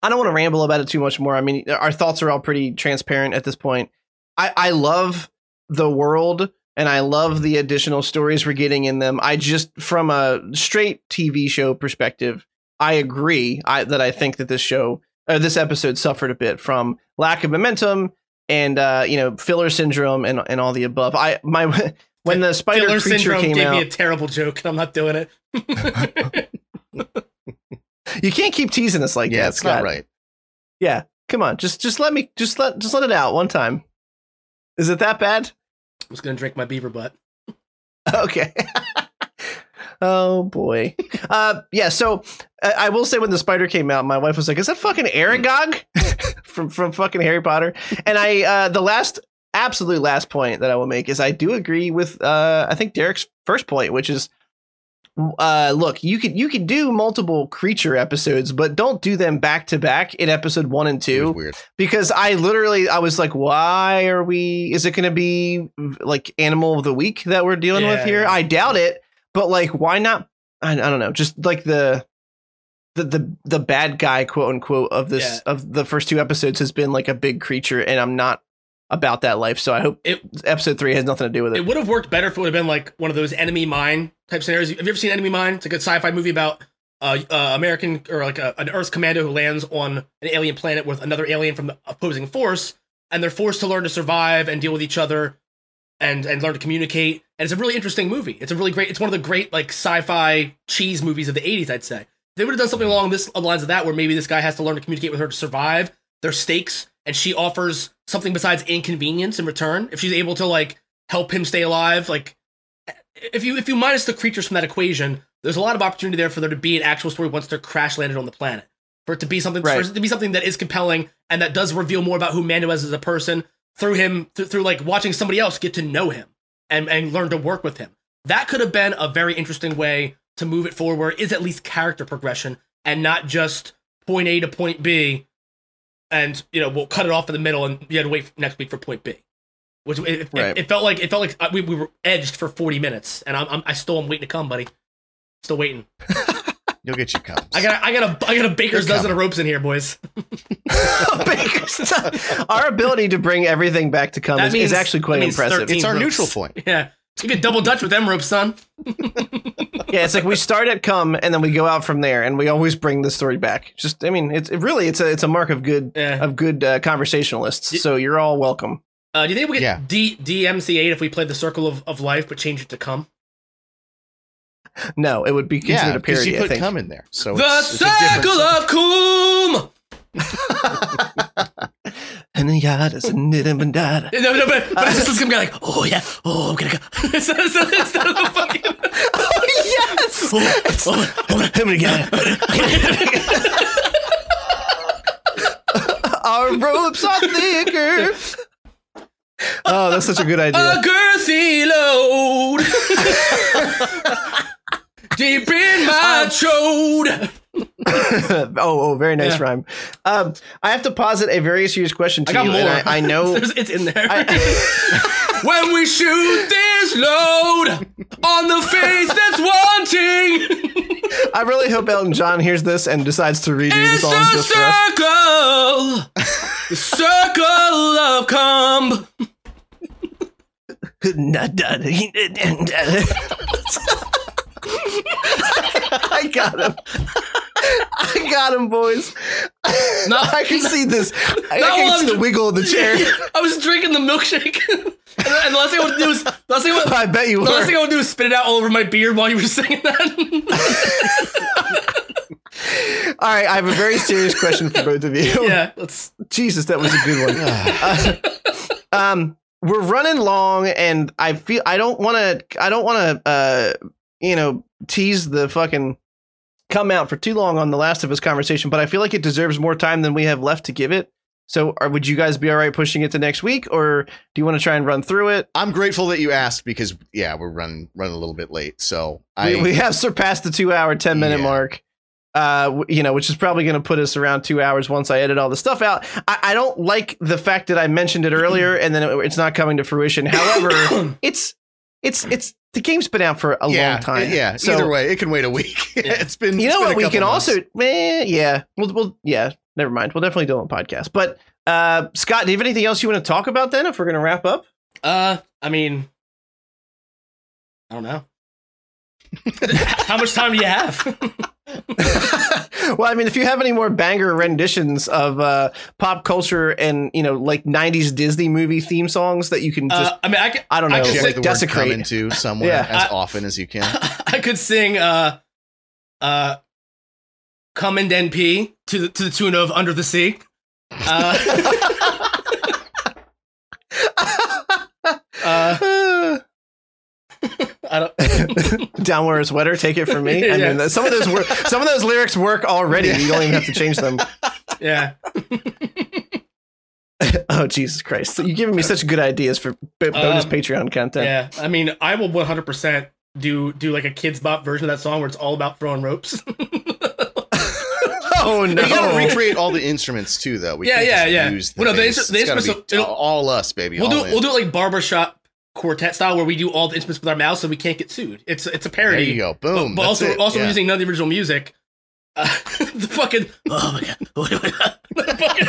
I don't want to ramble about it too much more. I mean, our thoughts are all pretty transparent at this point. I, I love the world and I love the additional stories we're getting in them. I just, from a straight TV show perspective, I agree I, that I think that this show, or this episode, suffered a bit from lack of momentum and uh, you know filler syndrome and and all the above. I my when the spider Filler creature syndrome came gave out, me a terrible joke, and I'm not doing it. [laughs] [laughs] [laughs] you can't keep teasing us like yeah, that. it's Scott. not right. Yeah, come on, just just let me just let just let it out one time. Is it that bad? I was gonna drink my beaver butt. [laughs] Okay. oh boy. Uh, yeah. So uh, I will say when the spider came out, my wife was like, "Is that fucking Aragog [laughs] from from fucking Harry Potter?" And I uh, the last absolute last point that I will make is I do agree with uh, I think Derek's first point, which is. Uh, look, you could you could do multiple creature episodes, but don't do them back to back in episode one and two weird. because I literally I was like, why are we? Is it going to be like animal of the week that we're dealing with here? yeah. I doubt it, but like, why not? I, I don't know, just like the. The, the the bad guy quote unquote of this of the first two episodes has been like a big creature and I'm not about that life so I hope It- episode three has nothing to do with it. It would have worked better if it would have been like one of those enemy mine type scenarios. Have you ever seen Enemy Mine? It's a good sci-fi movie about uh, uh American or like a, an Earth commando who lands on an alien planet with another alien from the opposing force, and they're forced to learn to survive and deal with each other, and and learn to communicate. And it's a really interesting movie. It's a really great. It's one of the great like sci-fi cheese movies of the '80s. I'd say they would have done something along this lines of that, where maybe this guy has to learn to communicate with her to survive. Their stakes, and she offers something besides inconvenience in return. If she's able to like help him stay alive, like if you if you minus the creatures from that equation, there's a lot of opportunity there for there to be an actual story once they're crash landed on the planet. For it to be something, Right. for it to be something that is compelling and that does reveal more about who Mando is as a person. through him through like watching somebody else get to know him and and learn to work with him. That could have been a very interesting way to move it forward. is at least character progression and not just point A to point B, and you know we'll cut it off in the middle and you had to wait next week for point B. Which it, it- Right. it felt like it felt like uh, we, we were edged for forty minutes, and I'm, I'm I still am waiting to come, buddy. Still waiting. [laughs] You'll get your cups. I got I got a I got a baker's They're dozen of ropes in here, boys. [laughs] [laughs] Baker's dozen. Our ability to bring everything back to come That is, means- is actually quite impressive. it's our ropes. neutral point. Yeah, you get double dutch with them ropes, son. Yeah, it's like we start at come and then we go out from there, and we always bring the story back. Just, I mean, it's it really it's a it's a mark of good Yeah. of good uh, conversationalists. So you're all welcome. Uh, do you think we get Yeah. D DMCA'd if we played the Circle of, of Life but change it to come? No, it would be considered Yeah, a because parody. you I put think. cum in there. So the it's, it's a Circle of Coom. [laughs] and the yard is a knitting and. [laughs] No, no, but, but it's just some guy like, oh yeah, oh I'm gonna go. instead, instead, instead of the fucking. [laughs] Oh yes, Oh, oh, oh, I'm gonna get it. Our ropes are thicker. Oh, that's such a good idea. a girthy load [laughs] deep in my chode. [laughs] oh, oh, very nice Yeah. rhyme. Um, I have to posit a very serious question to I you, I, I know. [laughs] It's in there. I- [laughs] when we shoot this load on the face that's wanting, I really hope Elton John hears this and decides to redo the it's song the just for us. circle, the circle of cum. I got him. [laughs] I got him, boys. No, [laughs] I can see this. I, I No, can see the wiggle of the [laughs] chair. I was drinking the milkshake, and the, and the last thing I would do is the last thing I would, I bet you the last thing I would do is spit it out all over my beard while you were saying that. All right, I have a very serious question for both of you. yeah, let's. Jesus, that was a good one. Uh, um, we're running long, and I feel I don't want to. I don't want to. Uh, you know, tease the fucking come out for too long on the Last of Us conversation, but I feel like it deserves more time than we have left to give it. So, are, would you guys be all right pushing it to next week, or do you want to try and run through it? I'm grateful that you asked because yeah, we're running running a little bit late. So I we, we have surpassed the two hour, 10 minute Yeah. mark. Uh, you know, which is probably going to put us around two hours once I edit all the stuff out. I, I don't like the fact that I mentioned it earlier [clears throat] and then it, it's not coming to fruition. However, [coughs] it's it's it's the game's been out for a yeah, long time. Yeah, So either way, it can wait a week. [laughs] Yeah. it's been you know what? We can months. also, eh, yeah, we'll, we'll, yeah. Never mind. We'll definitely do it on podcast. But uh, Scott, do you have anything else you want to talk about then? If we're going to wrap up. Uh, I mean, I don't know. [laughs] How much time do you have? [laughs] well, I mean, if you have any more banger renditions of uh, pop culture and you know, like '90s Disney movie theme songs that you can just, Uh, I mean, I could, I don't know, I could Check sing, the word desecrate. come into somewhere Yeah. as I- often as you can. [laughs] I could sing uh, uh, "Come and Then Pee" to the to the tune of "Under the Sea." Uh, uh, I don't. [laughs] down where it's wetter. Take it from me. I Yeah. mean, some of those wor- some of those lyrics work already. You don't even have to change them. [laughs] Yeah, [laughs] Oh Jesus Christ! So you're giving me such good ideas for b- bonus Um, Patreon content. yeah. I mean, I will 100 percent do do like a Kidz Bop version of that song where it's all about throwing ropes. Oh no! You gotta recreate all the instruments too, though. We Yeah, can't yeah, just yeah. Use the, Well, no, the bass. instru- the gotta instruments all, all us, baby. we'll all do in. we'll do it like barbershop quartet style where we do all the instruments with our mouths so we can't get sued. It's it's a parody. There you go. Boom. but That's also it. also Yeah. using none of the original music. Uh, [laughs] the fucking oh my god, that fucking,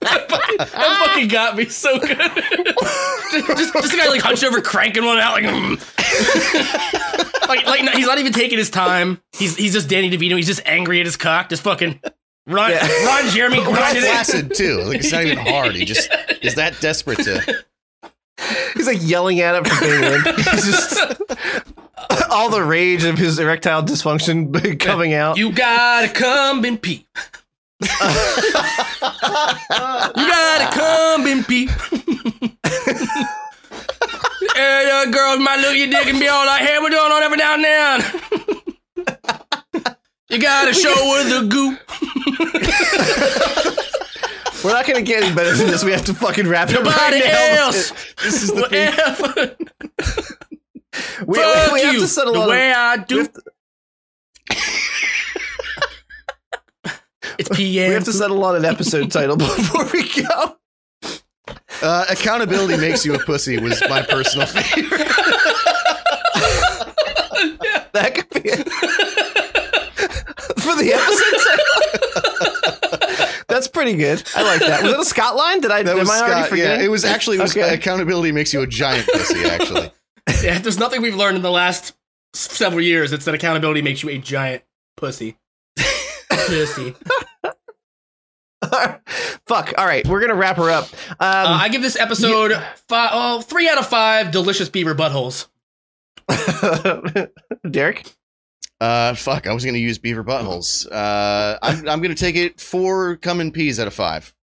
that fucking, that fucking got me so good. [laughs] just, just, just the guy like hunched over, cranking one out like, mm. [laughs] like like no, he's not even taking his time. He's he's just Danny DeVito. He's just angry at his cock. Just fucking run, Yeah. run, Jeremy, grind flaccid too. Like it's not even hard. He just is that desperate to. [laughs] He's like yelling at it for being in. [laughs] He's just [laughs] all the rage of his erectile dysfunction coming out. You gotta come and pee. you gotta come and pee. yeah, yeah, girls might look at your dick and be all like, hey, we're doing on every now and then. you gotta show her the goop. We're not gonna get any better than this. We have to fucking wrap it up Nobody right now. else. [laughs] This is the Whatever. We, Fuck we have you. to settle the on. way I do. to- It's PM. we have to settle on an episode [laughs] title before we go. Uh, accountability makes you a pussy was my personal [laughs] favorite. That could be it. For the episode title. That's pretty good. I like that. Was it a Scott line? Did I, That am was I already Scott. Yeah, it was actually it was Okay. accountability makes you a giant pussy. Actually, [laughs] Yeah, if there's nothing we've learned in the last several years, it's that accountability makes you a giant pussy. pussy. [laughs] Fuck. All right, we're gonna wrap her up. Um, Uh, I give this episode five, oh, three out of five delicious beaver buttholes. [laughs] Derek. Uh, fuck, I was gonna use beaver buttholes. Uh, I'm I'm gonna take it four coming peas out of five.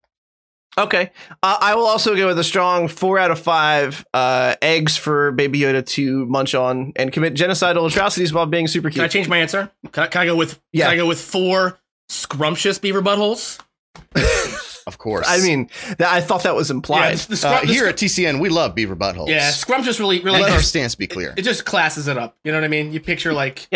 Okay. Uh, I will also go with a strong four out of five uh, eggs for Baby Yoda to munch on and commit genocidal atrocities while being super cute. Can I change my answer? Can I, can I go with? Yeah. Can I go with four scrumptious beaver buttholes? Of course. I mean, that, I thought that was implied. the, the uh, scrum- the here scrum- at TCN, we love beaver buttholes. yeah, scrumptious really, really. Let our stance be clear. it just classes it up. You know what I mean? You picture like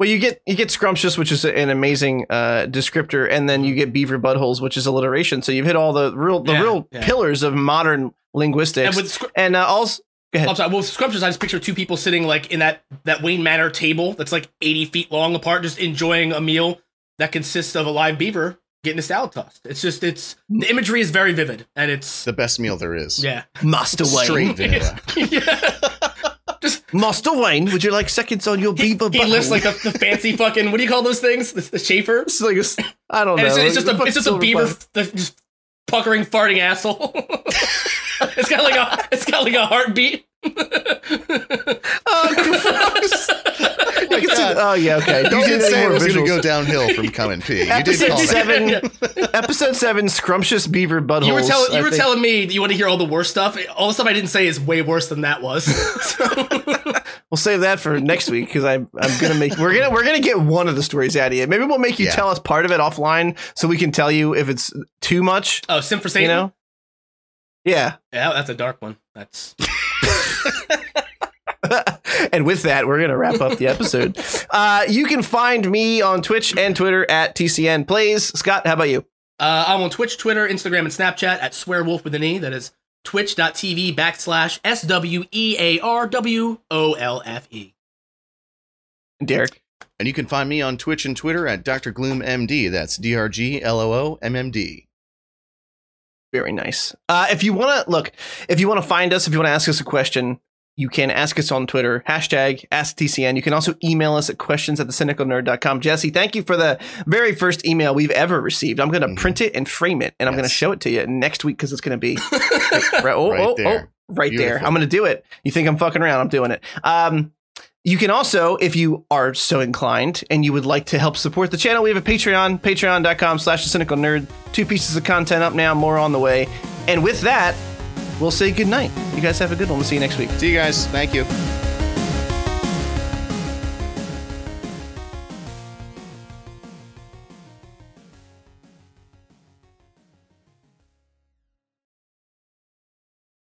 Well, you get you get scrumptious, which is an amazing uh, descriptor, and then you get beaver buttholes, which is alliteration. So you've hit all the real the Yeah, real yeah. pillars of modern linguistics. and with scr- And uh, also, go ahead. I'm sorry, with scrumptious, I just picture two people sitting like in that that Wayne Manor table that's like 80 feet long apart, just enjoying a meal that consists of a live beaver getting a salad tossed. It's just it's the imagery is very vivid and it's the best meal there is. yeah. Master Straight Wayne, vanilla. [laughs] yeah. [laughs] Just Master Wayne, would you like seconds on your he, beaver? he lifts like the, the fancy fucking what do you call those things? The, the shaper. It's like a I don't know. it's, it's just a it's just a beaver the- just puckering farting asshole. [laughs] it's got like a it's got like a heartbeat. Oh, gross. I can God. oh yeah, okay. Don't did say it more was going to go downhill from coming pea. You did Episode call that. seven. [laughs] Episode seven, scrumptious beaver buttholes. You were telling you I were think. telling me you want to hear all the worst stuff. All the stuff I didn't say is way worse than that was. [laughs] [laughs] We'll save that for next week because I'm I'm gonna make we're gonna we're gonna get one of the stories out of you. Maybe we'll make you Yeah. tell us part of it offline so we can tell you if it's too much. oh, Sim for Satan. You know? Yeah. Yeah, that's a dark one. That's [laughs] and with that, we're gonna wrap up the episode. Uh, you can find me on Twitch and Twitter at TCN Plays. Scott, how about you? uh, I'm on Twitch, Twitter, Instagram, and Snapchat at Swearwolf with an E. That is twitch.tv backslash S W E A R W O L F E. Derek. And you can find me on Twitch and Twitter at Dr. Gloom MD. That's D R G L O O M M D. Very nice. Uh, if you want to look, if you want to find us, if you want to ask us a question, you can ask us on Twitter, hashtag AskTCN. You can also email us at questions at thecynicalnerd.com. Jesse, thank you for the very first email we've ever received. I'm going to Mhm. print it and frame it, and I'm going to show it to you next week because it's going to be [laughs] right, oh, Right oh, there. oh, right there. I'm going to do it. You think I'm fucking around? I'm doing it. Um, you can also, if you are so inclined and you would like to help support the channel, we have a Patreon, patreon.com slash cynical nerd. Two pieces of content up now, more on the way. And with that, we'll say good night. You guys have a good one. We'll see you next week. See you guys. Thank you.